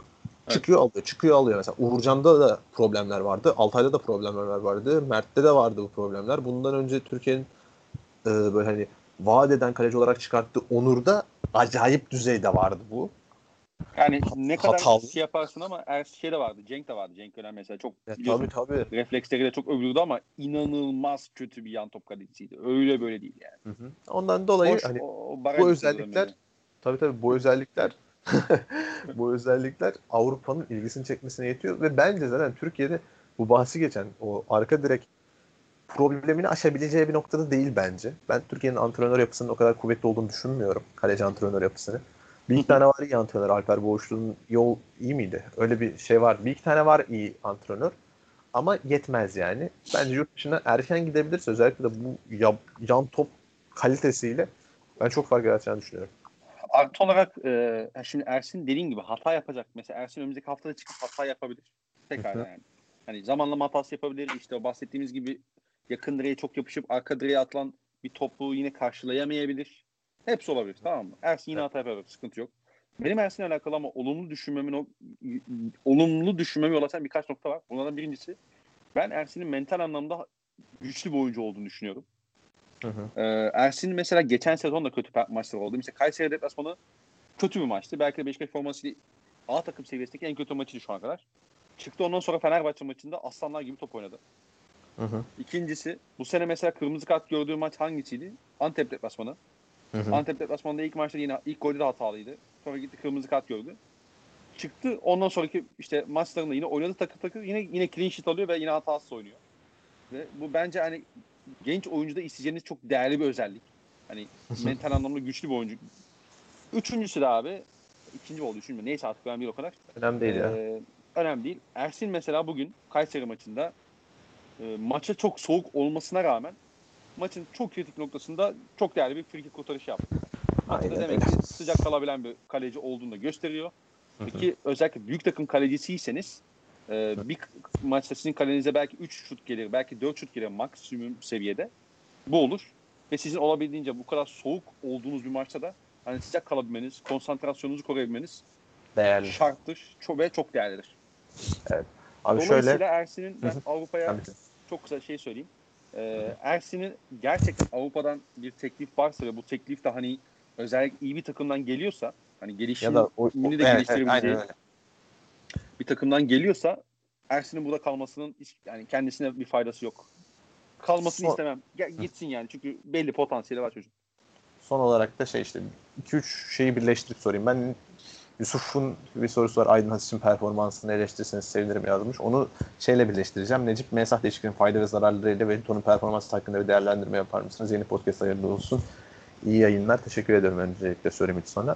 Evet. çıkıyor alıyor, çıkıyor alıyor. Mesela Uğurcan'da da problemler vardı. Altay'da da problemler vardı. Mert'te de vardı bu problemler. Bundan önce Türkiye'nin eee, böyle hani vaat eden kaleci olarak çıkarttığı Onur'da acayip düzeyde vardı bu. Yani ne kadar Hatalı. şey yaparsın ama er şey de vardı. Cenk de vardı. Cenk Önen mesela çok Ya, biliyorsun, tabii tabii. refleksleriyle çok övülürdü ama inanılmaz kötü bir yan top kalecisiydi. Öyle böyle değil yani. Hı hı. Ondan dolayı Boş, hani o, bu özellikler. Tabii tabii bu özellikler bu özellikler Avrupa'nın ilgisini çekmesine yetiyor ve bence zaten Türkiye'de bu bahsi geçen o arka direk problemini aşabileceği bir noktada değil bence. Ben Türkiye'nin antrenör yapısının o kadar kuvvetli olduğunu düşünmüyorum. Kaleci antrenör yapısını. Bir iki tane var iyi antrenör. Alper Boğuşlu'nun yol iyi miydi? Öyle bir şey var. Bir iki tane var iyi antrenör. Ama yetmez yani. Bence yurt dışına erken gidebilirse özellikle de bu ya- yan top kalitesiyle ben çok fark yaratacağını düşünüyorum. Artı olarak e, şimdi Ersin dediğin gibi hata yapacak. Mesela Ersin önümüzdeki haftada çıkıp hata yapabilir. Hı. yani. Hani zamanlama hatası yapabilir. İşte o bahsettiğimiz gibi yakın direğe çok yapışıp arka direğe atılan bir topu yine karşılayamayabilir. Hepsi olabilir tamam mı? Ersin yine hata yapabilir. Sıkıntı yok. Benim Ersin'le alakalı ama olumlu düşünmemin o olumlu düşünmemi yol açan birkaç nokta var. Bunlardan birincisi ben Ersin'in mental anlamda güçlü bir oyuncu olduğunu düşünüyorum. Hı hı. Ee, Ersin mesela geçen sezon da kötü maçlar oldu. Mesela Kayseri deplasmanı kötü bir maçtı. Belki de Beşiktaş formasıyla A takım seviyesindeki en kötü maçıydı şu ana kadar. Çıktı ondan sonra Fenerbahçe maçında aslanlar gibi top oynadı. Hı hı. İkincisi bu sene mesela kırmızı kart gördüğü maç hangisiydi? Antep deplasmanı. Hı hı. Antep deplasmanında ilk maçta yine ilk golde de hatalıydı. Sonra gitti kırmızı kart gördü. Çıktı ondan sonraki işte maçlarında yine oynadı takır takır yine yine clean sheet alıyor ve yine hatasız oynuyor. Ve bu bence hani genç oyuncuda isteyeceğiniz çok değerli bir özellik. Hani mental anlamda güçlü bir oyuncu. Üçüncüsü de abi ikinci oldu üçüncü? Neyse artık önemli değil o kadar. Önemli değil ya. Ee, önemli değil. Ersin mesela bugün Kayseri maçında e, maça çok soğuk olmasına rağmen maçın çok kritik noktasında çok değerli bir frikik kurtarışı yaptı. Aynen demek ki sıcak kalabilen bir kaleci olduğunu da gösteriyor. Ki özellikle büyük takım kalecisiyseniz e, bir maçta sizin kalenize belki 3 şut gelir, belki 4 şut gelir maksimum seviyede. Bu olur. Ve sizin olabildiğince bu kadar soğuk olduğunuz bir maçta da hani sıcak kalabilmeniz, konsantrasyonunuzu koruyabilmeniz Değerli. şarttır çok ve çok değerlidir. Abi Dolayısıyla şöyle. Ersin'in ben. Avrupa'ya çok kısa şey söyleyeyim. Ee, Ersin'in gerçekten Avrupa'dan bir teklif varsa ve bu teklif de hani özellikle iyi bir takımdan geliyorsa hani gelişim Ya da o, o, de evet, evet, geliştirebileceği öyle. bir takımdan geliyorsa Ersin'in burada kalmasının hiç- yani kendisine bir faydası yok. Kalmasını Son- istemem. Gel, gitsin yani çünkü belli potansiyeli var çocuk. Son olarak da şey işte 2-3 şeyi birleştirip sorayım. Ben Yusuf'un bir sorusu var. Aydın Hasic'in performansını eleştirirseniz sevinirim yazmış. Onu şeyle birleştireceğim. Necip Mensah değişikliğinin fayda ve zararlarıyla Wellington'un performansı hakkında bir değerlendirme yapar mısınız? Yeni podcast hayırlı olsun. İyi yayınlar. Teşekkür ederim öncelikle söyleyeyim için sonra.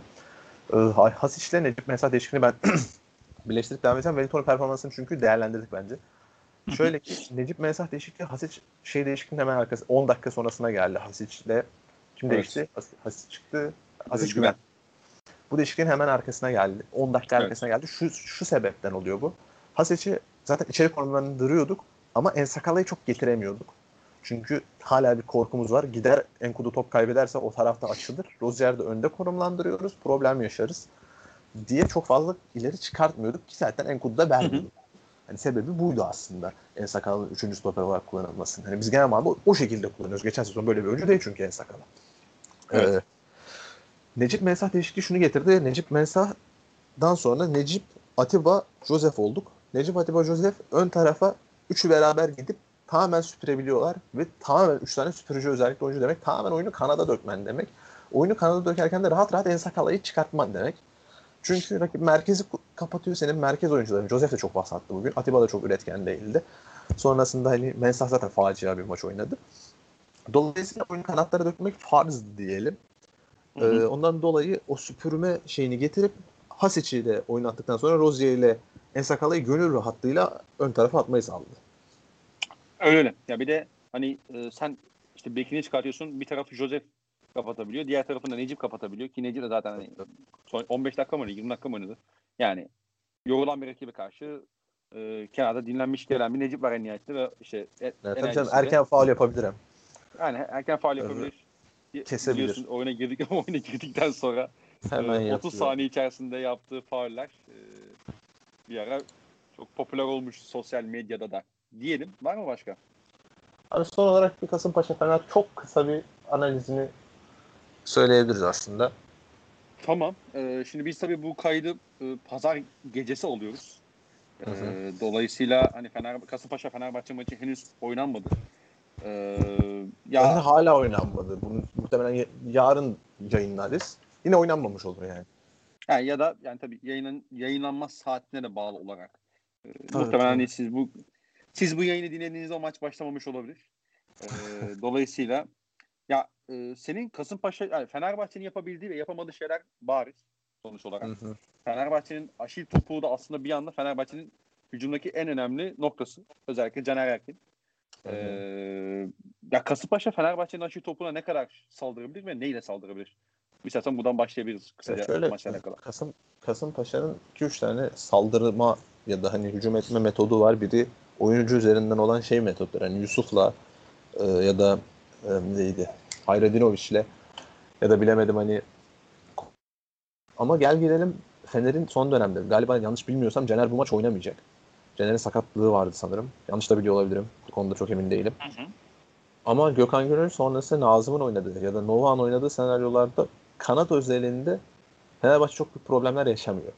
Ee, Hasic'le Necip Mensah değişikliğini ben birleştirip devam edeceğim. Wellington'un performansını çünkü değerlendirdik bence. Şöyle ki Necip Mensah değişikliği Hasic şey değişikliğinin hemen arkası 10 dakika sonrasına geldi. Hasic'le kim Evet. değişti? Has- Hasic çıktı. Hasic Ee, Güven. Bu değişikliğin hemen arkasına geldi. 10 dakika Evet. arkasına geldi. Şu şu sebepten oluyor bu. Hasic'i zaten içeri konumlandırıyorduk ama Ensakala'yı çok getiremiyorduk. Çünkü hala bir korkumuz var. Gider Enkudu top kaybederse o tarafta açılır. Rozier'de önde konumlandırıyoruz. Problem yaşarız. Diye çok fazla ileri çıkartmıyorduk ki zaten Enkudu da vermiyorduk. Hani sebebi buydu aslında Ensakala'nın 3. stoper olarak kullanılmasının. Hani biz genel manada o, o şekilde kullanıyoruz. Geçen sezon böyle bir oyuncu değil çünkü Ensakala. Evet. Ee, Necip Mensah değişikliği şunu getirdi. Necip Mensah'dan sonra Necip, Atiba, Joseph olduk. Necip, Atiba, Joseph ön tarafa üçü beraber gidip tamamen süpürebiliyorlar ve tamamen üç tane süpürücü özellikle oyuncu demek. Tamamen oyunu kanada dökmen demek. Oyunu kanada dökerken de rahat rahat Ensakala'yı çıkartman demek. Çünkü rakip merkezi kapatıyor senin merkez oyuncuların. Joseph de çok vasattı bugün. Atiba da çok üretken değildi. Sonrasında hani Mensah zaten facia bir maç oynadı. Dolayısıyla oyunu kanatlara dökmek farz diyelim. Hı hı. Ee, ondan dolayı o süpürme şeyini getirip Hasic'i de oynattıktan sonra Rozier ile Ensakala'yı gönül rahatlığıyla ön tarafa atmayı sağladı. Öyle öyle. Ya bir de hani e, sen işte bekini çıkartıyorsun. Bir tarafı Joseph kapatabiliyor. Diğer tarafını da Necip kapatabiliyor. Ki Necip de zaten hani son 15 dakika mı oynadı? 20 dakika mı oynadı? Yani yorulan bir rakibe karşı e, kenarda dinlenmiş gelen bir Necip var en nihayetinde ve işte e, Evet, tabii canım erken faul yapabilirim. yani erken faal yapabilir. Kesebilir. Biliyorsun oyuna girdik ama oyuna girdikten sonra Hemen e, 30 yapıyor. saniye içerisinde yaptığı fauller e, bir ara çok popüler olmuş sosyal medyada da. Diyelim. Var mı başka? Abi son olarak bir Kasımpaşa Fener çok kısa bir analizini söyleyebiliriz aslında. Tamam. Ee, şimdi biz tabii bu kaydı e, pazar gecesi alıyoruz. Ee, Hı hı. dolayısıyla hani Fener Kasımpaşa Fenerbahçe maçı henüz oynanmadı. Ee, Ya, ya hala oynanmadı. Bunu muhtemelen yarın yayınlarız. Yine oynanmamış olur yani. yani ya da yani tabii yayının yayınlanma saatine de bağlı olarak. Ee, Tabii, muhtemelen hani siz bu siz bu yayını dinlediğinizde o maç başlamamış olabilir. Ee, dolayısıyla ya e, senin Kasımpaşa yani Fenerbahçe'nin yapabildiği ve yapamadığı şeyler bariz sonuç olarak. Hı hı. Fenerbahçe'nin aşil topuğu da aslında bir anda Fenerbahçe'nin hücumdaki en önemli noktası. Özellikle Caner Erkin. Hı hı. Ee, ya Kasımpaşa Fenerbahçe'nin aşil topuğuna ne kadar saldırabilir ve neyle saldırabilir? İstersen buradan başlayabiliriz kısaca şöyle maçla alakalı. Kasım Kasımpaşa'nın 2-3 tane saldırma ya da hani hücum etme metodu var. Biri oyuncu üzerinden olan şey metotları. Hani Yusuf'la e, ya da e, neydi? Hayradinoviç'le ya da bilemedim hani ama gel gelelim Fener'in son dönemde galiba yanlış bilmiyorsam Caner bu maç oynamayacak. Caner'in sakatlığı vardı sanırım. Yanlış da biliyor olabilirim. Bu konuda çok emin değilim. Ama Gökhan Gönül sonrası Nazım'ın oynadığı ya da Nova'nın oynadığı senaryolarda kanat özelinde Fenerbahçe çok büyük problemler yaşamıyor.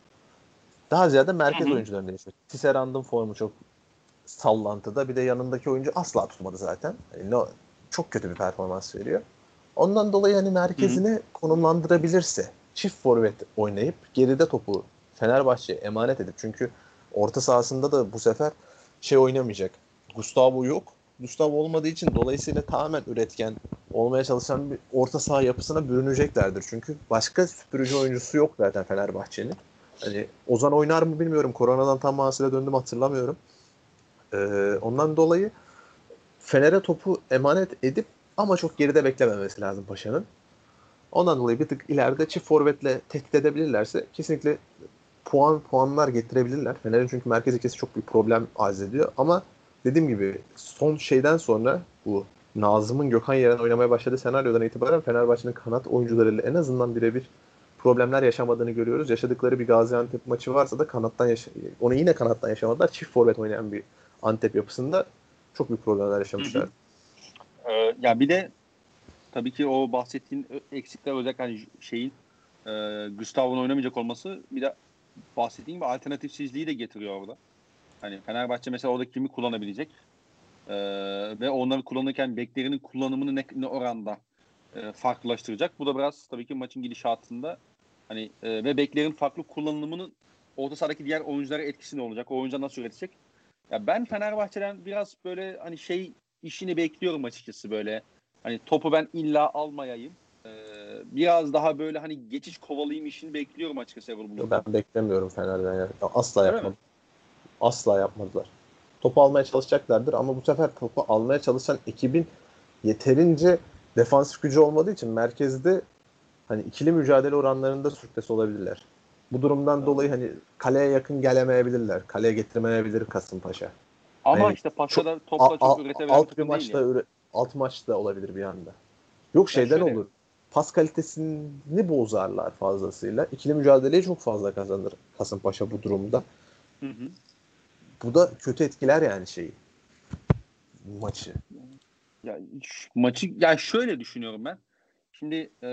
Daha ziyade merkez Hı-hı. oyuncularında yaşıyor. Tisserand'ın formu çok sallantıda. Bir de yanındaki oyuncu asla tutmadı zaten. Yani no, çok kötü bir performans veriyor. Ondan dolayı hani merkezine Hı-hı. konumlandırabilirse çift forvet oynayıp geride topu Fenerbahçe'ye emanet edip çünkü orta sahasında da bu sefer şey oynamayacak. Gustavo yok. Gustavo olmadığı için dolayısıyla tamamen üretken olmaya çalışan bir orta saha yapısına bürüneceklerdir. Çünkü başka süpürücü oyuncusu yok zaten Fenerbahçe'nin. Hani Ozan oynar mı bilmiyorum. Koronadan tam manasıyla döndüm hatırlamıyorum. Ee, ondan dolayı Fener'e topu emanet edip ama çok geride beklememesi lazım Paşa'nın. Ondan dolayı bir tık ileride çift forvetle tehdit edebilirlerse kesinlikle puan puanlar getirebilirler. Fener'in çünkü merkez ikisi çok bir problem arz ediyor ama dediğim gibi son şeyden sonra bu Nazım'ın Gökhan yerine oynamaya başladığı senaryodan itibaren Fenerbahçe'nin kanat oyuncularıyla en azından birebir problemler yaşamadığını görüyoruz. Yaşadıkları bir Gaziantep maçı varsa da kanattan yaşa onu yine kanattan yaşamadılar. Çift forvet oynayan bir Antep yapısında çok büyük problemler yaşamışlar. Hı hı. Ee, ya bir de tabii ki o bahsettiğin eksikler özellikle hani şeyin e, Gustavo'nun oynamayacak olması bir de bahsettiğim gibi alternatifsizliği de getiriyor orada. Hani Fenerbahçe mesela orada kimi kullanabilecek? Ee, ve onları kullanırken beklerinin kullanımını ne, ne oranda e, farklılaştıracak. Bu da biraz tabii ki maçın gidişatında hani e, ve beklerin farklı kullanımının orta sahadaki diğer oyunculara etkisi ne olacak? O oyuncular nasıl üretecek? Ya ben Fenerbahçe'den biraz böyle hani şey işini bekliyorum açıkçası böyle. Hani topu ben illa almayayım. Ee, biraz daha böyle hani geçiş kovalayayım işini bekliyorum açıkçası Erol Ben beklemiyorum Fener'den yani. Asla yapmam. Asla yapmadılar. Topu almaya çalışacaklardır ama bu sefer topu almaya çalışan ekibin yeterince defansif gücü olmadığı için merkezde hani ikili mücadele oranlarında sürpriz olabilirler. Bu durumdan evet. dolayı hani kaleye yakın gelemeyebilirler. Kaleye getirmeyebilir Kasımpaşa. Ama yani işte Paşa'da topla çok üretebilen alt bir maçta yani. üre, alt maçta olabilir bir anda. Yok şeyden şöyle, olur. Pas kalitesini bozarlar fazlasıyla. İkili mücadeleyi çok fazla kazanır Kasımpaşa bu durumda. Hı hı. Bu da kötü etkiler yani şeyi. Maçı. Ya maçı yani şöyle düşünüyorum ben. Şimdi e,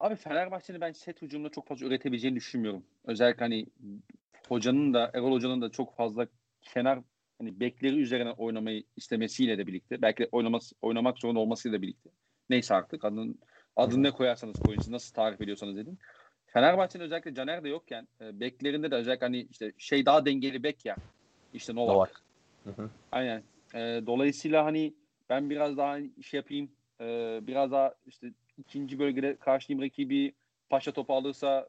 abi Fenerbahçe'nin ben set hücumunda çok fazla üretebileceğini düşünmüyorum. Özellikle hani hocanın da Erol hocanın da çok fazla kenar hani bekleri üzerine oynamayı istemesiyle de birlikte belki de oynaması, oynamak zorunda olmasıyla birlikte neyse artık adın adını ne koyarsanız koyun nasıl tarif ediyorsanız edin. Fenerbahçe'nin özellikle Caner de yokken e, beklerinde de özellikle hani işte şey daha dengeli bek ya. İşte Novak. Novak. Hı hı. Aynen. E, dolayısıyla hani ben biraz daha şey yapayım e, biraz daha işte ikinci bölgede karşılayayım rakibi paşa topu alırsa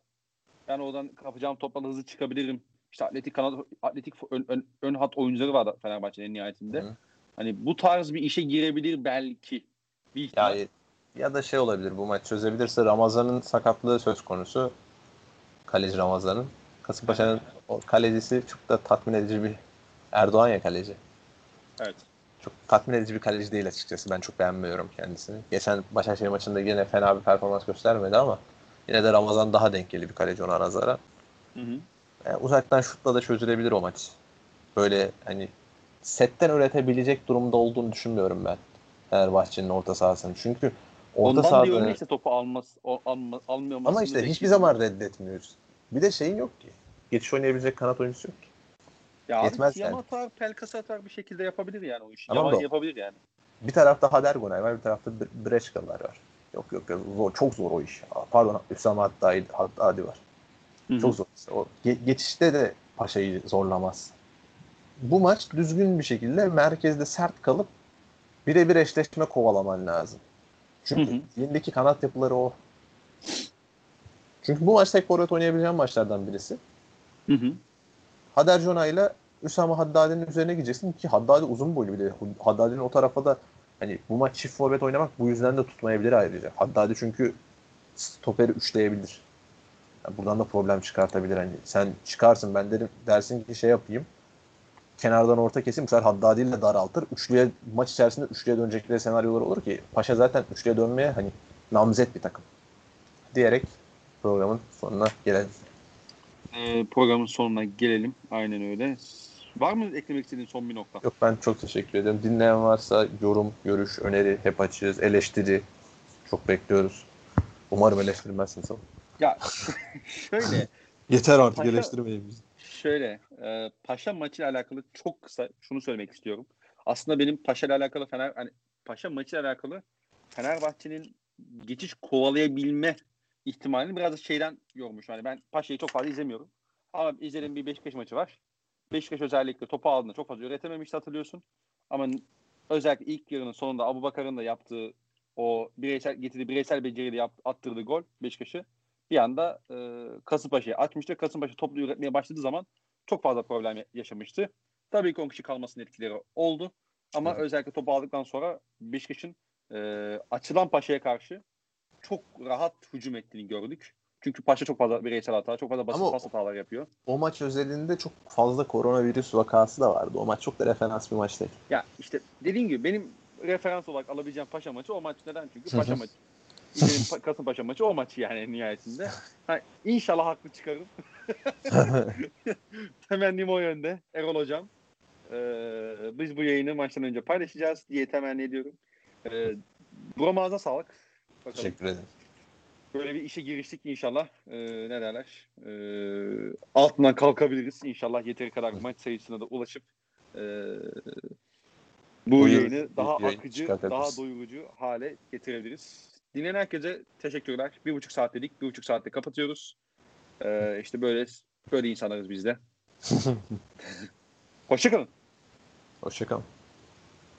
ben oradan kapacağım topla hızlı çıkabilirim. İşte atletik kanat atletik ön, ön, ön hat oyuncuları var Fenerbahçe'nin nihayetinde. Hı. Hani bu tarz bir işe girebilir belki. Bir ihtimal. Ya, ya da şey olabilir bu maç çözebilirse Ramazan'ın sakatlığı söz konusu. Kaleci Ramazan'ın. Kasımpaşa'nın o kalecisi çok da tatmin edici bir Erdoğan ya kaleci. Evet. Çok tatmin edici bir kaleci değil açıkçası. Ben çok beğenmiyorum kendisini. Geçen Başakşehir maçında yine fena bir performans göstermedi ama yine de Ramazan daha dengeli bir kaleci ona nazaran. Hı hı. Yani uzaktan şutla da çözülebilir o maç. Böyle hani setten üretebilecek durumda olduğunu düşünmüyorum ben. Fenerbahçe'nin orta sahasını. Çünkü orta Ondan sahada... diyorum işte topu almaz, alma, almıyor. Ama işte hiçbir zaman reddetmiyoruz. Bir de şeyin yok ki. Geçiş oynayabilecek kanat oyuncusu yok ki. Ya Yetmez abi yani. atar, Pelkas atar bir şekilde yapabilir yani o işi. Tamam da, yapabilir yani. Bir tarafta Hadergonay var, bir tarafta Breşkalar var. Yok yok yok zor, çok zor o iş. Pardon Hüsam Haddadi, Haddadi var. Hı-hı. Çok zor. O ge- geçişte de Paşa'yı zorlamaz. Bu maç düzgün bir şekilde merkezde sert kalıp birebir eşleşme kovalaman lazım. Çünkü elindeki kanat yapıları o. Çünkü bu maç tek forvet oynayabileceğim maçlardan birisi. Hı hı. Hader Jona ile Üsame Haddadi'nin üzerine gideceksin ki Haddadi uzun boylu bir de. Haddadi'nin o tarafa da hani bu maç çift forvet oynamak bu yüzden de tutmayabilir ayrıca. Haddadi çünkü stoperi üçleyebilir. Yani buradan da problem çıkartabilir. Hani sen çıkarsın ben derim dersin ki şey yapayım. Kenardan orta kesim bu sefer Haddadi ile daraltır. Üçlüye maç içerisinde üçlüye dönecekleri senaryolar olur ki Paşa zaten üçlüye dönmeye hani namzet bir takım. Diyerek programın sonuna gelelim. E, programın sonuna gelelim. Aynen öyle. Var mı eklemek istediğin son bir nokta? Yok ben çok teşekkür ederim. Dinleyen varsa yorum, görüş, öneri hep açığız. Eleştiri çok bekliyoruz. Umarım eleştirmezsiniz ama. Ya şöyle Yeter artık Paşa- eleştirmeyin bizi. Şöyle e, Paşa maçıyla alakalı çok kısa şunu söylemek istiyorum. Aslında benim Paşa ile alakalı Fener hani Paşa maçıyla alakalı Fenerbahçe'nin geçiş kovalayabilme ihtimalini biraz şeyden yormuş. Yani ben Paşa'yı çok fazla izlemiyorum. Ama izlediğim bir Beşiktaş maçı var. Beşiktaş özellikle topu aldığında çok fazla üretememişti hatırlıyorsun. Ama özellikle ilk yarının sonunda Abu Bakar'ın da yaptığı o bireysel getirdiği bireysel beceriyle yap, attırdığı gol Beşiktaş'ı bir anda e, Kasımpaşa'ya atmıştı. Kasımpaşa toplu üretmeye başladığı zaman çok fazla problem ya- yaşamıştı. Tabii ki 10 kişi kalmasının etkileri oldu. Ama Hı. özellikle topu aldıktan sonra Beşiktaş'ın e, açılan Paşa'ya karşı çok rahat hücum ettiğini gördük. Çünkü Paşa çok fazla bireysel hata, çok fazla basit Ama- pas hatalar yapıyor. O maç özelinde çok fazla koronavirüs vakası da vardı. O maç çok da referans bir maç değil. Ya işte dediğim gibi benim referans olarak alabileceğim Paşa maçı o maç neden? Çünkü Paşa maçı. Kasımpaşa maçı o maçı yani nihayetinde. Ha, inşallah haklı çıkarım. Temennim o yönde. Erol Hocam. Ee, biz bu yayını maçtan önce paylaşacağız diye temenni ediyorum. Ee, Buram ağzına sağlık. Bakalım. Teşekkür ederim. Böyle bir işe giriştik inşallah. Ee, ne derler? Ee, altından kalkabiliriz. İnşallah yeteri kadar maç sayısına da ulaşıp ee, bu Buyur, yayını daha yayın akıcı, daha doyurucu hale getirebiliriz. Dinleyen herkese teşekkürler. Bir buçuk saat dedik. Bir buçuk saatte kapatıyoruz. Ee, işte böyle böyle insanlarız biz de. Hoşçakalın. Hoşçakalın.